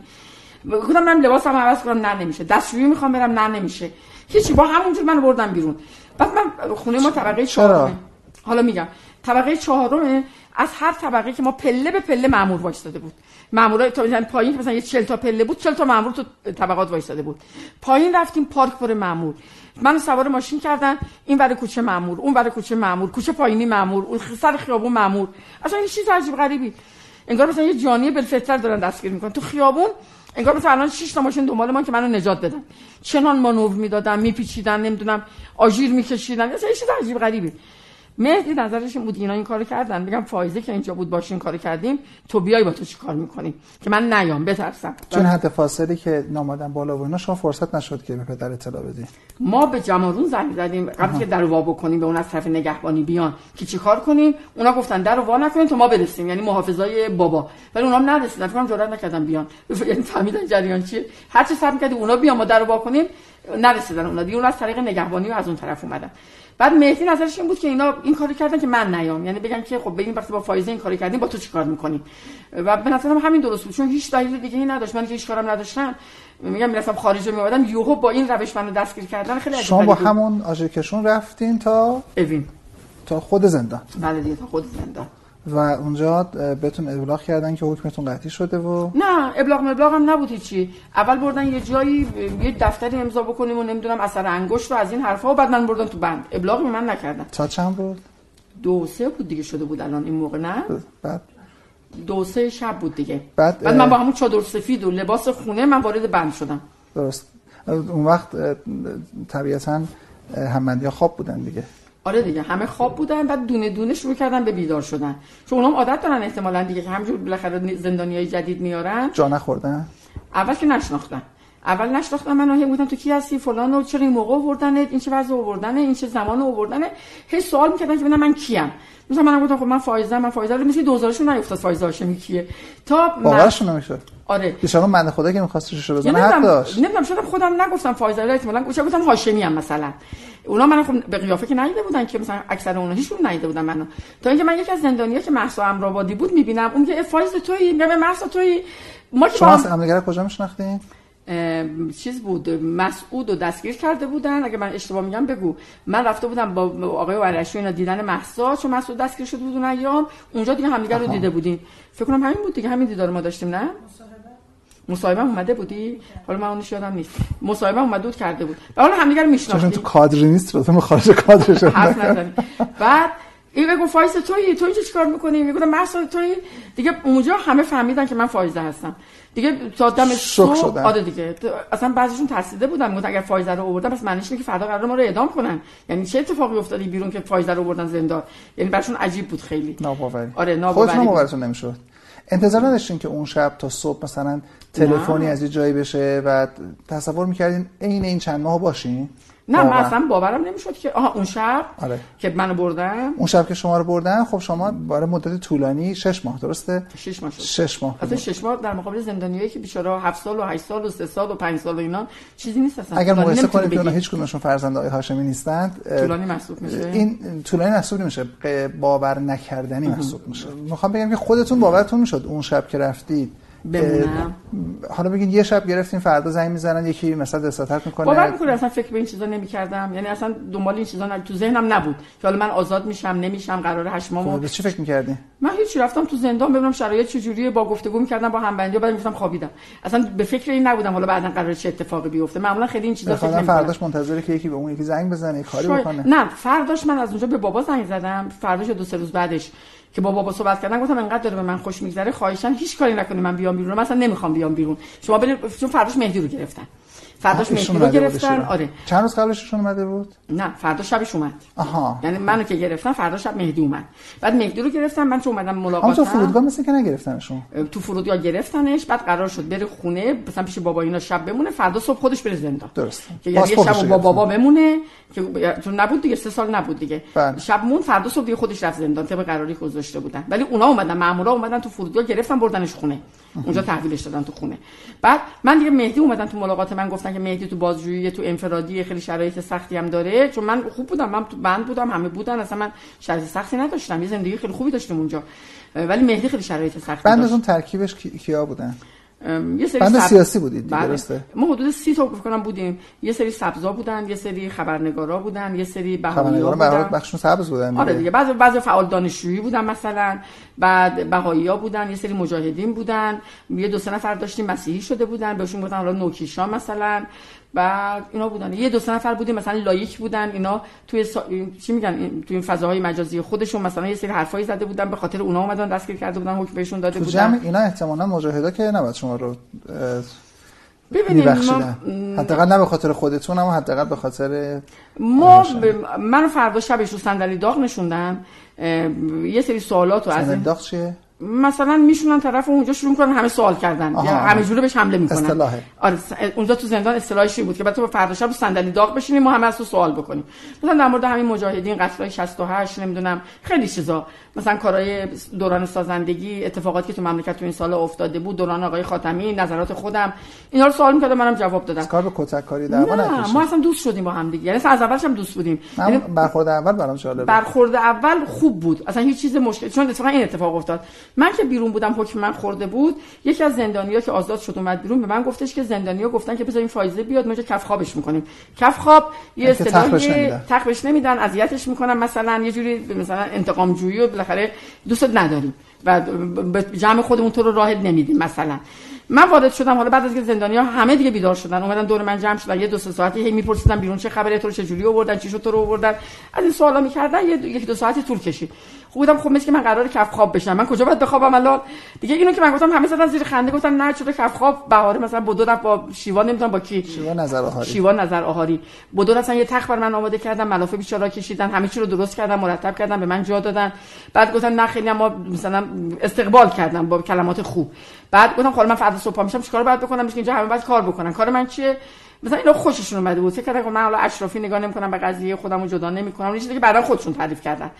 گفتم من لباسم عوض کنم نه نمیشه. دستشویی می‌خوام برم نه نمیشه. هیچی با همونجور من بردم بیرون. بعد من خونه ما طبقه چهارمه. حالا میگم. طبقه چهارمه از هر طبقه که ما پله به پله مامور وایستاده بود. مامورای تا مثلا پایین مثلا یه 40 تا پله بود 40 تا مامور تو طبقات وایساده بود. پایین رفتیم پارک پر مامور. من سوار ماشین کردن این برای کوچه مامور اون برای کوچه مامور کوچه پایینی مامور اون سر خیابون مامور. اصلا این چیز عجیب غریبی. انگار مثلا یه جانی بالفطر دارن دستگیر می‌کنن. تو خیابون انگار مثلا الان 6 تا ماشین دنبال ما که منو نجات بدن. چنان مانور می‌دادن میپیچیدن نمی‌دونم آژیر میکشیدن. اصلا یه چیز عجیب غریبی. مهدی نظرش این بود اینا این کارو کردن. میگم فایزه که اینجا بود باشین کارو کردیم. تو بیای با تو چی کار می‌کنیم که من نیام بترسم. چون حد فاصله که نامادن بالا و اینا شما فرصت نشد که به پدر اطلاع بدی. ما به جمارون زنگ زدیم. قبل که در وا بکنیم به اون از طرف نگهبانی بیان. که چی کار کنیم؟ اونا گفتن در وا نکنیم تا ما برسیم. یعنی محافظای بابا. ولی اونا نرسیدن. فکر جرئت نکردن بیان. یعنی فهمیدن جریان چیه. هر چه صبر کردیم اونا بیان ما در وا کنیم. نرسیدن اونا. دیگه اون از طریق نگهبانی و از اون طرف اومدن. بعد مهدی نظرش این بود که اینا این کارو کردن که من نیام. یعنی بگن که خب ببین وقتی با فایزه این کارو کردیم با تو چیکار می‌کنیم؟ و به نظرم همین درست بود. چون هیچ دلیل دیگه ای نداشت. من که هیچ کارم نداشتم میگم می‌رفتم خارج میومدم یوهو با این روش منو دستگیر کردن خیلی شما با همون آژیکشون رفتین تا اوین. تا خود زندان. بله دیگه تا خود زندان. و اونجا بهتون ابلاغ کردن که حکمتون قطعی شده و نه ابلاغ مبلاغ هم نبود چی اول بردن یه جایی یه دفتری امضا بکنیم و نمی‌دونم اثر انگشت و از این حرفا و بعد من بردن تو بند. ابلاغ من نکردن. تا چند بود؟ دو سه بود دیگه شده بود الان این موقع نه؟ بعد؟ دو سه شب بود دیگه. بعد, بعد من با همون چادر سفید و لباس خونه من وارد بند شدم. درست. اون وقت طبیعتا همندیا خواب بودن دیگه. آره دیگه همه خواب بودن بعد دونه دونه شروع کردن به بیدار شدن. چون اونم عادت دارن احتمالاً دیگه که همجور بالاخره زندانیای جدید میارن. جا نخوردن؟ اول که نشناختن. اول نشناختن منو هی بودم تو کی هستی؟ فلان و چرا این موقع آوردن این چه وضع آوردن این چه زمان آوردن هی سوال می‌کردن که ببینم من کیم. مثلا منم گفتم خب من فایزه من فایزه رو مثل دوزارشون نیفتاد فایزه هاشمی کیه؟ تا باورشون نمی‌شد. آره. شما من خدا که می‌خواست رو بزنه حق داشت. نمی‌دونم شدم خودم نگفتم فایزه رو احتمالاً گفتم هاشمی هم مثلا. اونا من خب به قیافه که ندیده بودن که مثلا اکثر اونها هیچون ندیده بودن منو. تا اینکه من یکی از زندانی‌ها که مهسا امرآبادی بود می‌بینم اون که فایز تویی میگم مهسا تویی. ما که شما هم دیگه کجا میشناختین؟ چیز بود مسعود و دستگیر کرده بودن. اگه من اشتباه میگم بگو. من رفته بودم با آقای ورشی اینا دیدن محسا چون مسعود دستگیر شده بود اون ایام. اونجا دیگه همدیگه رو دیده بودیم فکر کنم همین بود دیگه همین دیدار ما داشتیم نه؟ مصاحبه اومده بودی؟ حالا من اونش یادم نیست. مصاحبه اومده بود کرده بود. و حالا همدیگه رو میشناختیم. تو کادر نیست رو خارج کادرش بعد این بگو فایز تویی؟ تو اینجا چیکار می‌کنی؟ میگم محسا تویی؟ دیگه اونجا همه فهمیدن که من فایزه هستم. دیگه تا دم صبح آره دیگه. اصلا بعضیشون ترسیده بودن. می‌گفتن اگر فایزه رو آوردن پس معنیش اینه که فردا قرار ما رو اعدام کنن. یعنی چه اتفاقی افتادی بیرون که فایزه رو آوردن زندان؟ یعنی براشون عجیب بود خیلی. ناباوری. آره ناباوری خودتون باورتون نمی‌شد. انتظار نداشتین که اون شب تا صبح مثلا تلفنی از یه جایی بشه و تصور می‌کردین عین این چند ماه باشین؟ نه من اصلا باورم نمی‌شد که آها اون شب آره. که منو بردن؟ اون شب که شما رو بردن خب شما برای مدت طولانی 6 ماه درسته؟ 6 ماه شد. 6 ماه اصلا 6 ماه در مقابل زندانیایی که بیچاره 7 سال و 8 سال و 3 سال و 5 سال و اینا چیزی نیست اصلا. اگر مقایسه کنید که هیچ کدومشون فرزند آقای هاشمی نیستند طولانی محسوب میشه. این طولانی محسوب نمیشه. باور نکردنی محسوب میشه. می‌خوام بگم که خودتون باورتون می‌شد اون شب که رفتید. بمونم. حالا بگین یه شب گرفتیم فردا زنگ می‌زنن یکی مثلا دستاتت می‌کنه. باور می‌کنه اصلا فکر به این چیزا نمی‌کردم. یعنی اصلا دنبال این چیزا تو ذهنم نبود که حالا من آزاد میشم نمیشم قرار هشت ماه خب چی فکر می‌کردی؟ من هیچ رفتم تو زندان ببینم شرایط چجوریه با گفتگو می‌کردم با همبندی بعد می‌گفتم خوابیدم. اصلا به فکر این نبودم حالا بعدا قرار چه اتفاقی بیفته. معمولا خیلی این چیزا فکر نمی‌کنم فرداش منتظره که یکی به اون یکی زنگ بزنه کاری بکنه. نه فرداش من از اونجا به بابا زنگ زدم. فرداش دو سه روز بعدش. که با بابا صحبت کردن گفتم انقدر داره به من خوش میگذره خواهشان هیچ کاری نکنی من بیام بیرون مثلا نمی‌خوام بیام بیرون. شما برید چون فرداش مهدی رو گرفتن. فرداش مهدی رو گرفتن. آره. چند روز قبلشون اومده بود؟ نه فردا شبش اومد. آها. یعنی منو که گرفتن فردا شب مهدی اومد. بعد مهدی رو گرفتن من چون اومدم ملاقات تو فرودگاه مثل که نگرفتنشون. تو فرودگاه گرفتنش بعد قرار شد بره خونه مثلا پیش بابا اینا شب بمونه فردا صبح خودش بره زندان. درست. که یعنی شب با بابا بمونه که چون نبود دیگه سه سال نبود دیگه. بله. شب مون فردا صبح دیگه خودش رفت زندان طبق قراری گذاشته بودن. ولی اونا اومدن مامورا اومدن تو فرودگاه گرفتن بردنش خونه. اونجا تحویلش دادن تو خونه. بعد من دیگه مهدی اومدن تو ملاقات من گفتن که مهدی تو بازجویی تو انفرادی خیلی شرایط سختی هم داره. چون من خوب بودم من تو بند بودم همه بودن. اصلا من شرایط سختی نداشتم یه زندگی خیلی خوبی داشتم اونجا. ولی مهدی خیلی شرایط سختی داشت. بندتون ترکیبش کیا بودن؟ یه سری بند سیاسی بودید بله. درسته؟ ما حدود سی تا کنم بودیم. یه سری سبزا بودن یه سری خبرنگارا بودن یه سری بهایی ها بودن. بخشون سبز بودن آره دیگه. بعضی بعضی فعال دانشجویی بودن مثلا. بعد بهایی ها بودن یه سری مجاهدین بودن. یه دو سه نفر داشتیم مسیحی شده بودن. بهشون گفتن حالا نوکیشا مثلا. بعد اینا بودن. یه دو سه نفر بودیم مثلا لایک بودن اینا توی سا... چی میگن؟ توی این فضاهای مجازی خودشون مثلا یه سری حرفایی زده بودن به خاطر اونا اومدن دستگیر کرده بودن حکم بهشون داده بودن. جمع اینا احتمالاً مجاهدا که نباید شما رو ببینید ما حداقل نه به خاطر خودتون اما حداقل به خاطر ما ب... من فردا شبش رو صندلی داغ نشوندن یه سری سوالات رو از این داغ چیه؟ مثلا میشونن طرف اونجا شروع می‌کنن همه سوال کردن. یا همه جوره بهش حمله می‌کنن. اصطلاحه. آره اونجا تو زندان اصطلاحی بود که بعد تو فردا شب صندلی داغ بشینیم ما همه از تو سوال بکنیم. مثلا در مورد همین مجاهدین قتلای 68 نمی‌دونم خیلی چیزا. مثلا کارهای دوران سازندگی اتفاقاتی که تو مملکت تو این سال افتاده بود دوران آقای خاتمی نظرات خودم اینا رو سوال می‌کردم منم جواب دادم. کار به کتک کاری دعوا نه ما اصلا دوست شدیم با هم دیگه. یعنی از اولش هم دوست بودیم. یعنی برخورد اول برام جالب برخورد اول خوب بود. اصلا هیچ چیز مشکل چون اتفاقا این اتفاق افتاد. من که بیرون بودم حکم من خورده بود یکی از زندانیا که آزاد شد اومد بیرون به من گفتش که زندانیا گفتن که بذار این فایزه بیاد ما کف خوابش می‌کنیم. کف خواب یه اصطلاحی تخبش نمیدن. اذیتش می‌کنن مثلا یه جوری مثلا انتقام جویی و بالاخره دوست نداریم و جمع خودمون تو رو راه نمیدیم مثلا. من وارد شدم حالا بعد از که زندانیا همه دیگه بیدار شدن اومدن دور من جمع شدن یه دو سه ساعتی هی میپرسیدن بیرون چه خبره تو چه جوری آوردن چی شد تو رو آوردن. از این سوالا می‌کردن یه یک دو ساعتی طول کشید. بودم خب مثل که من قرار کف خواب بشم. من کجا باید بخوابم الان؟ دیگه اینو که من گفتم همه زدن زیر خنده گفتم نه چرا کف خواب؟ بهاره مثلا دو رفت با شیوا نمی‌دونم با کی. شیوا نظر آهاری. شیوا نظر آهاری. بدو اصلا یه تخت بر من آماده کردن ملافه بیچاره کشیدن همه چی رو درست کردن مرتب کردن به من جا دادن. بعد گفتن نه خیلی ما مثلا استقبال کردم با کلمات خوب. بعد گفتم خب من فردا صبح میشم چیکار باید بکنم؟ اینجا همه باید کار بکنن. کار من چیه؟ مثلا اینا خوششون اومده بود. فکر کردم من حالا اشرافی نگاه نمی‌کنم به قضیه خودمو جدا نمی‌کنم. چیزی که بعدا خودشون تعریف کردن.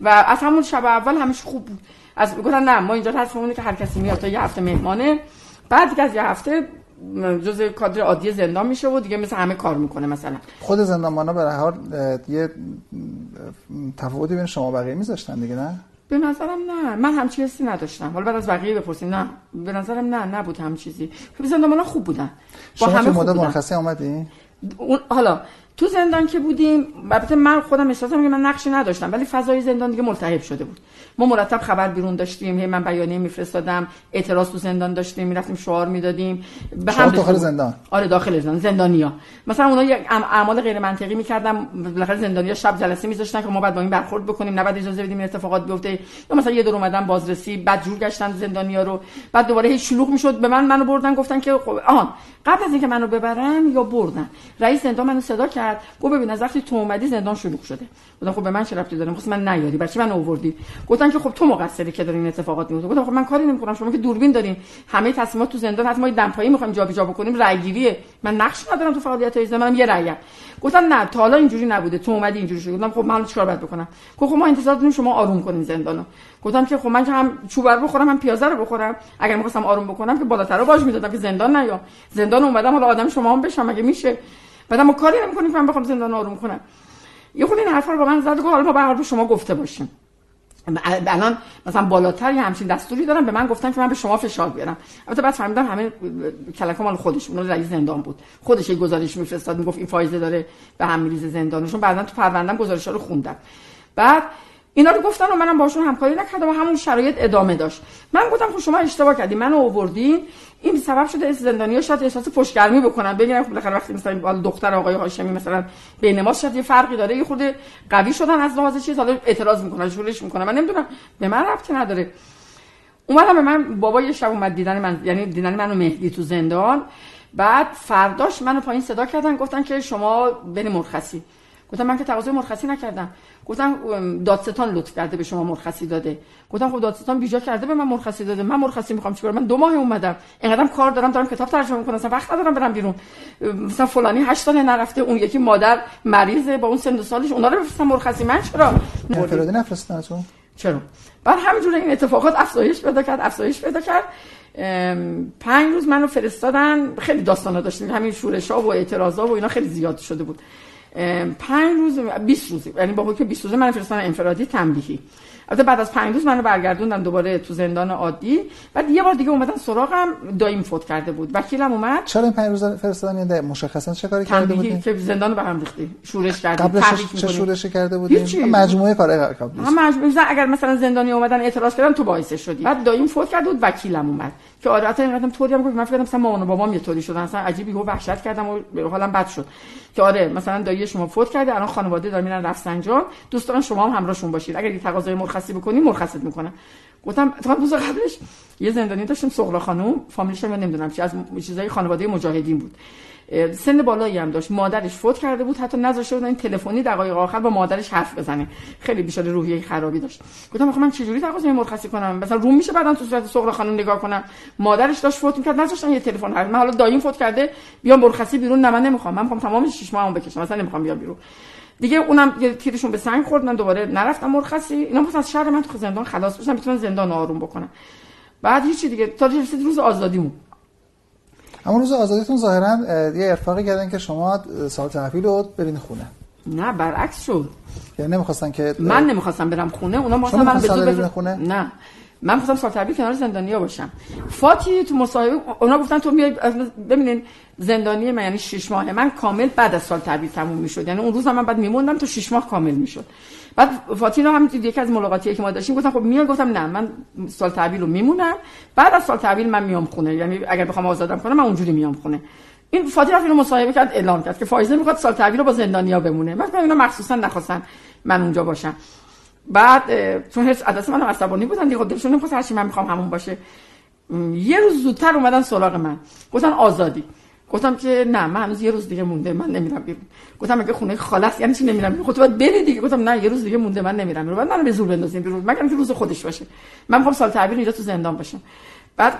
و از همون شب اول همیشه خوب بود. از گفتن نه ما اینجا تصمیمونه که هر کسی میاد تا یه هفته مهمانه. بعد از یه هفته جز کادر عادی زندان میشه و دیگه مثل همه کار می‌کنه مثلا. خود زندانبانا به حال یه تفاوتی بین شما بقیه میذاشتن دیگه نه؟ به نظرم نه. من هم چیزی نداشتم. حالا بعد از بقیه بپرسیم نه. به نظرم نه نبود هم چیزی. زندانبانا خوب بودن. با شما همه مدت مرخصی اومدی؟ حالا تو زندان که بودیم البته من خودم احساسم که من نقشی نداشتم ولی فضای زندان دیگه ملتهب شده بود. ما مرتب خبر بیرون داشتیم هی من بیانیه میفرستادم اعتراض تو زندان داشتیم می‌رفتیم شعار می‌دادیم. به هم داخل زندان؟ آره داخل زندان زندانیا. مثلا اونا یک اعمال غیر منطقی می‌کردم بالاخره زندانیا شب جلسه میذاشتن که ما بعد با این برخورد بکنیم نباید اجازه بدیم این اتفاقات بیفته. یا مثلا یه دور اومدن بازرسی بعد جور گشتن زندانیا رو. بعد دوباره هیچ شلوغ می‌شد. به من منو بردن گفتن که خب آهان قبل از اینکه منو ببرن یا بردن رئیس زندان منو صدا کرد. کرد گفت ببین از وقتی تو اومدی زندان شلوغ شده. گفتم خب به من چه ربطی داره؟ خب من نیاری. چی من آوردی گفتن که خب تو مقصری که دارین اتفاقات میفته. گفتم خب من کاری نمی‌کنم. شما که دوربین دارین. همه تصمیمات تو زندان حتی ما دمپایی می‌خوایم جابجا بکنیم رأیگیریه. من نقش ندارم تو فعالیت های منم یه رأیم. گفتم نه تا حالا اینجوری نبوده. تو اومدی اینجوری شد گفتم خب من چیکار باید بکنم؟ گفت خب ما انتظار داریم شما آروم کنین زندانو. گفتم که خب من که هم چوبر بخورم هم پیازه رو بخورم. اگر می‌خواستم آروم بکنم که بالاتر رو باج می‌دادم که زندان نیا زندان اومدم حالا آدم شما هم بشم. مگه میشه؟ بعد ما کاری نمی‌کنیم که من بخوام زندان آروم کنم. یه خود این حرفا رو با من زد حالا ما به شما گفته باشیم الان مثلا بالاتر یه همچین دستوری دارم به من گفتن که من به شما فشار بیارم. البته بعد فهمیدم همه کلکا مال خودش اون رئیس زندان بود. خودش یه گزارش میفرستاد می‌گفت این فایزه داره به هم میریزه زندانشون. بعدا تو پروندم گزارش رو خوندم. بعد اینا رو گفتن و منم باشون همکاری نکردم و همون شرایط ادامه داشت. من گفتم خب شما اشتباه کردی منو آوردین. این سبب شده زندانیا شاید احساس پشتگرمی بکنن. ببینن خب بالاخره وقتی مثلا دختر آقای هاشمی مثلا بین ما شاید یه فرقی داره یه خود قوی شدن از لحاظ چیز حالا اعتراض می‌کنن شورش می‌کنن. من نمی‌دونم به من ربطی نداره. اومدم به من بابا یه شب اومد دیدن من یعنی دیدن منو مهدی تو زندان. بعد فرداش منو پایین صدا کردن گفتن که شما بریم مرخصی. گفتم من که تقاضای مرخصی نکردم. گفتم دادستان لطف کرده به شما مرخصی داده. گفتم خب دادستان بیجا کرده به من مرخصی داده. من مرخصی می‌خوام چیکار؟ من دو ماه اومدم. اینقدرم کار دارم دارم کتاب ترجمه می‌کنم. اصلا وقت ندارم برم بیرون. مثلا فلانی 8 سال نرفته اون یکی مادر مریضه با اون سن و سالش اونا رو بفرستم مرخصی. من چرا؟ انفرادی نفرستن چرا؟ بعد همینجوری این اتفاقات افزایش پیدا کرد افزایش پیدا کرد. پنج روز منو فرستادن. خیلی داستانا داشتیم. همین شورش ها و اعتراض ها و اینا خیلی زیاد شده بود. پنج روز 20 روز. یعنی با حکم 20 روزه من فرستادن انفرادی تنبیهی. البته بعد از پنج روز منو برگردوندن دوباره تو زندان عادی. بعد یه بار دیگه اومدن سراغم دایم فوت کرده بود. وکیلم اومد. چرا این پنج روز فرستادن؟ یعنی مشخصا چه کاری کرده بودین؟ که زندان به هم ریختی. شورش کرده قبلش چه شورشی کرده بودین؟ مجموعه کار قبلش. هم مجموعه. اگر مثلا زندانی اومدن اعتراض کردن تو باعث شدی. بعد دایم فوت کرده بود وکیلم اومد. که آره حتی اینقدرم طوری هم گفت من فکر مثلا مامان و بابام یه طوری شدن. اصلا عجیبی گفت وحشت کردم و حالم بد شد. که آره مثلا دایی شما فوت کرده الان خانواده دارن میرن رفسنجان. دوست دارن شما هم همراهشون باشید. اگر یه تقاضای مرخصی بکنی مرخصت می‌کنن. گفتم تا روز قبلش یه زندانی داشتیم سغرا خانم فامیلش من نمی‌دونم چی از چیزای خانواده مجاهدین بود. سن بالایی هم داشت. مادرش فوت کرده بود حتی نذاشته بودن تلفنی دقایق آخر با مادرش حرف بزنه. خیلی بیشتر روحیه خرابی داشت. گفتم آخه من چجوری تقاضای مرخصی کنم؟ مثلا روم میشه بعدن تو صورت سغرا خانم نگاه کنم. مادرش داشت فوت می‌کرد نذاشتن یه تلفن حرف من حالا دایم فوت کرده بیام مرخصی بیرون نه من نمی‌خوام. من می‌خوام تمام 6 ماهمو بکشم. مثلا نمی‌خوام بیام بیرون. دیگه اونم یه تیرشون به سنگ خورد من دوباره نرفتم مرخصی اینا مثلا از شهر من تو زندان خلاص بشم بتونن زندان آروم بکنم بعد هیچی دیگه. تا روز آزادیمون اما روز آزادیتون ظاهرا یه ارفاقی کردن که شما سال تحویل رو برین خونه. نه برعکس شد. یعنی نمی‌خواستن که من نمی‌خواستم برم خونه اونا مثلا من به زور خونه؟ نه. من خواستم سال تحویل کنار زندانیا باشم. فاتی تو مصاحبه اونا گفتن تو میای ببینین زندانی من یعنی 6 ماه من کامل بعد از سال تحویل تموم می‌شد. یعنی اون روز من بعد میموندم تا 6 ماه کامل می‌شد. بعد فاتینا هم یکی از ملاقاتی که ما داشتیم گفتم خب میام گفتم نه من سال تحویل رو میمونم. بعد از سال تحویل من میام خونه. یعنی اگر بخوام آزادم کنم من اونجوری میام خونه. این رفت اینو مصاحبه کرد اعلام کرد که فایزه می‌خواد سال تحویل رو با زندانیا بمونه. من اینا مخصوصا نخواستن من اونجا باشم. بعد چون هیچ عدس منو عصبانی بودن دیگه دلشون نمی‌خواست هرچی من می‌خوام همون باشه. یه روز زودتر اومدن سراغ من. گفتن آزادی. گفتم که نه من هنوز یه روز دیگه مونده من نمیرم بیرون. گفتم اگه خونه خلاص یعنی چی نمیرم بیرون؟ خودت باید بری دیگه. گفتم نه یه روز دیگه مونده من نمیرم بیرون. بعد منو به زور بندازین بیرون. مگر که روز خودش باشه. من می‌خوام سال تعبیر اینجا تو زندان باشم. بعد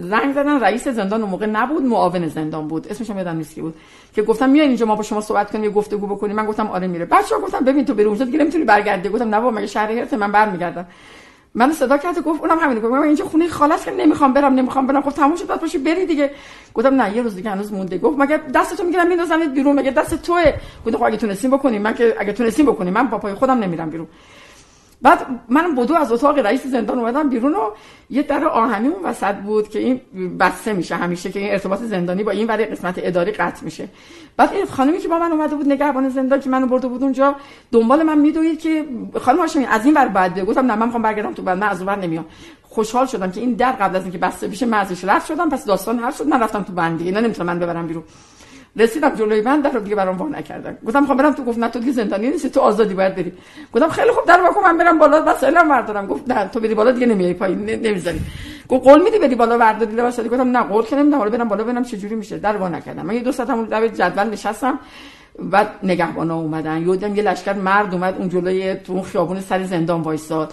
زنگ زدن رئیس زندان اون موقع نبود معاون زندان بود. اسمش هم یادم نیست کی بود. که گفتم میای اینجا ما با شما صحبت کنیم یه گفتگو بکنیم. من گفتم آره میره. بچه‌ها گفتم ببین تو بری اونجا دیگه نمی‌تونی برگردی. گفتم نه بابا مگه شهر هرت من برمیگردم. من صدا کرد گفت اونم همین گفت من اینجا خونه خالص که نمی‌خوام برم نمی‌خوام برم. خب تموم شد بعد باشی بری دیگه. گفتم نه یه روز دیگه هنوز مونده. گفت مگه دستتو می‌گیرم میندازم بیرون؟ مگه دست توه؟ گفتم خب اگه تونستیم بکنیم. من که اگه تونستیم بکنیم من با پای خودم نمیرم بیرون. بعد من بدو از اتاق رئیس زندان اومدم بیرون و یه در آهنی اون وسط بود که این بسته میشه همیشه که این ارتباط زندانی با این ولی قسمت اداری قطع میشه. بعد این خانمی که با من اومده بود نگهبان زندان که منو برده بود اونجا دنبال من میدوید که خانم هاشمی از این ور بعد گفتم نه من می‌خوام برگردم تو بعد من از اون نمیام. خوشحال شدم که این در قبل از اینکه بسته بشه مزش رفت شدم پس داستان حل شد. من رفتم تو بند دیگه نه نمی‌تونم من ببرم بیرون. رسیدم جلوی من در رو دیگه برام وا نکردن. گفتم خب برم تو گفت نه تو دیگه زندانی نیستی تو آزادی باید بری. گفتم خیلی خوب در واکو من برم بالا وسایلم بردارم گفت نه تو بری بالا دیگه نمیای پایین نمی‌ذاری. گفت قول میدی بری بالا برداری وسایل؟ گفتم نه قول کنم نه حالا برم بالا ببینم چه جوری میشه. در وا نکردم. من یه دو ساعت همون لب جدول نشستم بعد نگهبانا اومدن. یودم یه لشکر مرد اومد اون جلوی تو اون خیابون سر زندان وایساد.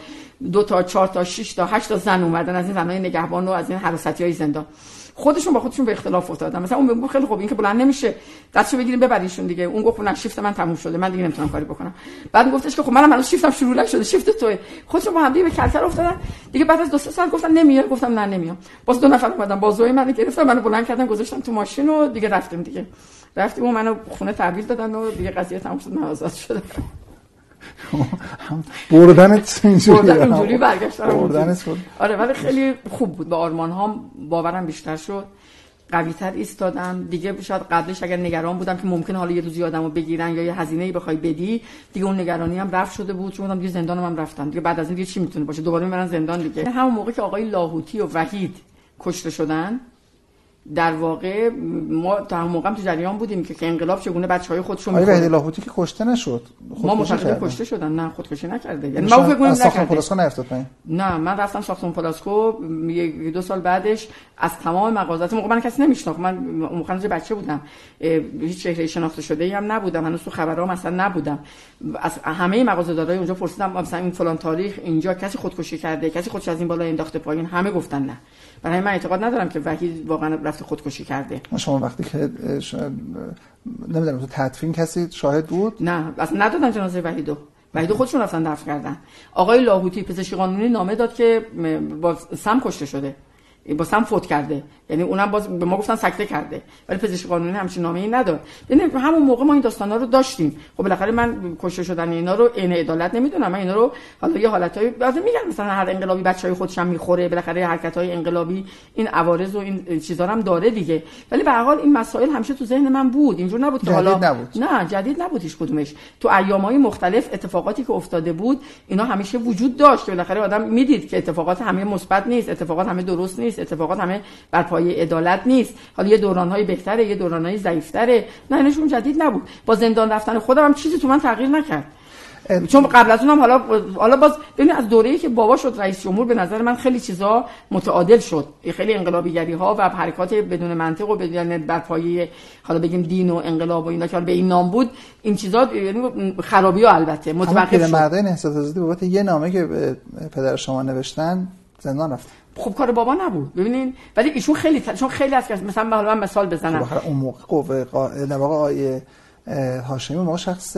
دو تا چهار تا شش تا هشت تا زن اومدن. از این زنای نگهبان و از این حراسی های زندان. خودشون با خودشون به اختلاف افتادن. مثلا اون میگه خیلی خوب این که بلند نمیشه. دستشو بگیریم ببریشون دیگه. اون گفت نه شیفت من تموم شده. من دیگه نمی‌تونم کاری بکنم. بعد گفتش که خب منم هنوز شیفتم شروع نشده. شیفت توه. خودشون با هم دیگه به کلتر افتادن. دیگه بعد از دو سه سال گفتن نمیاد. گفتم نه نمیام. باز دو نفر اومدن. بازوی منو گرفتن. منو بلند کردن گذاشتن تو ماشین و دیگه رفتیم دیگه. رفتیم و منو خونه تحویل دادن و دیگه قضیه تموم شد. من آزاد شدم. بردنت اینجوری. برگشتن آره ولی خیلی خوب بود. به آرمان ها باورم بیشتر شد. قوی تر ایستادم دیگه شاید قبلش اگر نگران بودم که ممکن حالا یه روزی آدمو بگیرن یا یه هزینه ای بخوای بدی دیگه اون نگرانی هم رفت شده بود. چون دیگه زندانم هم رفتم دیگه بعد از این دیگه چی می‌تونه باشه؟ دوباره میرن زندان دیگه. همون موقع که آقای لاهوتی و وحید کشته شدن در واقع ما تا هم موقع تو جریان بودیم که انقلاب چگونه بچه های خودشون آقای وحید لاهوتی که کشته نشد ما معتقد کشته شدن نه خودکشی نکرده. یعنی ما فکر کنیم نکرده پلاسکو نرفتاد نه من رفتم ساختمون پلاسکو یک دو سال بعدش از تمام مغازات موقع من کسی نمیشناخت. من موقع بچه بودم. هیچ چهره شناخته شده ای هم نبودم. هنوز تو خبرها مثلا نبودم. از همه مغازه‌دارای اونجا پرسیدم مثلا این فلان تاریخ اینجا کسی خودکشی کرده؟ کسی خودش از این بالا انداخته پایین؟ همه گفتن نه. برای من اعتقاد ندارم که وحید واقعا رفته خودکشی کرده. شما وقتی که نمی‌دونم تو تدفین کسی شاهد بود؟ نه اصلا ندادن جنازه وحیدو. وحیدو خودشون رفتن دفن کردن. آقای لاهوتی پزشکی قانونی نامه داد که با سم کشته شده. با سم فوت کرده. یعنی اونم باز به ما گفتن سکته کرده. ولی پزشک قانونی همچین نامه ای نداد. یعنی همون موقع ما این داستانا رو داشتیم. خب بالاخره من کشته شدن اینا رو عین عدالت نمی‌دونم. من اینا رو حالا یه حالتای بعضی میگن مثلا هر انقلابی بچهای خودش هم می‌خوره بالاخره حرکت های انقلابی این عوارض و این چیزا هم داره دیگه. ولی به حال این مسائل همیشه تو ذهن من بود. اینجور نبود که حالا نبود. نه جدید نبود هیچ کدومش. تو ایامای مختلف اتفاقاتی که افتاده بود اینا همیشه وجود داشت. بالاخره آدم می‌دید که اتفاقات همه مثبت نیست اتفاقات همه درست نیست اتفاقات همه بر پایه عدالت نیست. حالا یه دورانهای بهتره یه دورانهای ضعیفتره. نه اینشون جدید نبود. با زندان رفتن خودم هم چیزی تو من تغییر نکرد. چون قبل از اونم حالا حالا باز ببین از دوره‌ای که بابا شد رئیس جمهور به نظر من خیلی چیزا متعادل شد. خیلی انقلابیگری ها و حرکات بدون منطق و بدون بر پایه حالا بگیم دین و انقلاب و اینا که به این نام بود این چیزا یعنی خرابی ها البته متوقف شد. مرده نهضت آزادی بابت یه نامه که پدر شما نوشتن زندان رفت. خب کار بابا نبود. ببینین ولی ایشون خیلی چون خیلی از مثلا حالا من مثال بزنم. خب اون موقع قوه قا... آقای هاشمی ما شخص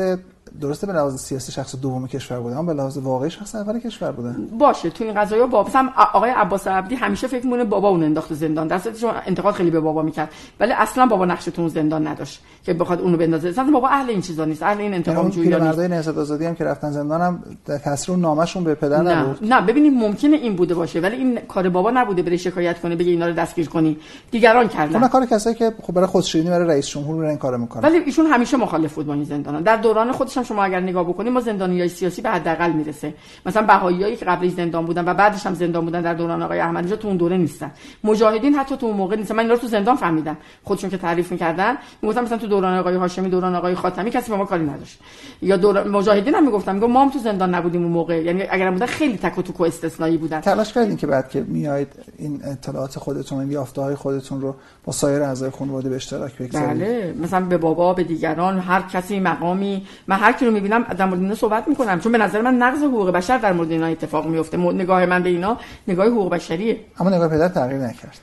درسته به لحاظ سیاسی شخص دوم کشور بوده اما به لحاظ واقعی شخص اول کشور بوده. باشه تو این قضايا بابا مثلا آقای عباس عبدی همیشه فکر می‌کنه بابا اون انداخت زندان. دستش انتقاد خیلی به بابا می‌کرد. ولی اصلا بابا نقش تو زندان نداشت که بخواد اونو بندازه. اصلا بابا اهل این چیزا نیست اهل این انتقام جویی نیست. مردای نهضت آزادی هم که رفتن زندان هم تاثیر نامشون به پدر نه. نبود. نه ببینید ممکنه این بوده باشه ولی این کار بابا نبوده بره شکایت کنه بگه اینا رو دستگیر کنی. دیگران کردن. اون کار کسایی که خب برای خودشیرینی برای رئیس جمهور این کارو می‌کنن. ولی ایشون همیشه مخالف بود با این زندان در دوران خودش هم شما اگر نگاه بکنیم ما زندانیای سیاسی به حداقل می‌رسه. مثلا بهاییایی که قبل زندان بودن و بعدش هم زندان بودن در دوران آقای احمدی نژاد تو اون دوره نیستن. مجاهدین حتی تو اون موقع نیستن. من اینا رو تو زندان فهمیدم. خودشون که تعریف می‌کردن می‌گفتن مثلا تو دوران آقای هاشمی دوران آقای خاتمی کسی به ما کاری نداشت. یا دوران مجاهدین هم می‌گفتن میگم ما هم تو زندان نبودیم اون موقع. یعنی اگر بودن خیلی تک و توک استثنایی بودن. تلاش کردین که بعد که میایید این اطلاعات خودتون این یافته های خودتون رو با سایر اعضای خانواده به اشتراک بگذارید بله. مثلا به بابا به دیگران هر کسی مقامی. من هر کی رو می‌بینم در مورد صحبت می‌کنم. چون به نظر من نقض حقوق بشر در مورد اینا اتفاق میفته نگاه من به اینا نگاه حقوق بشریه. اما نگاه پدر تغییر نکرد.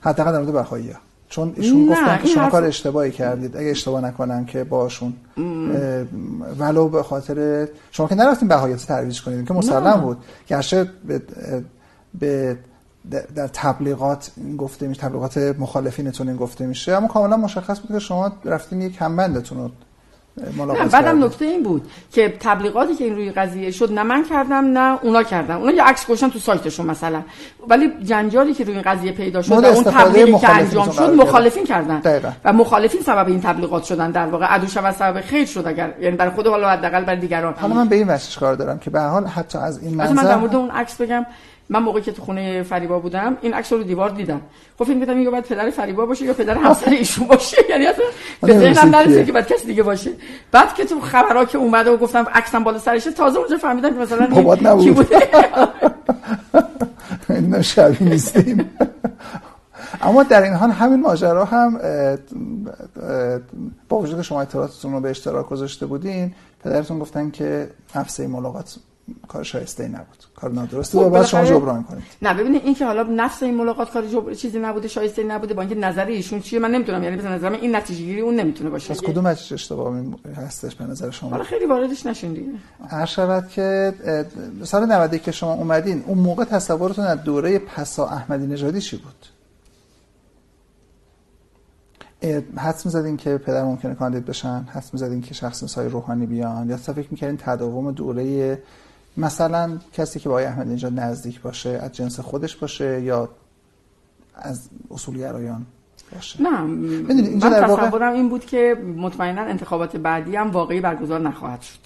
حداقل در مورد بهایی چون ایشون گفتن که شما کار اشتباهی کردید. اگه اشتباه نکنم که باشون ولو به خاطر شما که نرفتین بهاییت ترویج کنید که مسلم بود. گرچه به, به در تبلیغات گفته میشه تبلیغات مخالفینتون این گفته میشه اما کاملا مشخص بود که شما رفتین یک همبندتون رو نه بعدم نکته این بود که تبلیغاتی که این روی قضیه شد نه من کردم نه اونا کردن. اونا یه عکس گذاشتن تو سایتشون مثلا. ولی جنجالی که روی این قضیه پیدا شد و اون تبلیغی که انجام شد مخالفین کردن. دقیقا. و مخالفین سبب این تبلیغات شدن در واقع. عدو شود سبب خیر شد اگر یعنی برای خود حالا حداقل برای دیگران. حالا من به این وجه کار دارم که به حال حتی از این منظر من در مورد اون عکس بگم. من موقعی که تو خونه فریبا بودم این عکس رو دیوار دیدم. خب فکر می‌کردم میگه باید پدر فریبا باشه یا پدر همسر ایشون باشه. یعنی اصلا به ذهنم نرسید که بعد کسی دیگه باشه. بعد که تو خبرها که اومده و گفتم عکسم بالا سرشه تازه اونجا فهمیدم که مثلا نبود بوده. اینا شبیه نیستیم. اما در این حال همین ماجرا هم با وجود شما اطلاعاتتون رو به اشتراک گذاشته بودین پدرتون گفتن که نفسه ملاقات کار شایسته ای نبود. کار نادرستی خب باید شما جبران کنید. نه ببینید این که حالا نفس این ملاقات کار جبر... چیزی نبوده شایسته ای نبوده با اینکه نظر ایشون چیه من نمی‌تونم یعنی به نظر من این نتیجه گیری اون نمی‌تونه باشه. از کدوم وجه اشتباه هستش به نظر شما؟ حالا خیلی واردش نشین دیگه. هر شود که سال 90 که شما اومدین اون موقع تصورتون از دوره پسا احمدی نژادی چی بود؟ حدس می‌زدین که پدر ممکنه کاندید بشن؟ حدس می‌زدین که شخص سای روحانی بیان؟ یا فکر می‌کردین تداوم دوره مثلا کسی که با احمد اینجا نزدیک باشه از جنس خودش باشه یا از اصولگرایان باشه؟ نه اینجا من تصورم این بود که مطمئنا انتخابات بعدی هم واقعی برگزار نخواهد شد.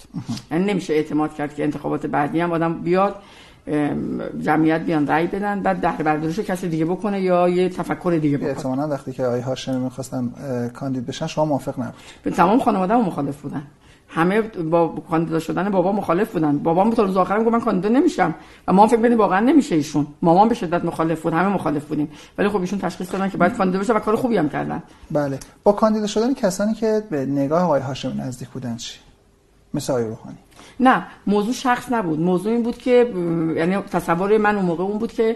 یعنی نمیشه اعتماد کرد که انتخابات بعدی هم آدم بیاد جمعیت بیان رأی بدن بعد ده بردارش کسی دیگه بکنه یا یه تفکر دیگه بکنه. احتمالاً وقتی که آقای هاشمی می‌خواستن کاندید بشن شما موافق نبود به تمام خانواده مخالف بودن. همه با کاندیدا شدن بابا مخالف بودن. بابام به روز آخرم گفت من کاندیدا نمیشم و ما فکر می‌کردیم واقعا نمیشه ایشون. مامان به شدت مخالف بود همه مخالف بودیم. ولی خب ایشون تشخیص دادن که باید کاندیدا بشه و کار خوبی هم کردن. بله. با کاندیدا شدن کسانی که به نگاه آقای هاشمی نزدیک بودن چی؟ مثل آقای روحانی. نه موضوع شخص نبود. موضوع این بود که یعنی تصور من اون موقع اون بود که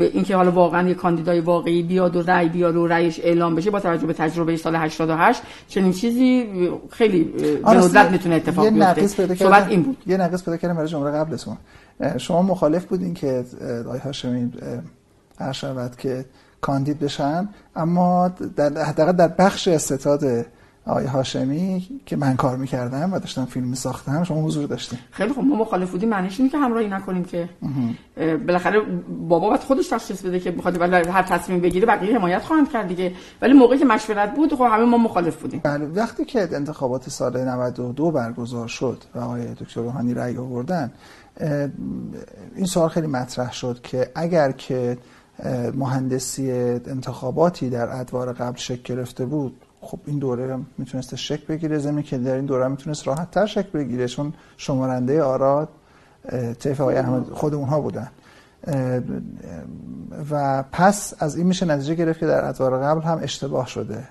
اینکه حالا واقعا یه کاندیدای واقعی بیاد و رأی بیاد و رأیش اعلام بشه با توجه به تجربه سال 88 چنین چیزی خیلی به ندرت می‌تونه اتفاق بیفته. صحبت این بود. یه نقص پیدا کردم برای جمله قبلتون. شما مخالف بودین که آقای هاشمی شود که کاندید بشن اما در حداقل در بخش استعداد آقای هاشمی که من کار می‌کردم و داشتم فیلم ساختم شما حضور داشتیم خیلی خب ما مخالف بودیم. معنیش اینه که همراهی نکنیم که بالاخره بابا باید خودش تشخیص بده که می‌خواد ولی هر تصمیم بگیره بقیه حمایت خواهند کرد دیگه. ولی موقعی که مشورت بود خب همه ما مخالف بودیم. بله. وقتی که انتخابات سال 92 برگزار شد و آقای دکتر روحانی رأی آوردن این سوال خیلی مطرح شد که اگر که مهندسی انتخاباتی در ادوار قبل شکل گرفته بود خب این دوره می‌تونست شک بگیره زمین که در این دوره می‌تونست راحت تر شک بگیره چون شمارنده آراد طیف آقای احمد خود اونها بودن. و پس از این میشه نتیجه گرفت که در ادوار قبل هم اشتباه شده.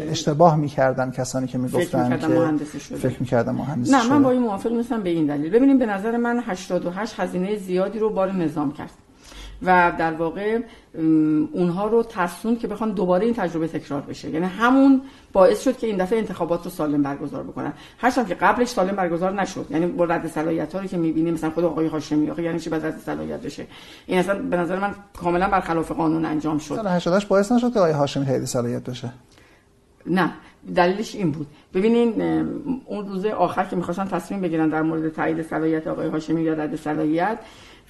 اشتباه می‌کردن کسانی که می‌گفتن که فکر می‌کردن مهندسی نه من با این موافق نیستم به این دلیل. ببینیم به نظر من 88 هزینه زیادی رو بار نظام کرد. و در واقع اونها رو ترسوند که بخوان دوباره این تجربه تکرار بشه. یعنی همون باعث شد که این دفعه انتخابات رو سالم برگزار بکنن. هرچند که قبلش سالم برگزار نشد. یعنی با رد صلاحیت ها رو که می‌بینیم مثلا خود آقای هاشمی آخه یعنی چی بعد رد صلاحیت بشه؟ این اصلا به نظر من کاملا برخلاف قانون انجام شد. سال 88 باعث نشد که آقای هاشمی تایید صلاحیت بشه؟ نه. دلیلش این بود. ببینین اون روز آخر که می‌خواستن تصمیم بگیرن در مورد تایید صلاحیت آقای هاشمی یا رد صلاحیت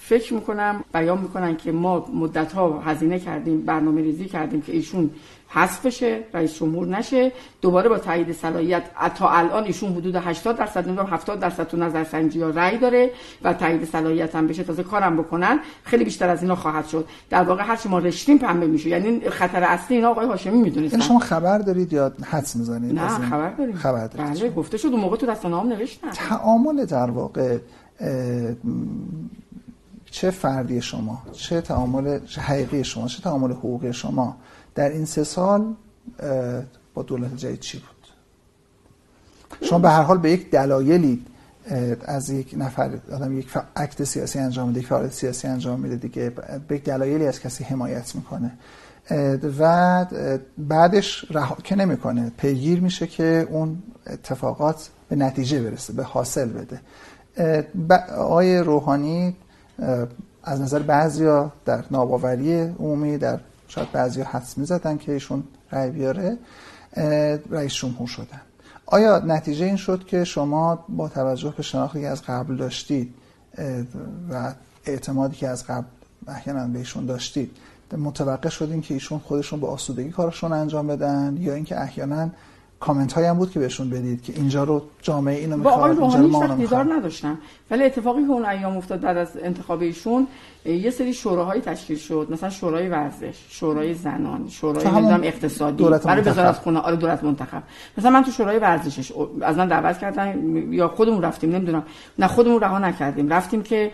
فکر می‌کنم بیان می‌کنن که ما مدت ها هزینه کردیم برنامه ریزی کردیم که ایشون حذف بشه رئیس جمهور نشه. دوباره با تایید صلاحیت تا الان ایشون حدود 80 درصد نمی‌دونم 70 درصد تو نظر سنجی ها رأی داره و تایید صلاحیت هم بشه تازه کارم بکنن. خیلی بیشتر از اینا خواهد شد. در واقع هر چی ما رشتیم پنبه میشه. یعنی خطر اصلی اینا آقای هاشمی می‌دونید یعنی شما خبر دارید یا حدس می‌زنید؟ نه خبر داریم. خبر دارید. بله گفته شد اون موقع تو رسانه‌ام نوشتن. تعامل در واقع چه فردی شما چه تعامل حقیقی شما چه تعامل حقوقی شما در این سه سال با دولت جدید چی بود؟ شما به هر حال به یک دلایلی از یک نفر آدم یک اکت سیاسی انجام میده یک سیاسی انجام میده دیگه به دلایلی از کسی حمایت می‌کنه. و بعدش رها که نمی‌کنه پیگیر میشه که اون اتفاقات به نتیجه برسه به حاصل بده. آقای روحانی از نظر بعضیا در ناباوری عمومی در شاید بعضیا حدس می‌زدن که ایشون رأی بیاره رئیس جمهور شدن. آیا نتیجه این شد که شما با توجه به شناختی که از قبل داشتید و اعتمادی که از قبل احیانا به ایشون داشتید متوقع شدین که ایشون خودشون به آسودگی کارشون انجام بدن یا اینکه احیانا کامنت هایی هم بود که بهشون بدید که اینجا رو جامعه اینو می‌خواد با آقای روحانی دیدار نداشتم ولی اتفاقی که اون ایام افتاد بعد از انتخاب ایشون یه سری شوراهایی تشکیل شد. مثلا شورای ورزش شورای زنان شورای نظام اقتصادی. برای وزارت خونه. آره دولت منتخب. مثلا من تو شورای ورزشش از من دعوت کردن یا خودمون رفتیم نمی‌دونم. نه خودمون رها نکردیم. رفتیم که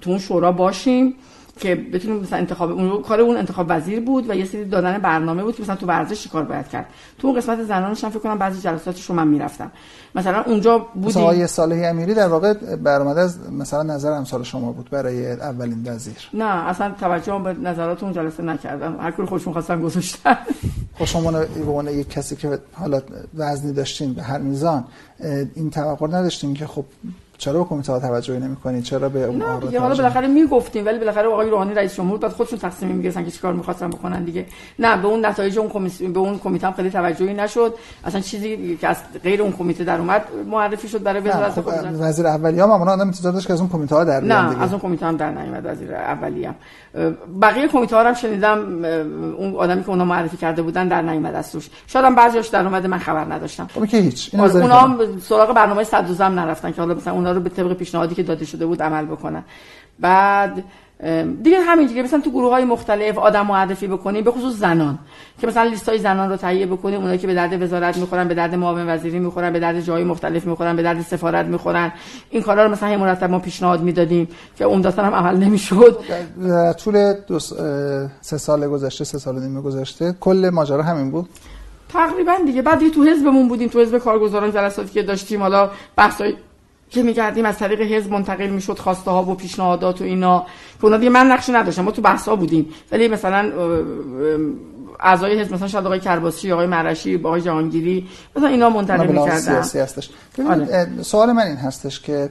تو اون شورا باشیم. که بتونیم مثلا انتخاب اون کار اون انتخاب وزیر بود و یه سری دادن برنامه بود که مثلا تو ورزش کار باید کرد. تو اون قسمت زنانش هم فکر کنم بعضی جلساتش رو من می‌رفتم مثلا اونجا بودی مثلا صالحی امیری در واقع برآمده از مثلا نظر امثال شما بود برای اولین وزیر. نه اصلا توجه به نظرات اون جلسه نکردم. هر کاری خودشون خواستن گذاشتن. خب شما به یک کسی که حالا وزنی داشتین به هر میزان این توقع نداشتین که خب چرا به کمیته ها توجهی نمی‌کنید چرا به اون دیگه حالا بالاخره می‌گفتیم ولی بالاخره آقای روحانی رئیس جمهور بعد خودشون تصمیم می‌گیرن که چیکار می‌خواستن بکنن دیگه. نه به اون نتایج اون کمیته به اون کمیته هم خیلی توجهی نشد. اصلا چیزی که از غیر اون کمیته در اومد معرفی شد برای وزارت خب وزیر اولیه هم اون آدم انتظار داشت که از اون کمیته ها در بیان نه از اون کمیته هم در نیومد وزیر اولیه هم بقیه کمیته ها هم شنیدم اون آدمی که اونا معرفی کرده بودن در نیومد از توش. شاید هم بعضیش در اومده من خبر نداشتم. خب که هیچ. آره، اونا هم سراغ برنامه صد زم نرفتن که حالا مثلا اونا رو به طبق پیشنهادی که داده شده بود عمل بکنن. بعد دیگه همینجوری مثلا تو گروه های مختلف آدم معرفی بکنیم به خصوص زنان. که مثلا لیست های زنان رو تهیه بکنیم اونایی که به درد وزارت می‌خورن به درد معاون وزیری می‌خورن به درد جای مختلف می‌خورن به درد سفارت می‌خورن. این کارا رو مثلا هم مرتب ما پیشنهاد می‌دادیم که عمدتا هم عمل نمی‌شد. در طول دو سه سال گذشته سه سال نیم گذشته کل ماجرا همین بود. تقریبا دیگه. بعد تو حزبمون بودیم تو حزب کارگزاران جلساتی که داشتیم حالا بحثای که میگردیم از طریق حزب منتقل می‌شد خواسته ها و پیشنهادات و اینا. که اونا دیگه من نقشی نداشتم. ما تو بحثا بودیم. ولی مثلا اعضای حزب مثلا شاید آقای کرباسی آقای مرشی آقای جهانگیری مثلا اینا منتقل می‌کردن. سیاسی هستش. آره. سوال من این هستش که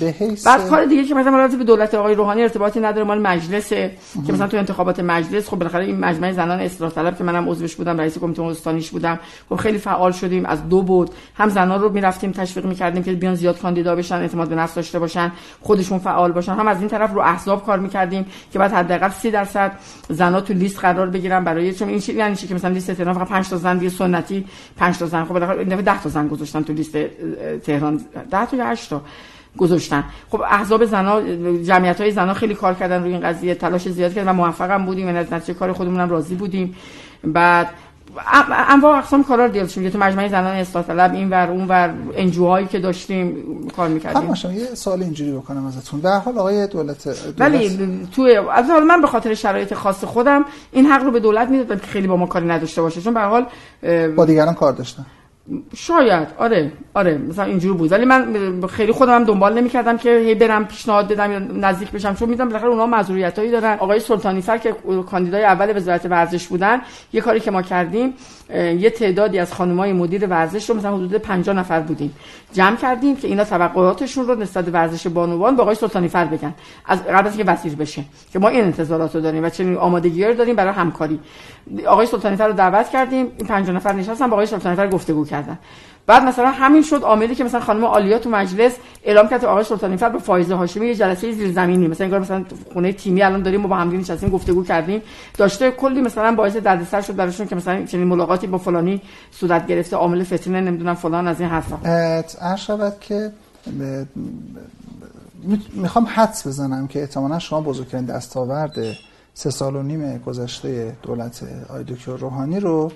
به بعد کار دیگه که مثلا به دولت آقای روحانی ارتباطی نداره مال مجلسه که مثلا تو انتخابات مجلس خب بالاخره این مجمع زنان اصلاح طلب که منم عضوش بودم رئیس کمیته استانیش بودم خب خیلی فعال شدیم از دو بود. هم زنان رو می‌رفتیم تشویق می‌کردیم که بیان زیاد کاندیدا بشن اعتماد به نفس داشته باشن خودشون فعال باشن. هم از این طرف رو احزاب کار می‌کردیم که بعد حداقل 30 درصد زنا تو لیست قرار بگیرن برای چون این یعنی چی که مثلا لیست تهران فقط 5 تا زن دیگه سنتی 5 تا زن. خب بالاخره این دفعه 10 تا زن گذاشتن تو لیست تهران. 10 تا یا 8 تا. گذاشتن. خب احزاب زنا جمعیت های زنا خیلی کار کردن روی این قضیه تلاش زیاد کردن و موفق هم بودیم. و از نتیجه کار خودمون هم راضی بودیم. بعد انواع اقسام کارا رو دیدیم تو مجمع زنان اصلاح طلب این ور اون ور انجوهایی که داشتیم کار می‌کردیم. خب یه سوال اینجوری بکنم ازتون. به حال آقای دولت, دولت ولی تو از حال من به خاطر شرایط خاص خودم این حق رو به دولت می‌دادم که خیلی با ما کاری نداشته باشه. چون به حال با دیگران کار داشتن. شاید آره. آره مثلا اینجور بود. ولی من خیلی خودم هم دنبال نمی‌کردم که هی برم پیشنهاد بدم یا نزدیک بشم چون میدم بالاخره اونها معذوریتایی دارن. آقای سلطانی فر که کاندیدای اول وزارت ورزش بودن یه کاری که ما کردیم یه تعدادی از خانمای مدیر ورزش رو مثلا حدود 50 نفر بودیم. جمع کردیم که اینا توقعاتشون رو نسبت ورزش بانوان به آقای سلطانی فر بگن. از قبل از اینکه وزیر بشه که ما این انتظارات رو داریم و چنین آمادگی رو داریم برای همکاری. آقای سلطانی فر رو دعوت کردیم این 50 نفر نشستن با آقای سلطانی فر گفتگو کردن. بعد مثلا همین شد عاملی که مثلا خانم آلیا تو مجلس اعلام کرد آقای سلطانی فر به فایزه هاشمی یه جلسه زیرزمینی مثلا انگار مثلا خونه تیمی الان داریم و با هم نشستیم گفتگو کردیم. داشته کلی مثلا باعث دردسر شد براشون که مثلا چنین ملاقاتی با فلانی صورت گرفته عامل فتنه نمی‌دونم فلان از این حرفا. شود که می‌خوام حدس بزنم که احتمالا شما بزرگترین دستاورد سه سال و نیم گذشته دولت دکتر روحانی رو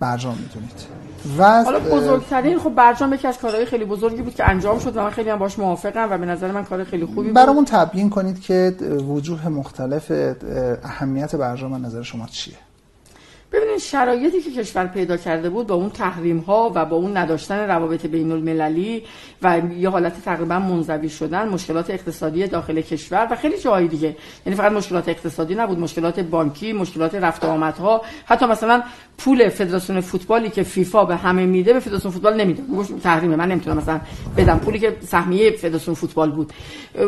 برجام می‌دونید و حالا بزرگترین خب برجام یکی از کارهای خیلی بزرگی بود که انجام شد و من خیلی هم باش موافقم و به نظر من کار خیلی خوبی بود. برامون تبیین کنید که وجوه مختلف اهمیت برجام نظر شما چیه؟ ببینید شرایطی که کشور پیدا کرده بود با اون تحریم ها و با اون نداشتن روابط بین المللی و یه حالت تقریبا منزوی شدن مشکلات اقتصادی داخل کشور و خیلی جایی دیگه. یعنی فقط مشکلات اقتصادی نبود مشکلات بانکی مشکلات رفت و آمدها. حتی مثلا پول فدراسیون فوتبالی که فیفا به همه میده به فدراسیون فوتبال نمیده. تحریمه. من نمی‌تونم مثلا بدم. پولی که سهمیه فدراسیون فوتبال بود.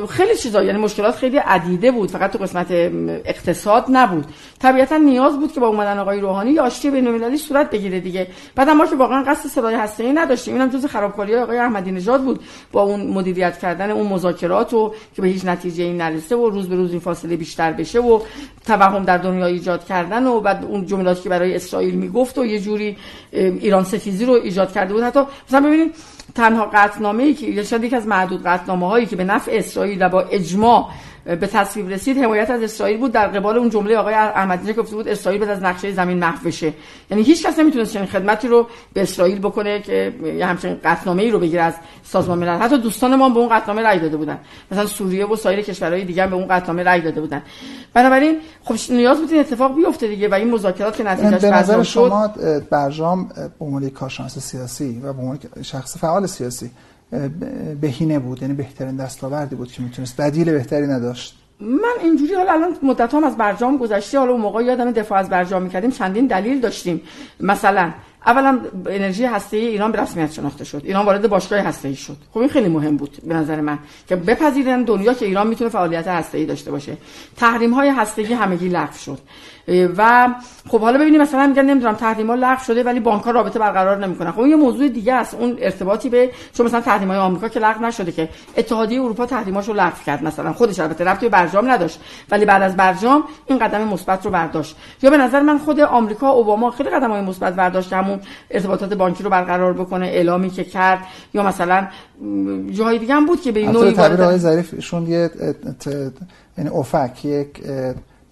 خیلی چیزا. یعنی مشکلات خیلی عدیده بود. فقط تو قسمت اقتصاد نبود. طبیعتا نیاز بود که با اومدن آقای یا آشتی بین‌المللی صورت بگیره دیگه. بعد ما که واقعا قصد سلاح هسته‌ای نداشتیم. اینم جز خرابکاری آقای احمدی نژاد بود با اون مدیریت کردن اون مذاکرات و که به هیچ نتیجه این نرسه و روز به روز این فاصله بیشتر بشه و توهم در دنیا ایجاد کردن و بعد اون جملاتی که برای اسرائیل می‌گفت و یه جوری ایران ستیزی رو ایجاد کرده بود. حتی مثلا ببینید تنها قطنامه ای که شاید یکی از معدود قطنامه هایی که به نفع اسرائیل و با اجماع به تصویب رسید حمایت از اسرائیل بود. در قبال اون جمله آقای احمدی گفته بود اسرائیل بعد از نقشه زمین محو بشه. یعنی هیچ کس نمی‌تونه چنین خدمتی رو به اسرائیل بکنه که یه همچین قطنامه ای رو بگیره از سازمان ملل. حتی دوستان ما به اون قطنامه رأی داده بودن. مثلا سوریه و سایر کشورهای دیگه به اون قطنامه رأی داده بودن. بنابراین خب نیاز بود این اتفاق بیفته دیگه و این مذاکرات که نتیجهش به نظر شما برجام به عنوان کارشناس سیاسی و به عنوان شخص فعال سیاسی بهینه بود یعنی بهترین دستاوردی بود که می‌تونست. بدیل بهتری نداشت. من اینجوری حالا الان مدت هم از برجام گذشته حالا اون موقع یادم دفاع از برجام می‌کردیم چندین دلیل داشتیم. مثلا اولا انرژی هسته ایران به رسمیت شناخته شد ایران وارد باشگاه هسته ای شد. خب این خیلی مهم بود به نظر من که بپذیرن دنیا که ایران می‌تونه فعالیت هسته ای داشته باشه. تحریم های هسته ای همگی لغو شد. و خب حالا ببینیم مثلا میگن نمی‌دونم تحریم ها لغو شده ولی بانک ها رابطه برقرار نمی‌کنن. خب یه موضوع دیگه است. اون ارتباطی به چون مثلا تحریم های آمریکا که لغو نشده که اتحادیه اروپا تحریماشو لغو کرد مثلا. خودش البته ربطی به برجام نداشت ولی بعد از برجام این قدم مثبت رو برداشت. یا به نظر من خود آمریکا اوباما خیلی قدم های مثبت برداشت همون ارتباطات بانکی رو برقرار بکنه اعلامی که کرد. یا مثلا جاهای دیگه هم بود که به این نوعی تعبیر ظریفشون یه یعنی افک یک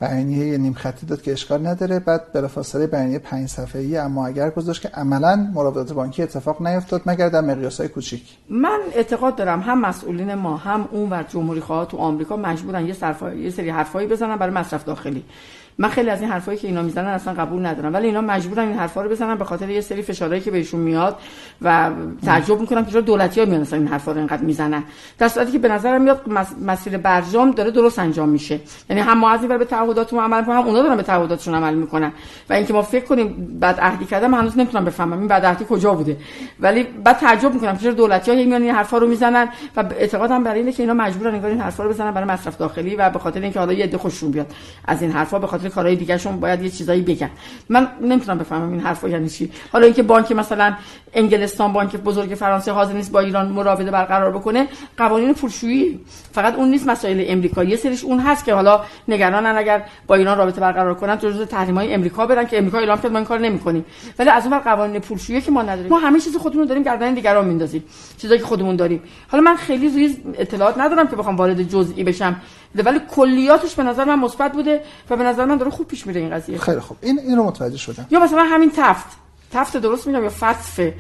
بیانیه نیم خطی داد که اشکال نداره. بعد بلافاصله بیانیه پنج صفحه‌ای اما اگر گذاشت که عملا مراودات بانکی اتفاق نیفتاد مگر در مقیاس‌های کوچیک. من اعتقاد دارم هم مسئولین ما هم اون و جمهوری خواهان تو آمریکا مجبورن یه, یه سری حرفایی بزنن برای مصرف داخلی. من خیلی از این حرفایی که اینا می‌زنن اصلا قبول ندارم. ولی اینا مجبورن این حرفا رو بزنن به خاطر یه سری فشارهایی که بهشون میاد و تعجب می‌کنم که چرا دولتی ها میان این حرفا رو اینقدر می‌زنن. در صورتی که به نظرم میاد مسیر برجام داره درست انجام میشه. یعنی هم ما از این به تعهداتمون عمل کنیم هم اونا دارن به تعهداتشون عمل می‌کنن. و اینکه ما فکر کنیم بعد عهدی کردم هنوز نمی‌تونم بفهمم این بعد عهدی کجا بوده. ولی بعد تعجب می‌کنم چرا دولتی ها میان این حرفا رو می‌زنن و اعتقادم برای اینه که اینا مجبورن این حرفا رو بزنن برای مصرف داخلی و به خاطر اینکه حالا یه عده خوششون بیاد از این حرفا به خاطر کارهای دیگهشون باید یه چیزایی بگن. من نمی‌تونم بفهمم این حرفا یعنی چی. حالا اینکه بانک مثلا انگلستان بانک بزرگ فرانسه حاضر نیست با ایران مراوده برقرار بکنه قوانین پولشویی. فقط اون نیست مسائل امریکا. یه سریش اون هست که حالا نگرانن اگر با ایران رابطه برقرار کنن تو جزء های امریکا برن که امریکا اعلام کرد ما این کار نمی‌کنیم. ولی از اون قوانین پولشویی که ما نداریم. ما همه چیز خودمون داریم گردن دیگران میندازیم. چیزایی که خودمون داریم. حالا من خیلی روی اطلاعات ندارم که بخوام وارد جزئی بشم. ولی کلیاتش به نظر من مثبت بوده و به نظر داره خوب پیش میره این قضیه. خیلی خوب. این این رو متوجه شدم. یا مثلا همین تفت. تفت درست میگم یا فصفه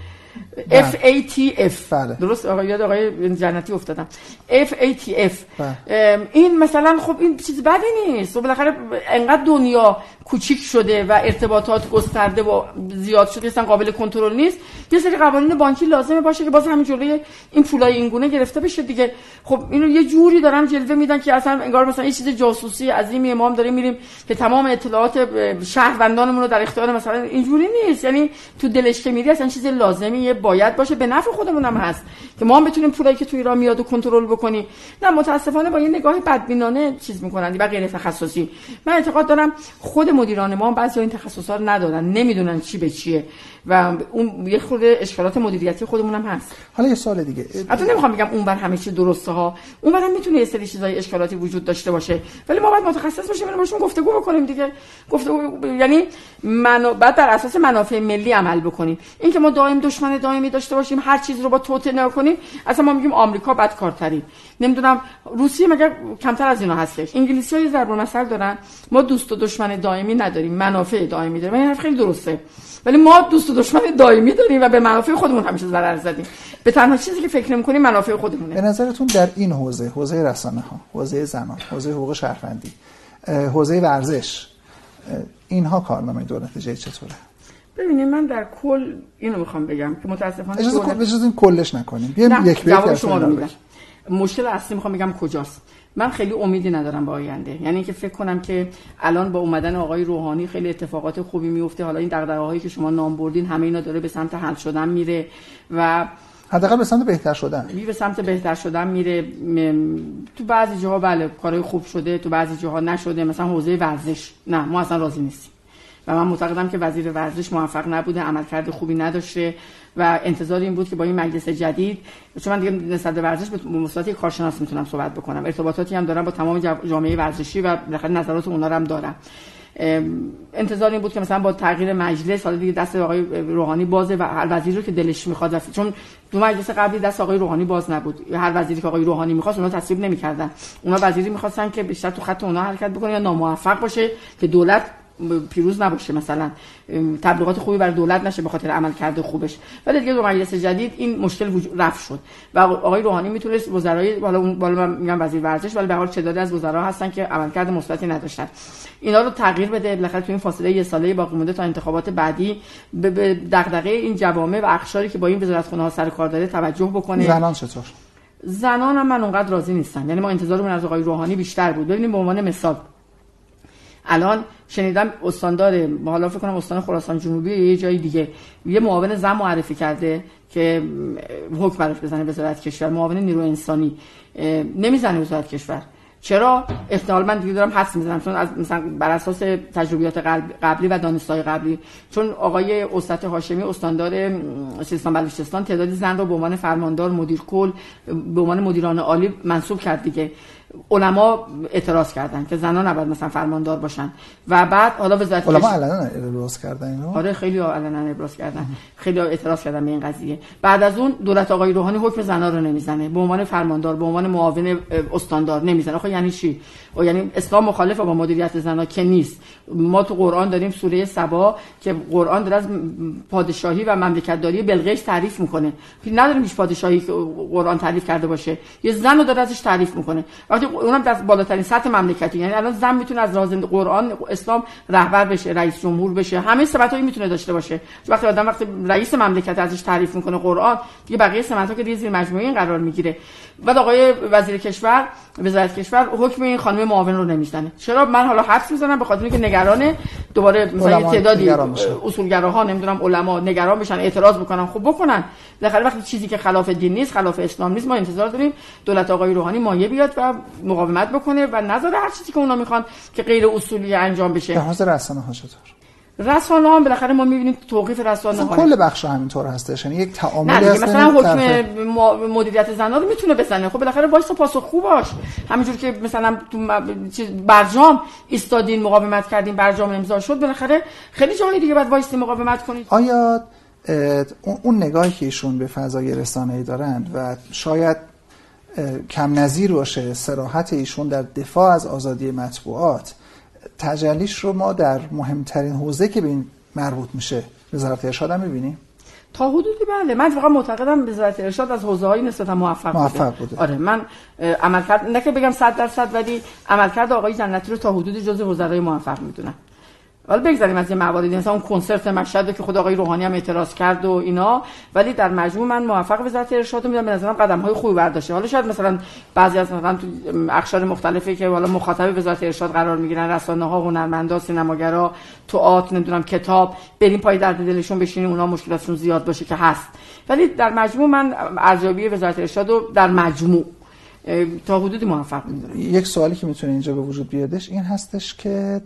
F A T F. بله. درست؟ آقای یاد آقای جنتی افتادم. F A T F. بله. این مثلا خب این چیز بدی نیست. و بالاخره انقدر دنیا کوچیک شده و ارتباطات گسترده و زیاد شده اصلا قابل کنترل نیست. یه سری قوانین بانکی لازمه باشه که باز همین جلوی این پولای این گونه گرفته بشه دیگه. خب اینو یه جوری دارن جلوه میدن که اصلا انگار مثلا این چیز جاسوسی عظیمی امام داریم میریم که تمام اطلاعات شهروندانمون رو در اختیار مثلا اینجوری نیست. یعنی تو دلش که میری اصلا چیز لازمی باید باشه. به نفع خودمون هم هست که ما هم بتونیم پولایی که تو ایران میاد و کنترل بکنیم نه متاسفانه با یه نگاه بدبینانه چیز می‌کنن و غیر تخصصی. من اعتقاد دارم خود مدیران ما بعضی این تخصصا رو ندارن. نمی‌دونن چی به چیه. و اون یه خود اشکالات مدیریتی خودمون هم هست. حالا یه سوال دیگه. البته نمی‌خوام بگم اون بر همه چی درسته ها اون بر هم می‌تونه یه سری چیزای اشکالاتی وجود داشته باشه. ولی ما باید متخصص باشیم و باشون گفتگو بکنیم دیگه. گفتگو یعنی منو بعد بر اساس منافع ملی عمل بکنیم. اینکه ما دائم دشمن دائمی داشته باشیم هر چیز رو با توته نکنیم اصلا ما میگیم آمریکا بدکارترین. نمی‌دونم روسیه مگر کمتر از اینا هستش. انگلیسی های ضرب المثل دارن. ما دوست و دشمن دائمی نداریم منافع دائمی داریم. این خیلی درسته. ولی ما دوست و دشمن دائمی داریم و به منافع خودمون همیشه ضرر زدیم. به تنها چیزی که فکر نمی‌کنیم منافع خودمونه. به نظرتون در این حوزه حوزه رسانه ها حوزه زنان حوزه حقوق شهروندی حوزه ورزش اینها کارنامه دولت جای چطوره؟ ببینید من در کل اینو می‌خوام بگم که متاسفانه اجازه دولت... کلش نکنیم. بیایم یک بیت شما رو مشکل اصلی می‌خوام بگم کجاست. من خیلی امیدی ندارم به آینده. یعنی که فکر کنم که الان با اومدن آقای روحانی خیلی اتفاقات خوبی میفته. حالا این دغدغه هایی که شما نام بردین همه اینا داره به سمت حل شدن میره و حداقل به سمت بهتر شدن. می به سمت بهتر شدن میره. تو بعضی جاها بله کارهای خوب شده تو بعضی جاها نشده. مثلا حوزه ورزش. نه ما اصلا راضی نیستیم. و من معتقدم که وزیر ورزش موفق نبوده عملکرد خوبی نداشته. و انتظار این بود که با این مجلس جدید چون من دیگه نسبت به ورزش به مصطلح کارشناس می‌تونم صحبت بکنم. ارتباطاتی هم دارم با تمام جامعه ورزشی و بالاخره نظرات اونا رو هم دارم. انتظار این بود که مثلا با تغییر مجلس حالا دیگه دست آقای روحانی بازه و هر وزیری رو که دلش می‌خواد چون دو مجلس قبلی دست آقای روحانی باز نبود. هر وزیری که آقای روحانی می‌خواست اونا تصویب نمی‌کردن. اونا وزیری می‌خواستن که بیشتر تو خط اونا حرکت بکنه یا ناموفق باشه که دولت پیروز نباشه مثلا. تبلیغات خوبی برای دولت نشه به خاطر عمل کرده خوبش. ولی دیگه دو مجلس جدید این مشکل وجود رفت شد. و آقای روحانی می‌تونست وزرای بالا اون بالا من میگم وزیر ورزش ولی به حال تعدادی از وزرا هستن که عملکرد مثبتی نداشتن. اینا رو تغییر بده. بالاخره تو این فاصله یه ساله باقی مونده تا انتخابات بعدی به دغدغه این جوامع و اقشاری که با این وزارت خونه ها سر کار داره توجه بکنه. زنان چطور؟ زنان هم من اونقدر راضی نیستم یعنی ما انتظارمون از آقای روحانی بیشتر بود. ببینیم به عنوان مثال الان شنیدم استاندار حالا فکر کنم استان خراسان جنوبی یه جای دیگه. یه معاون زن معرفی کرده که حکم براش بزنه وزارت کشور معاون نیرو انسانی. نمی‌زنه وزارت کشور. چرا؟ احتمال من دیگه دارم حس می‌زنم چون از مثلا بر اساس تجربیات قبلی و دانستای قبلی. چون آقای استاد هاشمی استاندار سیستان بلوچستان تعدادی زن رو به عنوان فرماندار مدیر کل به عنوان مدیران عالی منصوب کرد دیگه. علما اعتراض کردن که زنان نباید مثلا فرماندار باشن. و بعد حالا وزارت علما علنا ابراز کردن اینو؟ آره خیلی علنا ابراز کردن. خیلی اعتراض کردن به این قضیه. بعد از اون دولت آقای روحانی حکم زنان رو نمی‌زنه. به عنوان فرماندار به عنوان معاون استاندار نمی‌زنه. خب یعنی چی؟ یعنی اسلام مخالف با مدیریت زنان که نیست. ما تو قرآن داریم سوره سبا که قرآن داره از پادشاهی و مملکتداری بلقیس تعریف می‌کنه. نداریم هیچ پادشاهی که قرآن تعریف کرده باشه. یه زن رو داره ازش تعریف می‌کنه. وقتی اونم در بالاترین سطح مملکتی یعنی الان زن می‌تونه از راز قرآن اسلام رهبر بشه رئیس جمهور بشه. همه صفاتایی می‌تونه داشته باشه. وقتی آدم وقتی رئیس مملکت ازش تعریف می‌کنه قرآن دیگه بقیه سمت‌ها که دیگه زیر مجموعه این قرار می‌گیره. بعد آقای وزیر کشور وزارت کشور حکم این خانم معاون رو نمی‌زنه چرا؟ من حالا حرف می‌زنم به خاطر اینکه نگران دوباره مثلا تعدادی اصولگراها نمی‌دونم علما نگران بشن اعتراض بکنن خب بکنن. بالاخره وقتی چیزی که خلاف دین نیست خلاف اسلام نیست ما انتظار داریم دولت آقای روحانی مایه بیاد و مقاومت بکنه و نظر هر چیزی که اونا می‌خوان که غیر اصولی انجام بشه. به حاضر رسانه ها چطور رسانه هم بالاخره ما می‌بینیم توقیف رسانه ها کل بخش همینطور هستش. یعنی یک تعاملی هست مثلا حکم مدیریت زنان رو می‌تونه بزنه. خب بالاخره وایس پاسخ خوب باش همینجور که مثلا تو برجام ایستادین مقاومت کردین برجام امضا شد بالاخره خیلی جای دیگه باید وایس مقاومت کنید. آیا اون نگاهی که ایشون به فضای رسانه‌ای دارند و شاید کم نظیر باشه سراحت ایشون در دفاع از آزادی مطبوعات تجلیش رو ما در مهمترین حوزه که به این مربوط میشه وزارت ارشاد هم می‌بینیم. تا حدودی بله من فقط معتقدم وزارت ارشاد از حوزه های نسبتا موفق, موفق بوده. آره من عملکرد نه که بگم 100 درصد ولی عملکرد آقای جنتی رو تا حدودی جزء وزرای موفق می‌دونم حالا بگذاریم از یه مواردی مثلا اون کنسرت مشهد که خود آقای روحانی هم اعتراض کرد و اینا. ولی در مجموع من موفق وزارت ارشاد میدم به نظرم قدم های خوبی برداشته. حالا شاید مثلا بعضی از مثلا تو اقشار مختلفی که حالا مخاطب وزارت ارشاد قرار می‌گیرن. رسانه ها هنرمندا سینماگرا آت نمی‌دونم کتاب. بریم پای درد دلشون بشینیم. اونا مشکلاتشون زیاد باشه که هست. ولی در مجموع من ارزیابی وزارت ارشاد رو در مجموع تا حدودی موفق می‌دونم. یک سوالی که می‌تونه اینجا به وجود بیادش این هستش که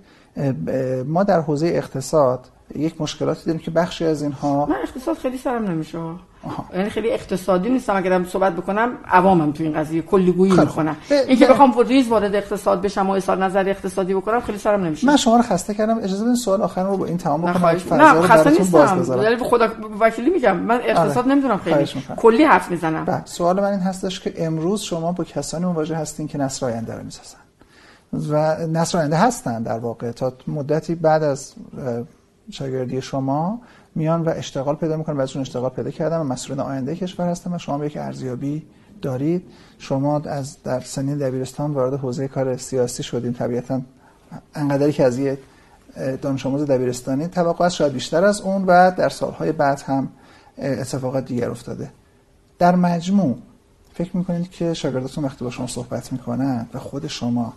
ما در حوزه اقتصاد یک مشکلاتی داریم که بخشی از اینها من اقتصاد خیلی سرم نمیشه. یعنی خیلی اقتصادی نیستم. اگرم صحبت بکنم عوامم تو این قضیه کلیگویی می‌کنم اینکه بخوام ریز وارد اقتصاد بشم و اظهار نظر اقتصادی بکنم خیلی سرم نمیشه. من شما رو خسته کردم. اجازه بدین سوال آخر رو با این تمام بکنم نه خسته نیستم. یعنی خدا وکیلی میگم. من اقتصاد آره. نمی‌دونم خیلی. کلی حرف می‌زنم. بله. سوال من این هستش که امروز شما با کسانی مواجه هستین که نصر آینده رو می‌سازن. و نصر آینده هستن در واقع. تا مدتی بعد از شاگردی شما میان و اشتغال پیدا می‌کنن بعضیشون اشتغال پیدا کردن و مسئولین آینده کشور هستن و شما یک ارزیابی دارید. شما از در سنین دبیرستان وارد حوزه کار سیاسی شدیم طبیعتا انقدری که از یک دانش آموز دبیرستانی توقعات شاید بیشتر از اون و در سالهای بعد هم اتفاقات دیگر افتاده. در مجموع فکر می‌کنید که شاگرداتون وقتی با شما صحبت می‌کنن و خود شما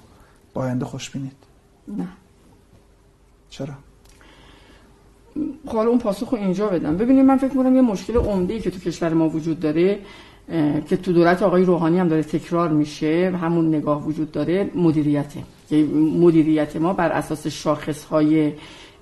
با آینده خوش بینید. نه. چرا؟ خب حالا اون پاسخ رو اینجا بدم. ببینید من فکر می‌کنم یه مشکل عمده که تو کشور ما وجود داره که تو دولت آقای روحانی هم داره تکرار میشه همون نگاه وجود داره مدیریته که مدیریت ما بر اساس شاخص های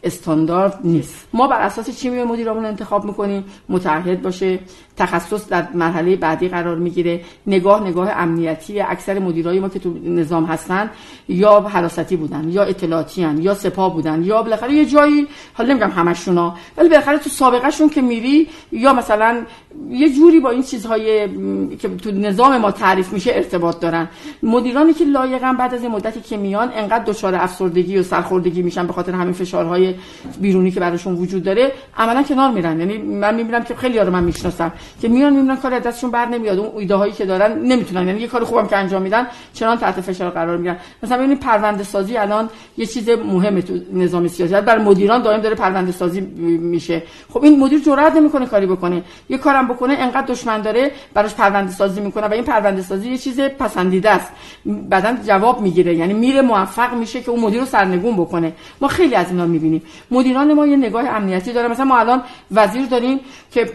استاندارد نیست. ما بر اساس چی میگه مدیرامون انتخاب می‌کنیم متعهد باشه. تخصص در مرحله بعدی قرار می‌گیره. نگاه نگاه امنیتی اکثر مدیرای ما که تو نظام هستن یا حراستی بودن یا اطلاعاتی هن، یا سپاه بودن یا بالاخره یه جایی حالا نمیگم همشونا ولی بالاخره تو سابقهشون که میری یا مثلا یه جوری با این چیزهای که تو نظام ما تعریف میشه ارتباط دارن. مدیرانی که لایقن بعد از مدتی که میان انقدر دچار افسردگی و سرخوردگی میشن به خاطر همین فشارهای بیرونی که براشون وجود داره عملا کنار میرن. یعنی من می‌بینم که خیلی رو من می‌شناسم. که میان می‌بینن کار دستشون بر نمیاد. اون ایده هایی که دارن نمی‌تونن. یعنی یه کار خوبم که انجام میدن چنان تحت فشار قرار می‌گیرن. مثلا ببینید پرونده سازی الان یه چیز مهمه تو نظام سیاسی. برای مدیران دائم داره پرونده سازی میشه. خب این مدیر جرئت نمی‌کنه کاری بکنه. یه کارم بکنه انقدر دشمن داره براش پرونده سازی می‌کنه و این پرونده سازی یه چیز پسندیده است. بعدا جواب می‌گیره. یعنی میره موفق میشه که اون مدیر رو سرنگون بکنه. ما خیلی از اینا می‌بینیم. مدیران ما یه نگاه امنیتی داره مثلا ما الان وزیر داریم که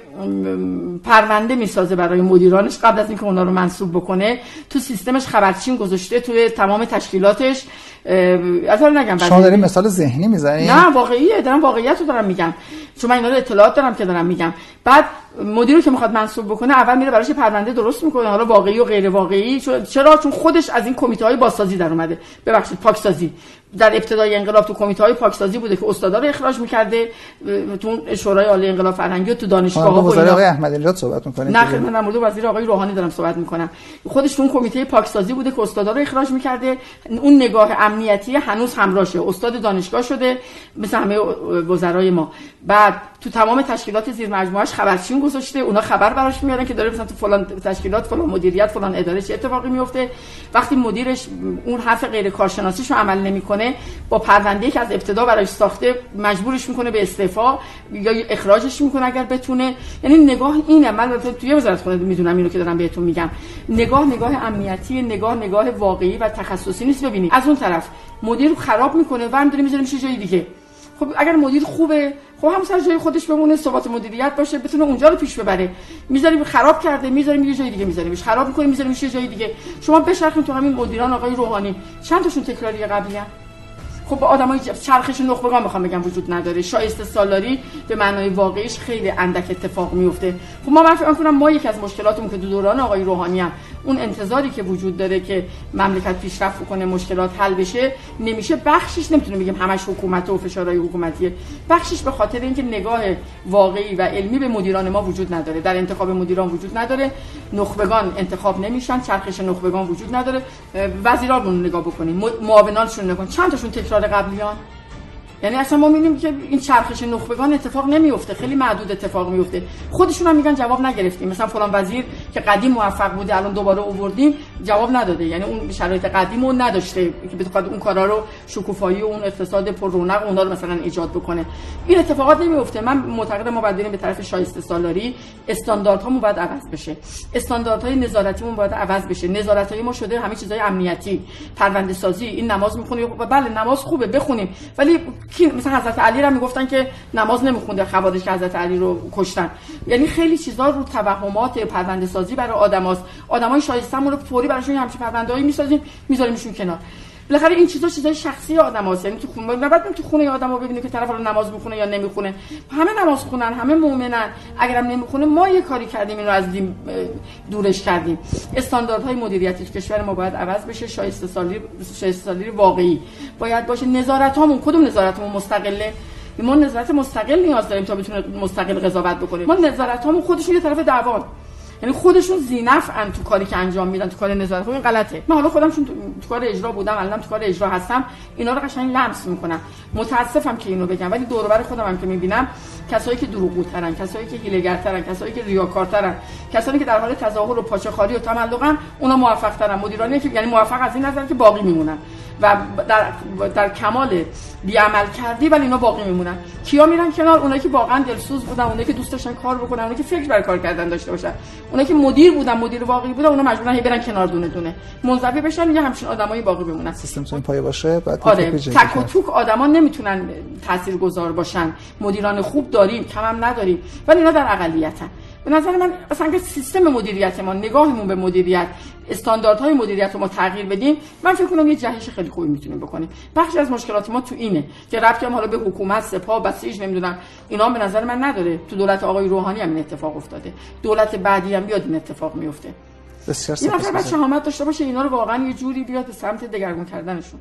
پرونده می‌سازه برای مدیرانش قبل از اینکه اونا رو منصوب بکنه. تو سیستمش خبرچین گذاشته توی تمام تشکیلاتش. اصلا نگم شما داریم مثال ذهنی می‌زنید نه واقعیه دارم واقعیت رو دارم میگم. چون من اینا رو اطلاعات دارم که دارم میگم. بعد مدیری که می‌خواد منصوب بکنه اول میره براش پرونده درست می‌کنه حالا واقعی و غیر واقعی. چرا؟ چون خودش از این کمیته های بازسازی در اومده. ببخشید پاکسازی. در ابتدای انقلاب تو کمیته های پاکسازی بوده که استادا رو اخراج می‌کرده. تو شورای عالی انقلاب فرهنگی تو دانشگاه ها وزیر آقای احمدی نژاد صحبت می‌کنه نه من در مورد وزیر آقای روحانی دارم صحبت می‌کنم. خودش تو اون کمیته پاکسازی بوده که استادا رو اخراج می‌کرده. اون نگاه امنیتی هنوز همراهشه استاد دانشگاه شده مثل همه وزرای ما. بعد تو تمام تشکیلات زیر مجموعهش خبرچین گذاشته. اونا خبر براش میارن که داره مثلا تو فلان تشکیلات فلان مدیریت فلان اداره چه اتفاقی میفته. وقتی مدیرش اون حرف غیر کارشناسیشو عمل نمی‌کنه با پرونده که از ابتدا براش ساخته مجبورش می‌کنه به استعفا یا اخراجش می‌کنه اگر بتونه. یعنی نگاه اینه. من توی وزارت خونه می‌دونم اینو که دارم بهتون میگم. نگاه نگاه امنیتی نگاه نگاه واقعی و تخصصی نیست. ببینید از اون طرف مدیر خراب می‌کنه و هم داره می‌ذاره میشه جای دیگه. خب اگر مدیر خوبه خب هم سر جای خودش بمونه ثبات مدیریت باشه بتونه اونجا رو پیش ببره. می‌ذاریم خراب کرده می‌ذاریم یه جای دیگه میذاریمش خراب می‌کنیم می‌ذاریم یه جای دیگه. شما بشرخین تو همین مدیران آقای روحانی. چند تاشون تکراری قبلی خب با آدمای چرخش نخبگان می‌خوام بگم وجود نداره. شایسته سالاری به معنای واقعیش خیلی اندک اتفاق میفته خب ما من فکر کنم ما یکی از مشکلاتمون که دو دوران آقای روحانی هم اون انتظاری که وجود داره که مملکت پیشرفت کنه مشکلات حل بشه نمیشه بخشش نمی‌تونه بگیم همش حکومت و فشارهای حکومتیه. بخشش به خاطر اینکه نگاه واقعی و علمی به مدیران ما وجود نداره. در انتخاب مدیران وجود نداره. نخبگان انتخاب نمیشن چرخش نخبگان وجود نداره. وزیران نگاه بکنیم معاونانشون نگاه چند تاشون تکرار قبلیان؟ یعنی اصلا ما می‌بینیم که این چرخش نخبگان اتفاق نمیفته خیلی معدود اتفاق میفته خودشون هم میگن جواب نگرفتیم. مثلا فلان وزیر که قدیم موفق بوده الان دوباره آوردیم جواب نداده. یعنی اون شرایط قدیم اون نداشته که بخواد اون کارا رو شکوفایی و اون اقتصاد پر رونق اونا رو مثلا ایجاد بکنه. این اتفاقات نمیفته من معتقدم ما باید به طرف شایسته سالاری استانداردهامون باید عوض بشه. استانداردهای نظارتیمون باید عوض بشه. نظارتای ما شده همه چیزای امنیتی پرونده سازی این نماز می‌خونی. بله نماز خوبه بخونیم. ولی مثلا حضرت علی را می‌گفتن که نماز نمیخونده خوادش که حضرت علی رو کشتن. یعنی خیلی چیزا رو توهمات پرونده سازی برای آدماست. آدمای شایسته‌مون رو فوری براشون همچین پرونده‌ای می‌سازیم میذاریمشون کنار. بالاخره این چیزا چیزای شخصی آدم هست یعنی تو خونه نباید تو خونه آدم رو ببینید که طرف رو نماز می‌خونه یا نمی‌خونه. همه نماز خونن همه مؤمنن. اگرم نمی‌خونه ما یه کاری کردیم اینو از دین دورش کردیم. استانداردهای مدیریتی کشور ما باید عوض بشه. شایسته سالی شایسته سالی واقعی. باید باشه. نظارت هامون کدوم نظارتمون مستقله؟ ما نظارت مستقل نیاز داریم تا بتونه مستقل قضاوت بکنیم ما نظارت هامون خودشون یه طرف دعوان. یعنی خودشون زینف ان تو کاری که انجام میدن تو کار نظارت. این غلطه. من حالا خودم چون تو کار اجرا بودم الان تو کار اجرا هستم اینا رو قشنگ لمس می‌کنم. متاسفم که اینو بگم ولی دور خودم هم که می‌بینم کسایی که دروغگوترن کسایی که هیله‌گرترن کسایی که ریاکارترن کسایی که در حال تظاهر و پاچه‌خواری و تملقن اونا موفق‌ترن. مدیرانی که یعنی موفق از این نظر که باقی میمونن. و در, در کمال بیعمل کردی ولی اینا باقی میمونن. کیا میرن کنار؟ اونایی که واقعا دلسوز بودن اونایی که دوست داشتن کار بکنن اونایی که فکر بر کار کردن داشته باشن. اونایی که مدیر بودن مدیر واقعی بودن اونا مجبورن برن کنار دونه دونه. منزوی بشن یه همچین آدمایی باقی بمونن سیستم پایه باشه بعد آره. تک و توک آدما نمی‌تونن تاثیرگذار باشن. مدیران خوب داریم کم هم نداریم. ولی اینا در اقلیتن. به نظر من اصلا که سیستم مدیریت ما نگاهمون به مدیریت استانداردهای مدیریت رو ما تغییر بدیم من فکر کنم یه جهش خیلی خوبی می‌تونیم بکنیم. بخشی از مشکلات ما تو اینه که ربطی هم حالا به حکومت سپاه بسیج نمی‌دونم اینا به نظر من نداره. تو دولت آقای روحانی هم این اتفاق افتاده. دولت بعدی هم بیاد این اتفاق میفته بسیار این نفر باید شهامت داشته باشه اینا رو واقعا یه جوری بیاد به سمت دگرگون کردنشون.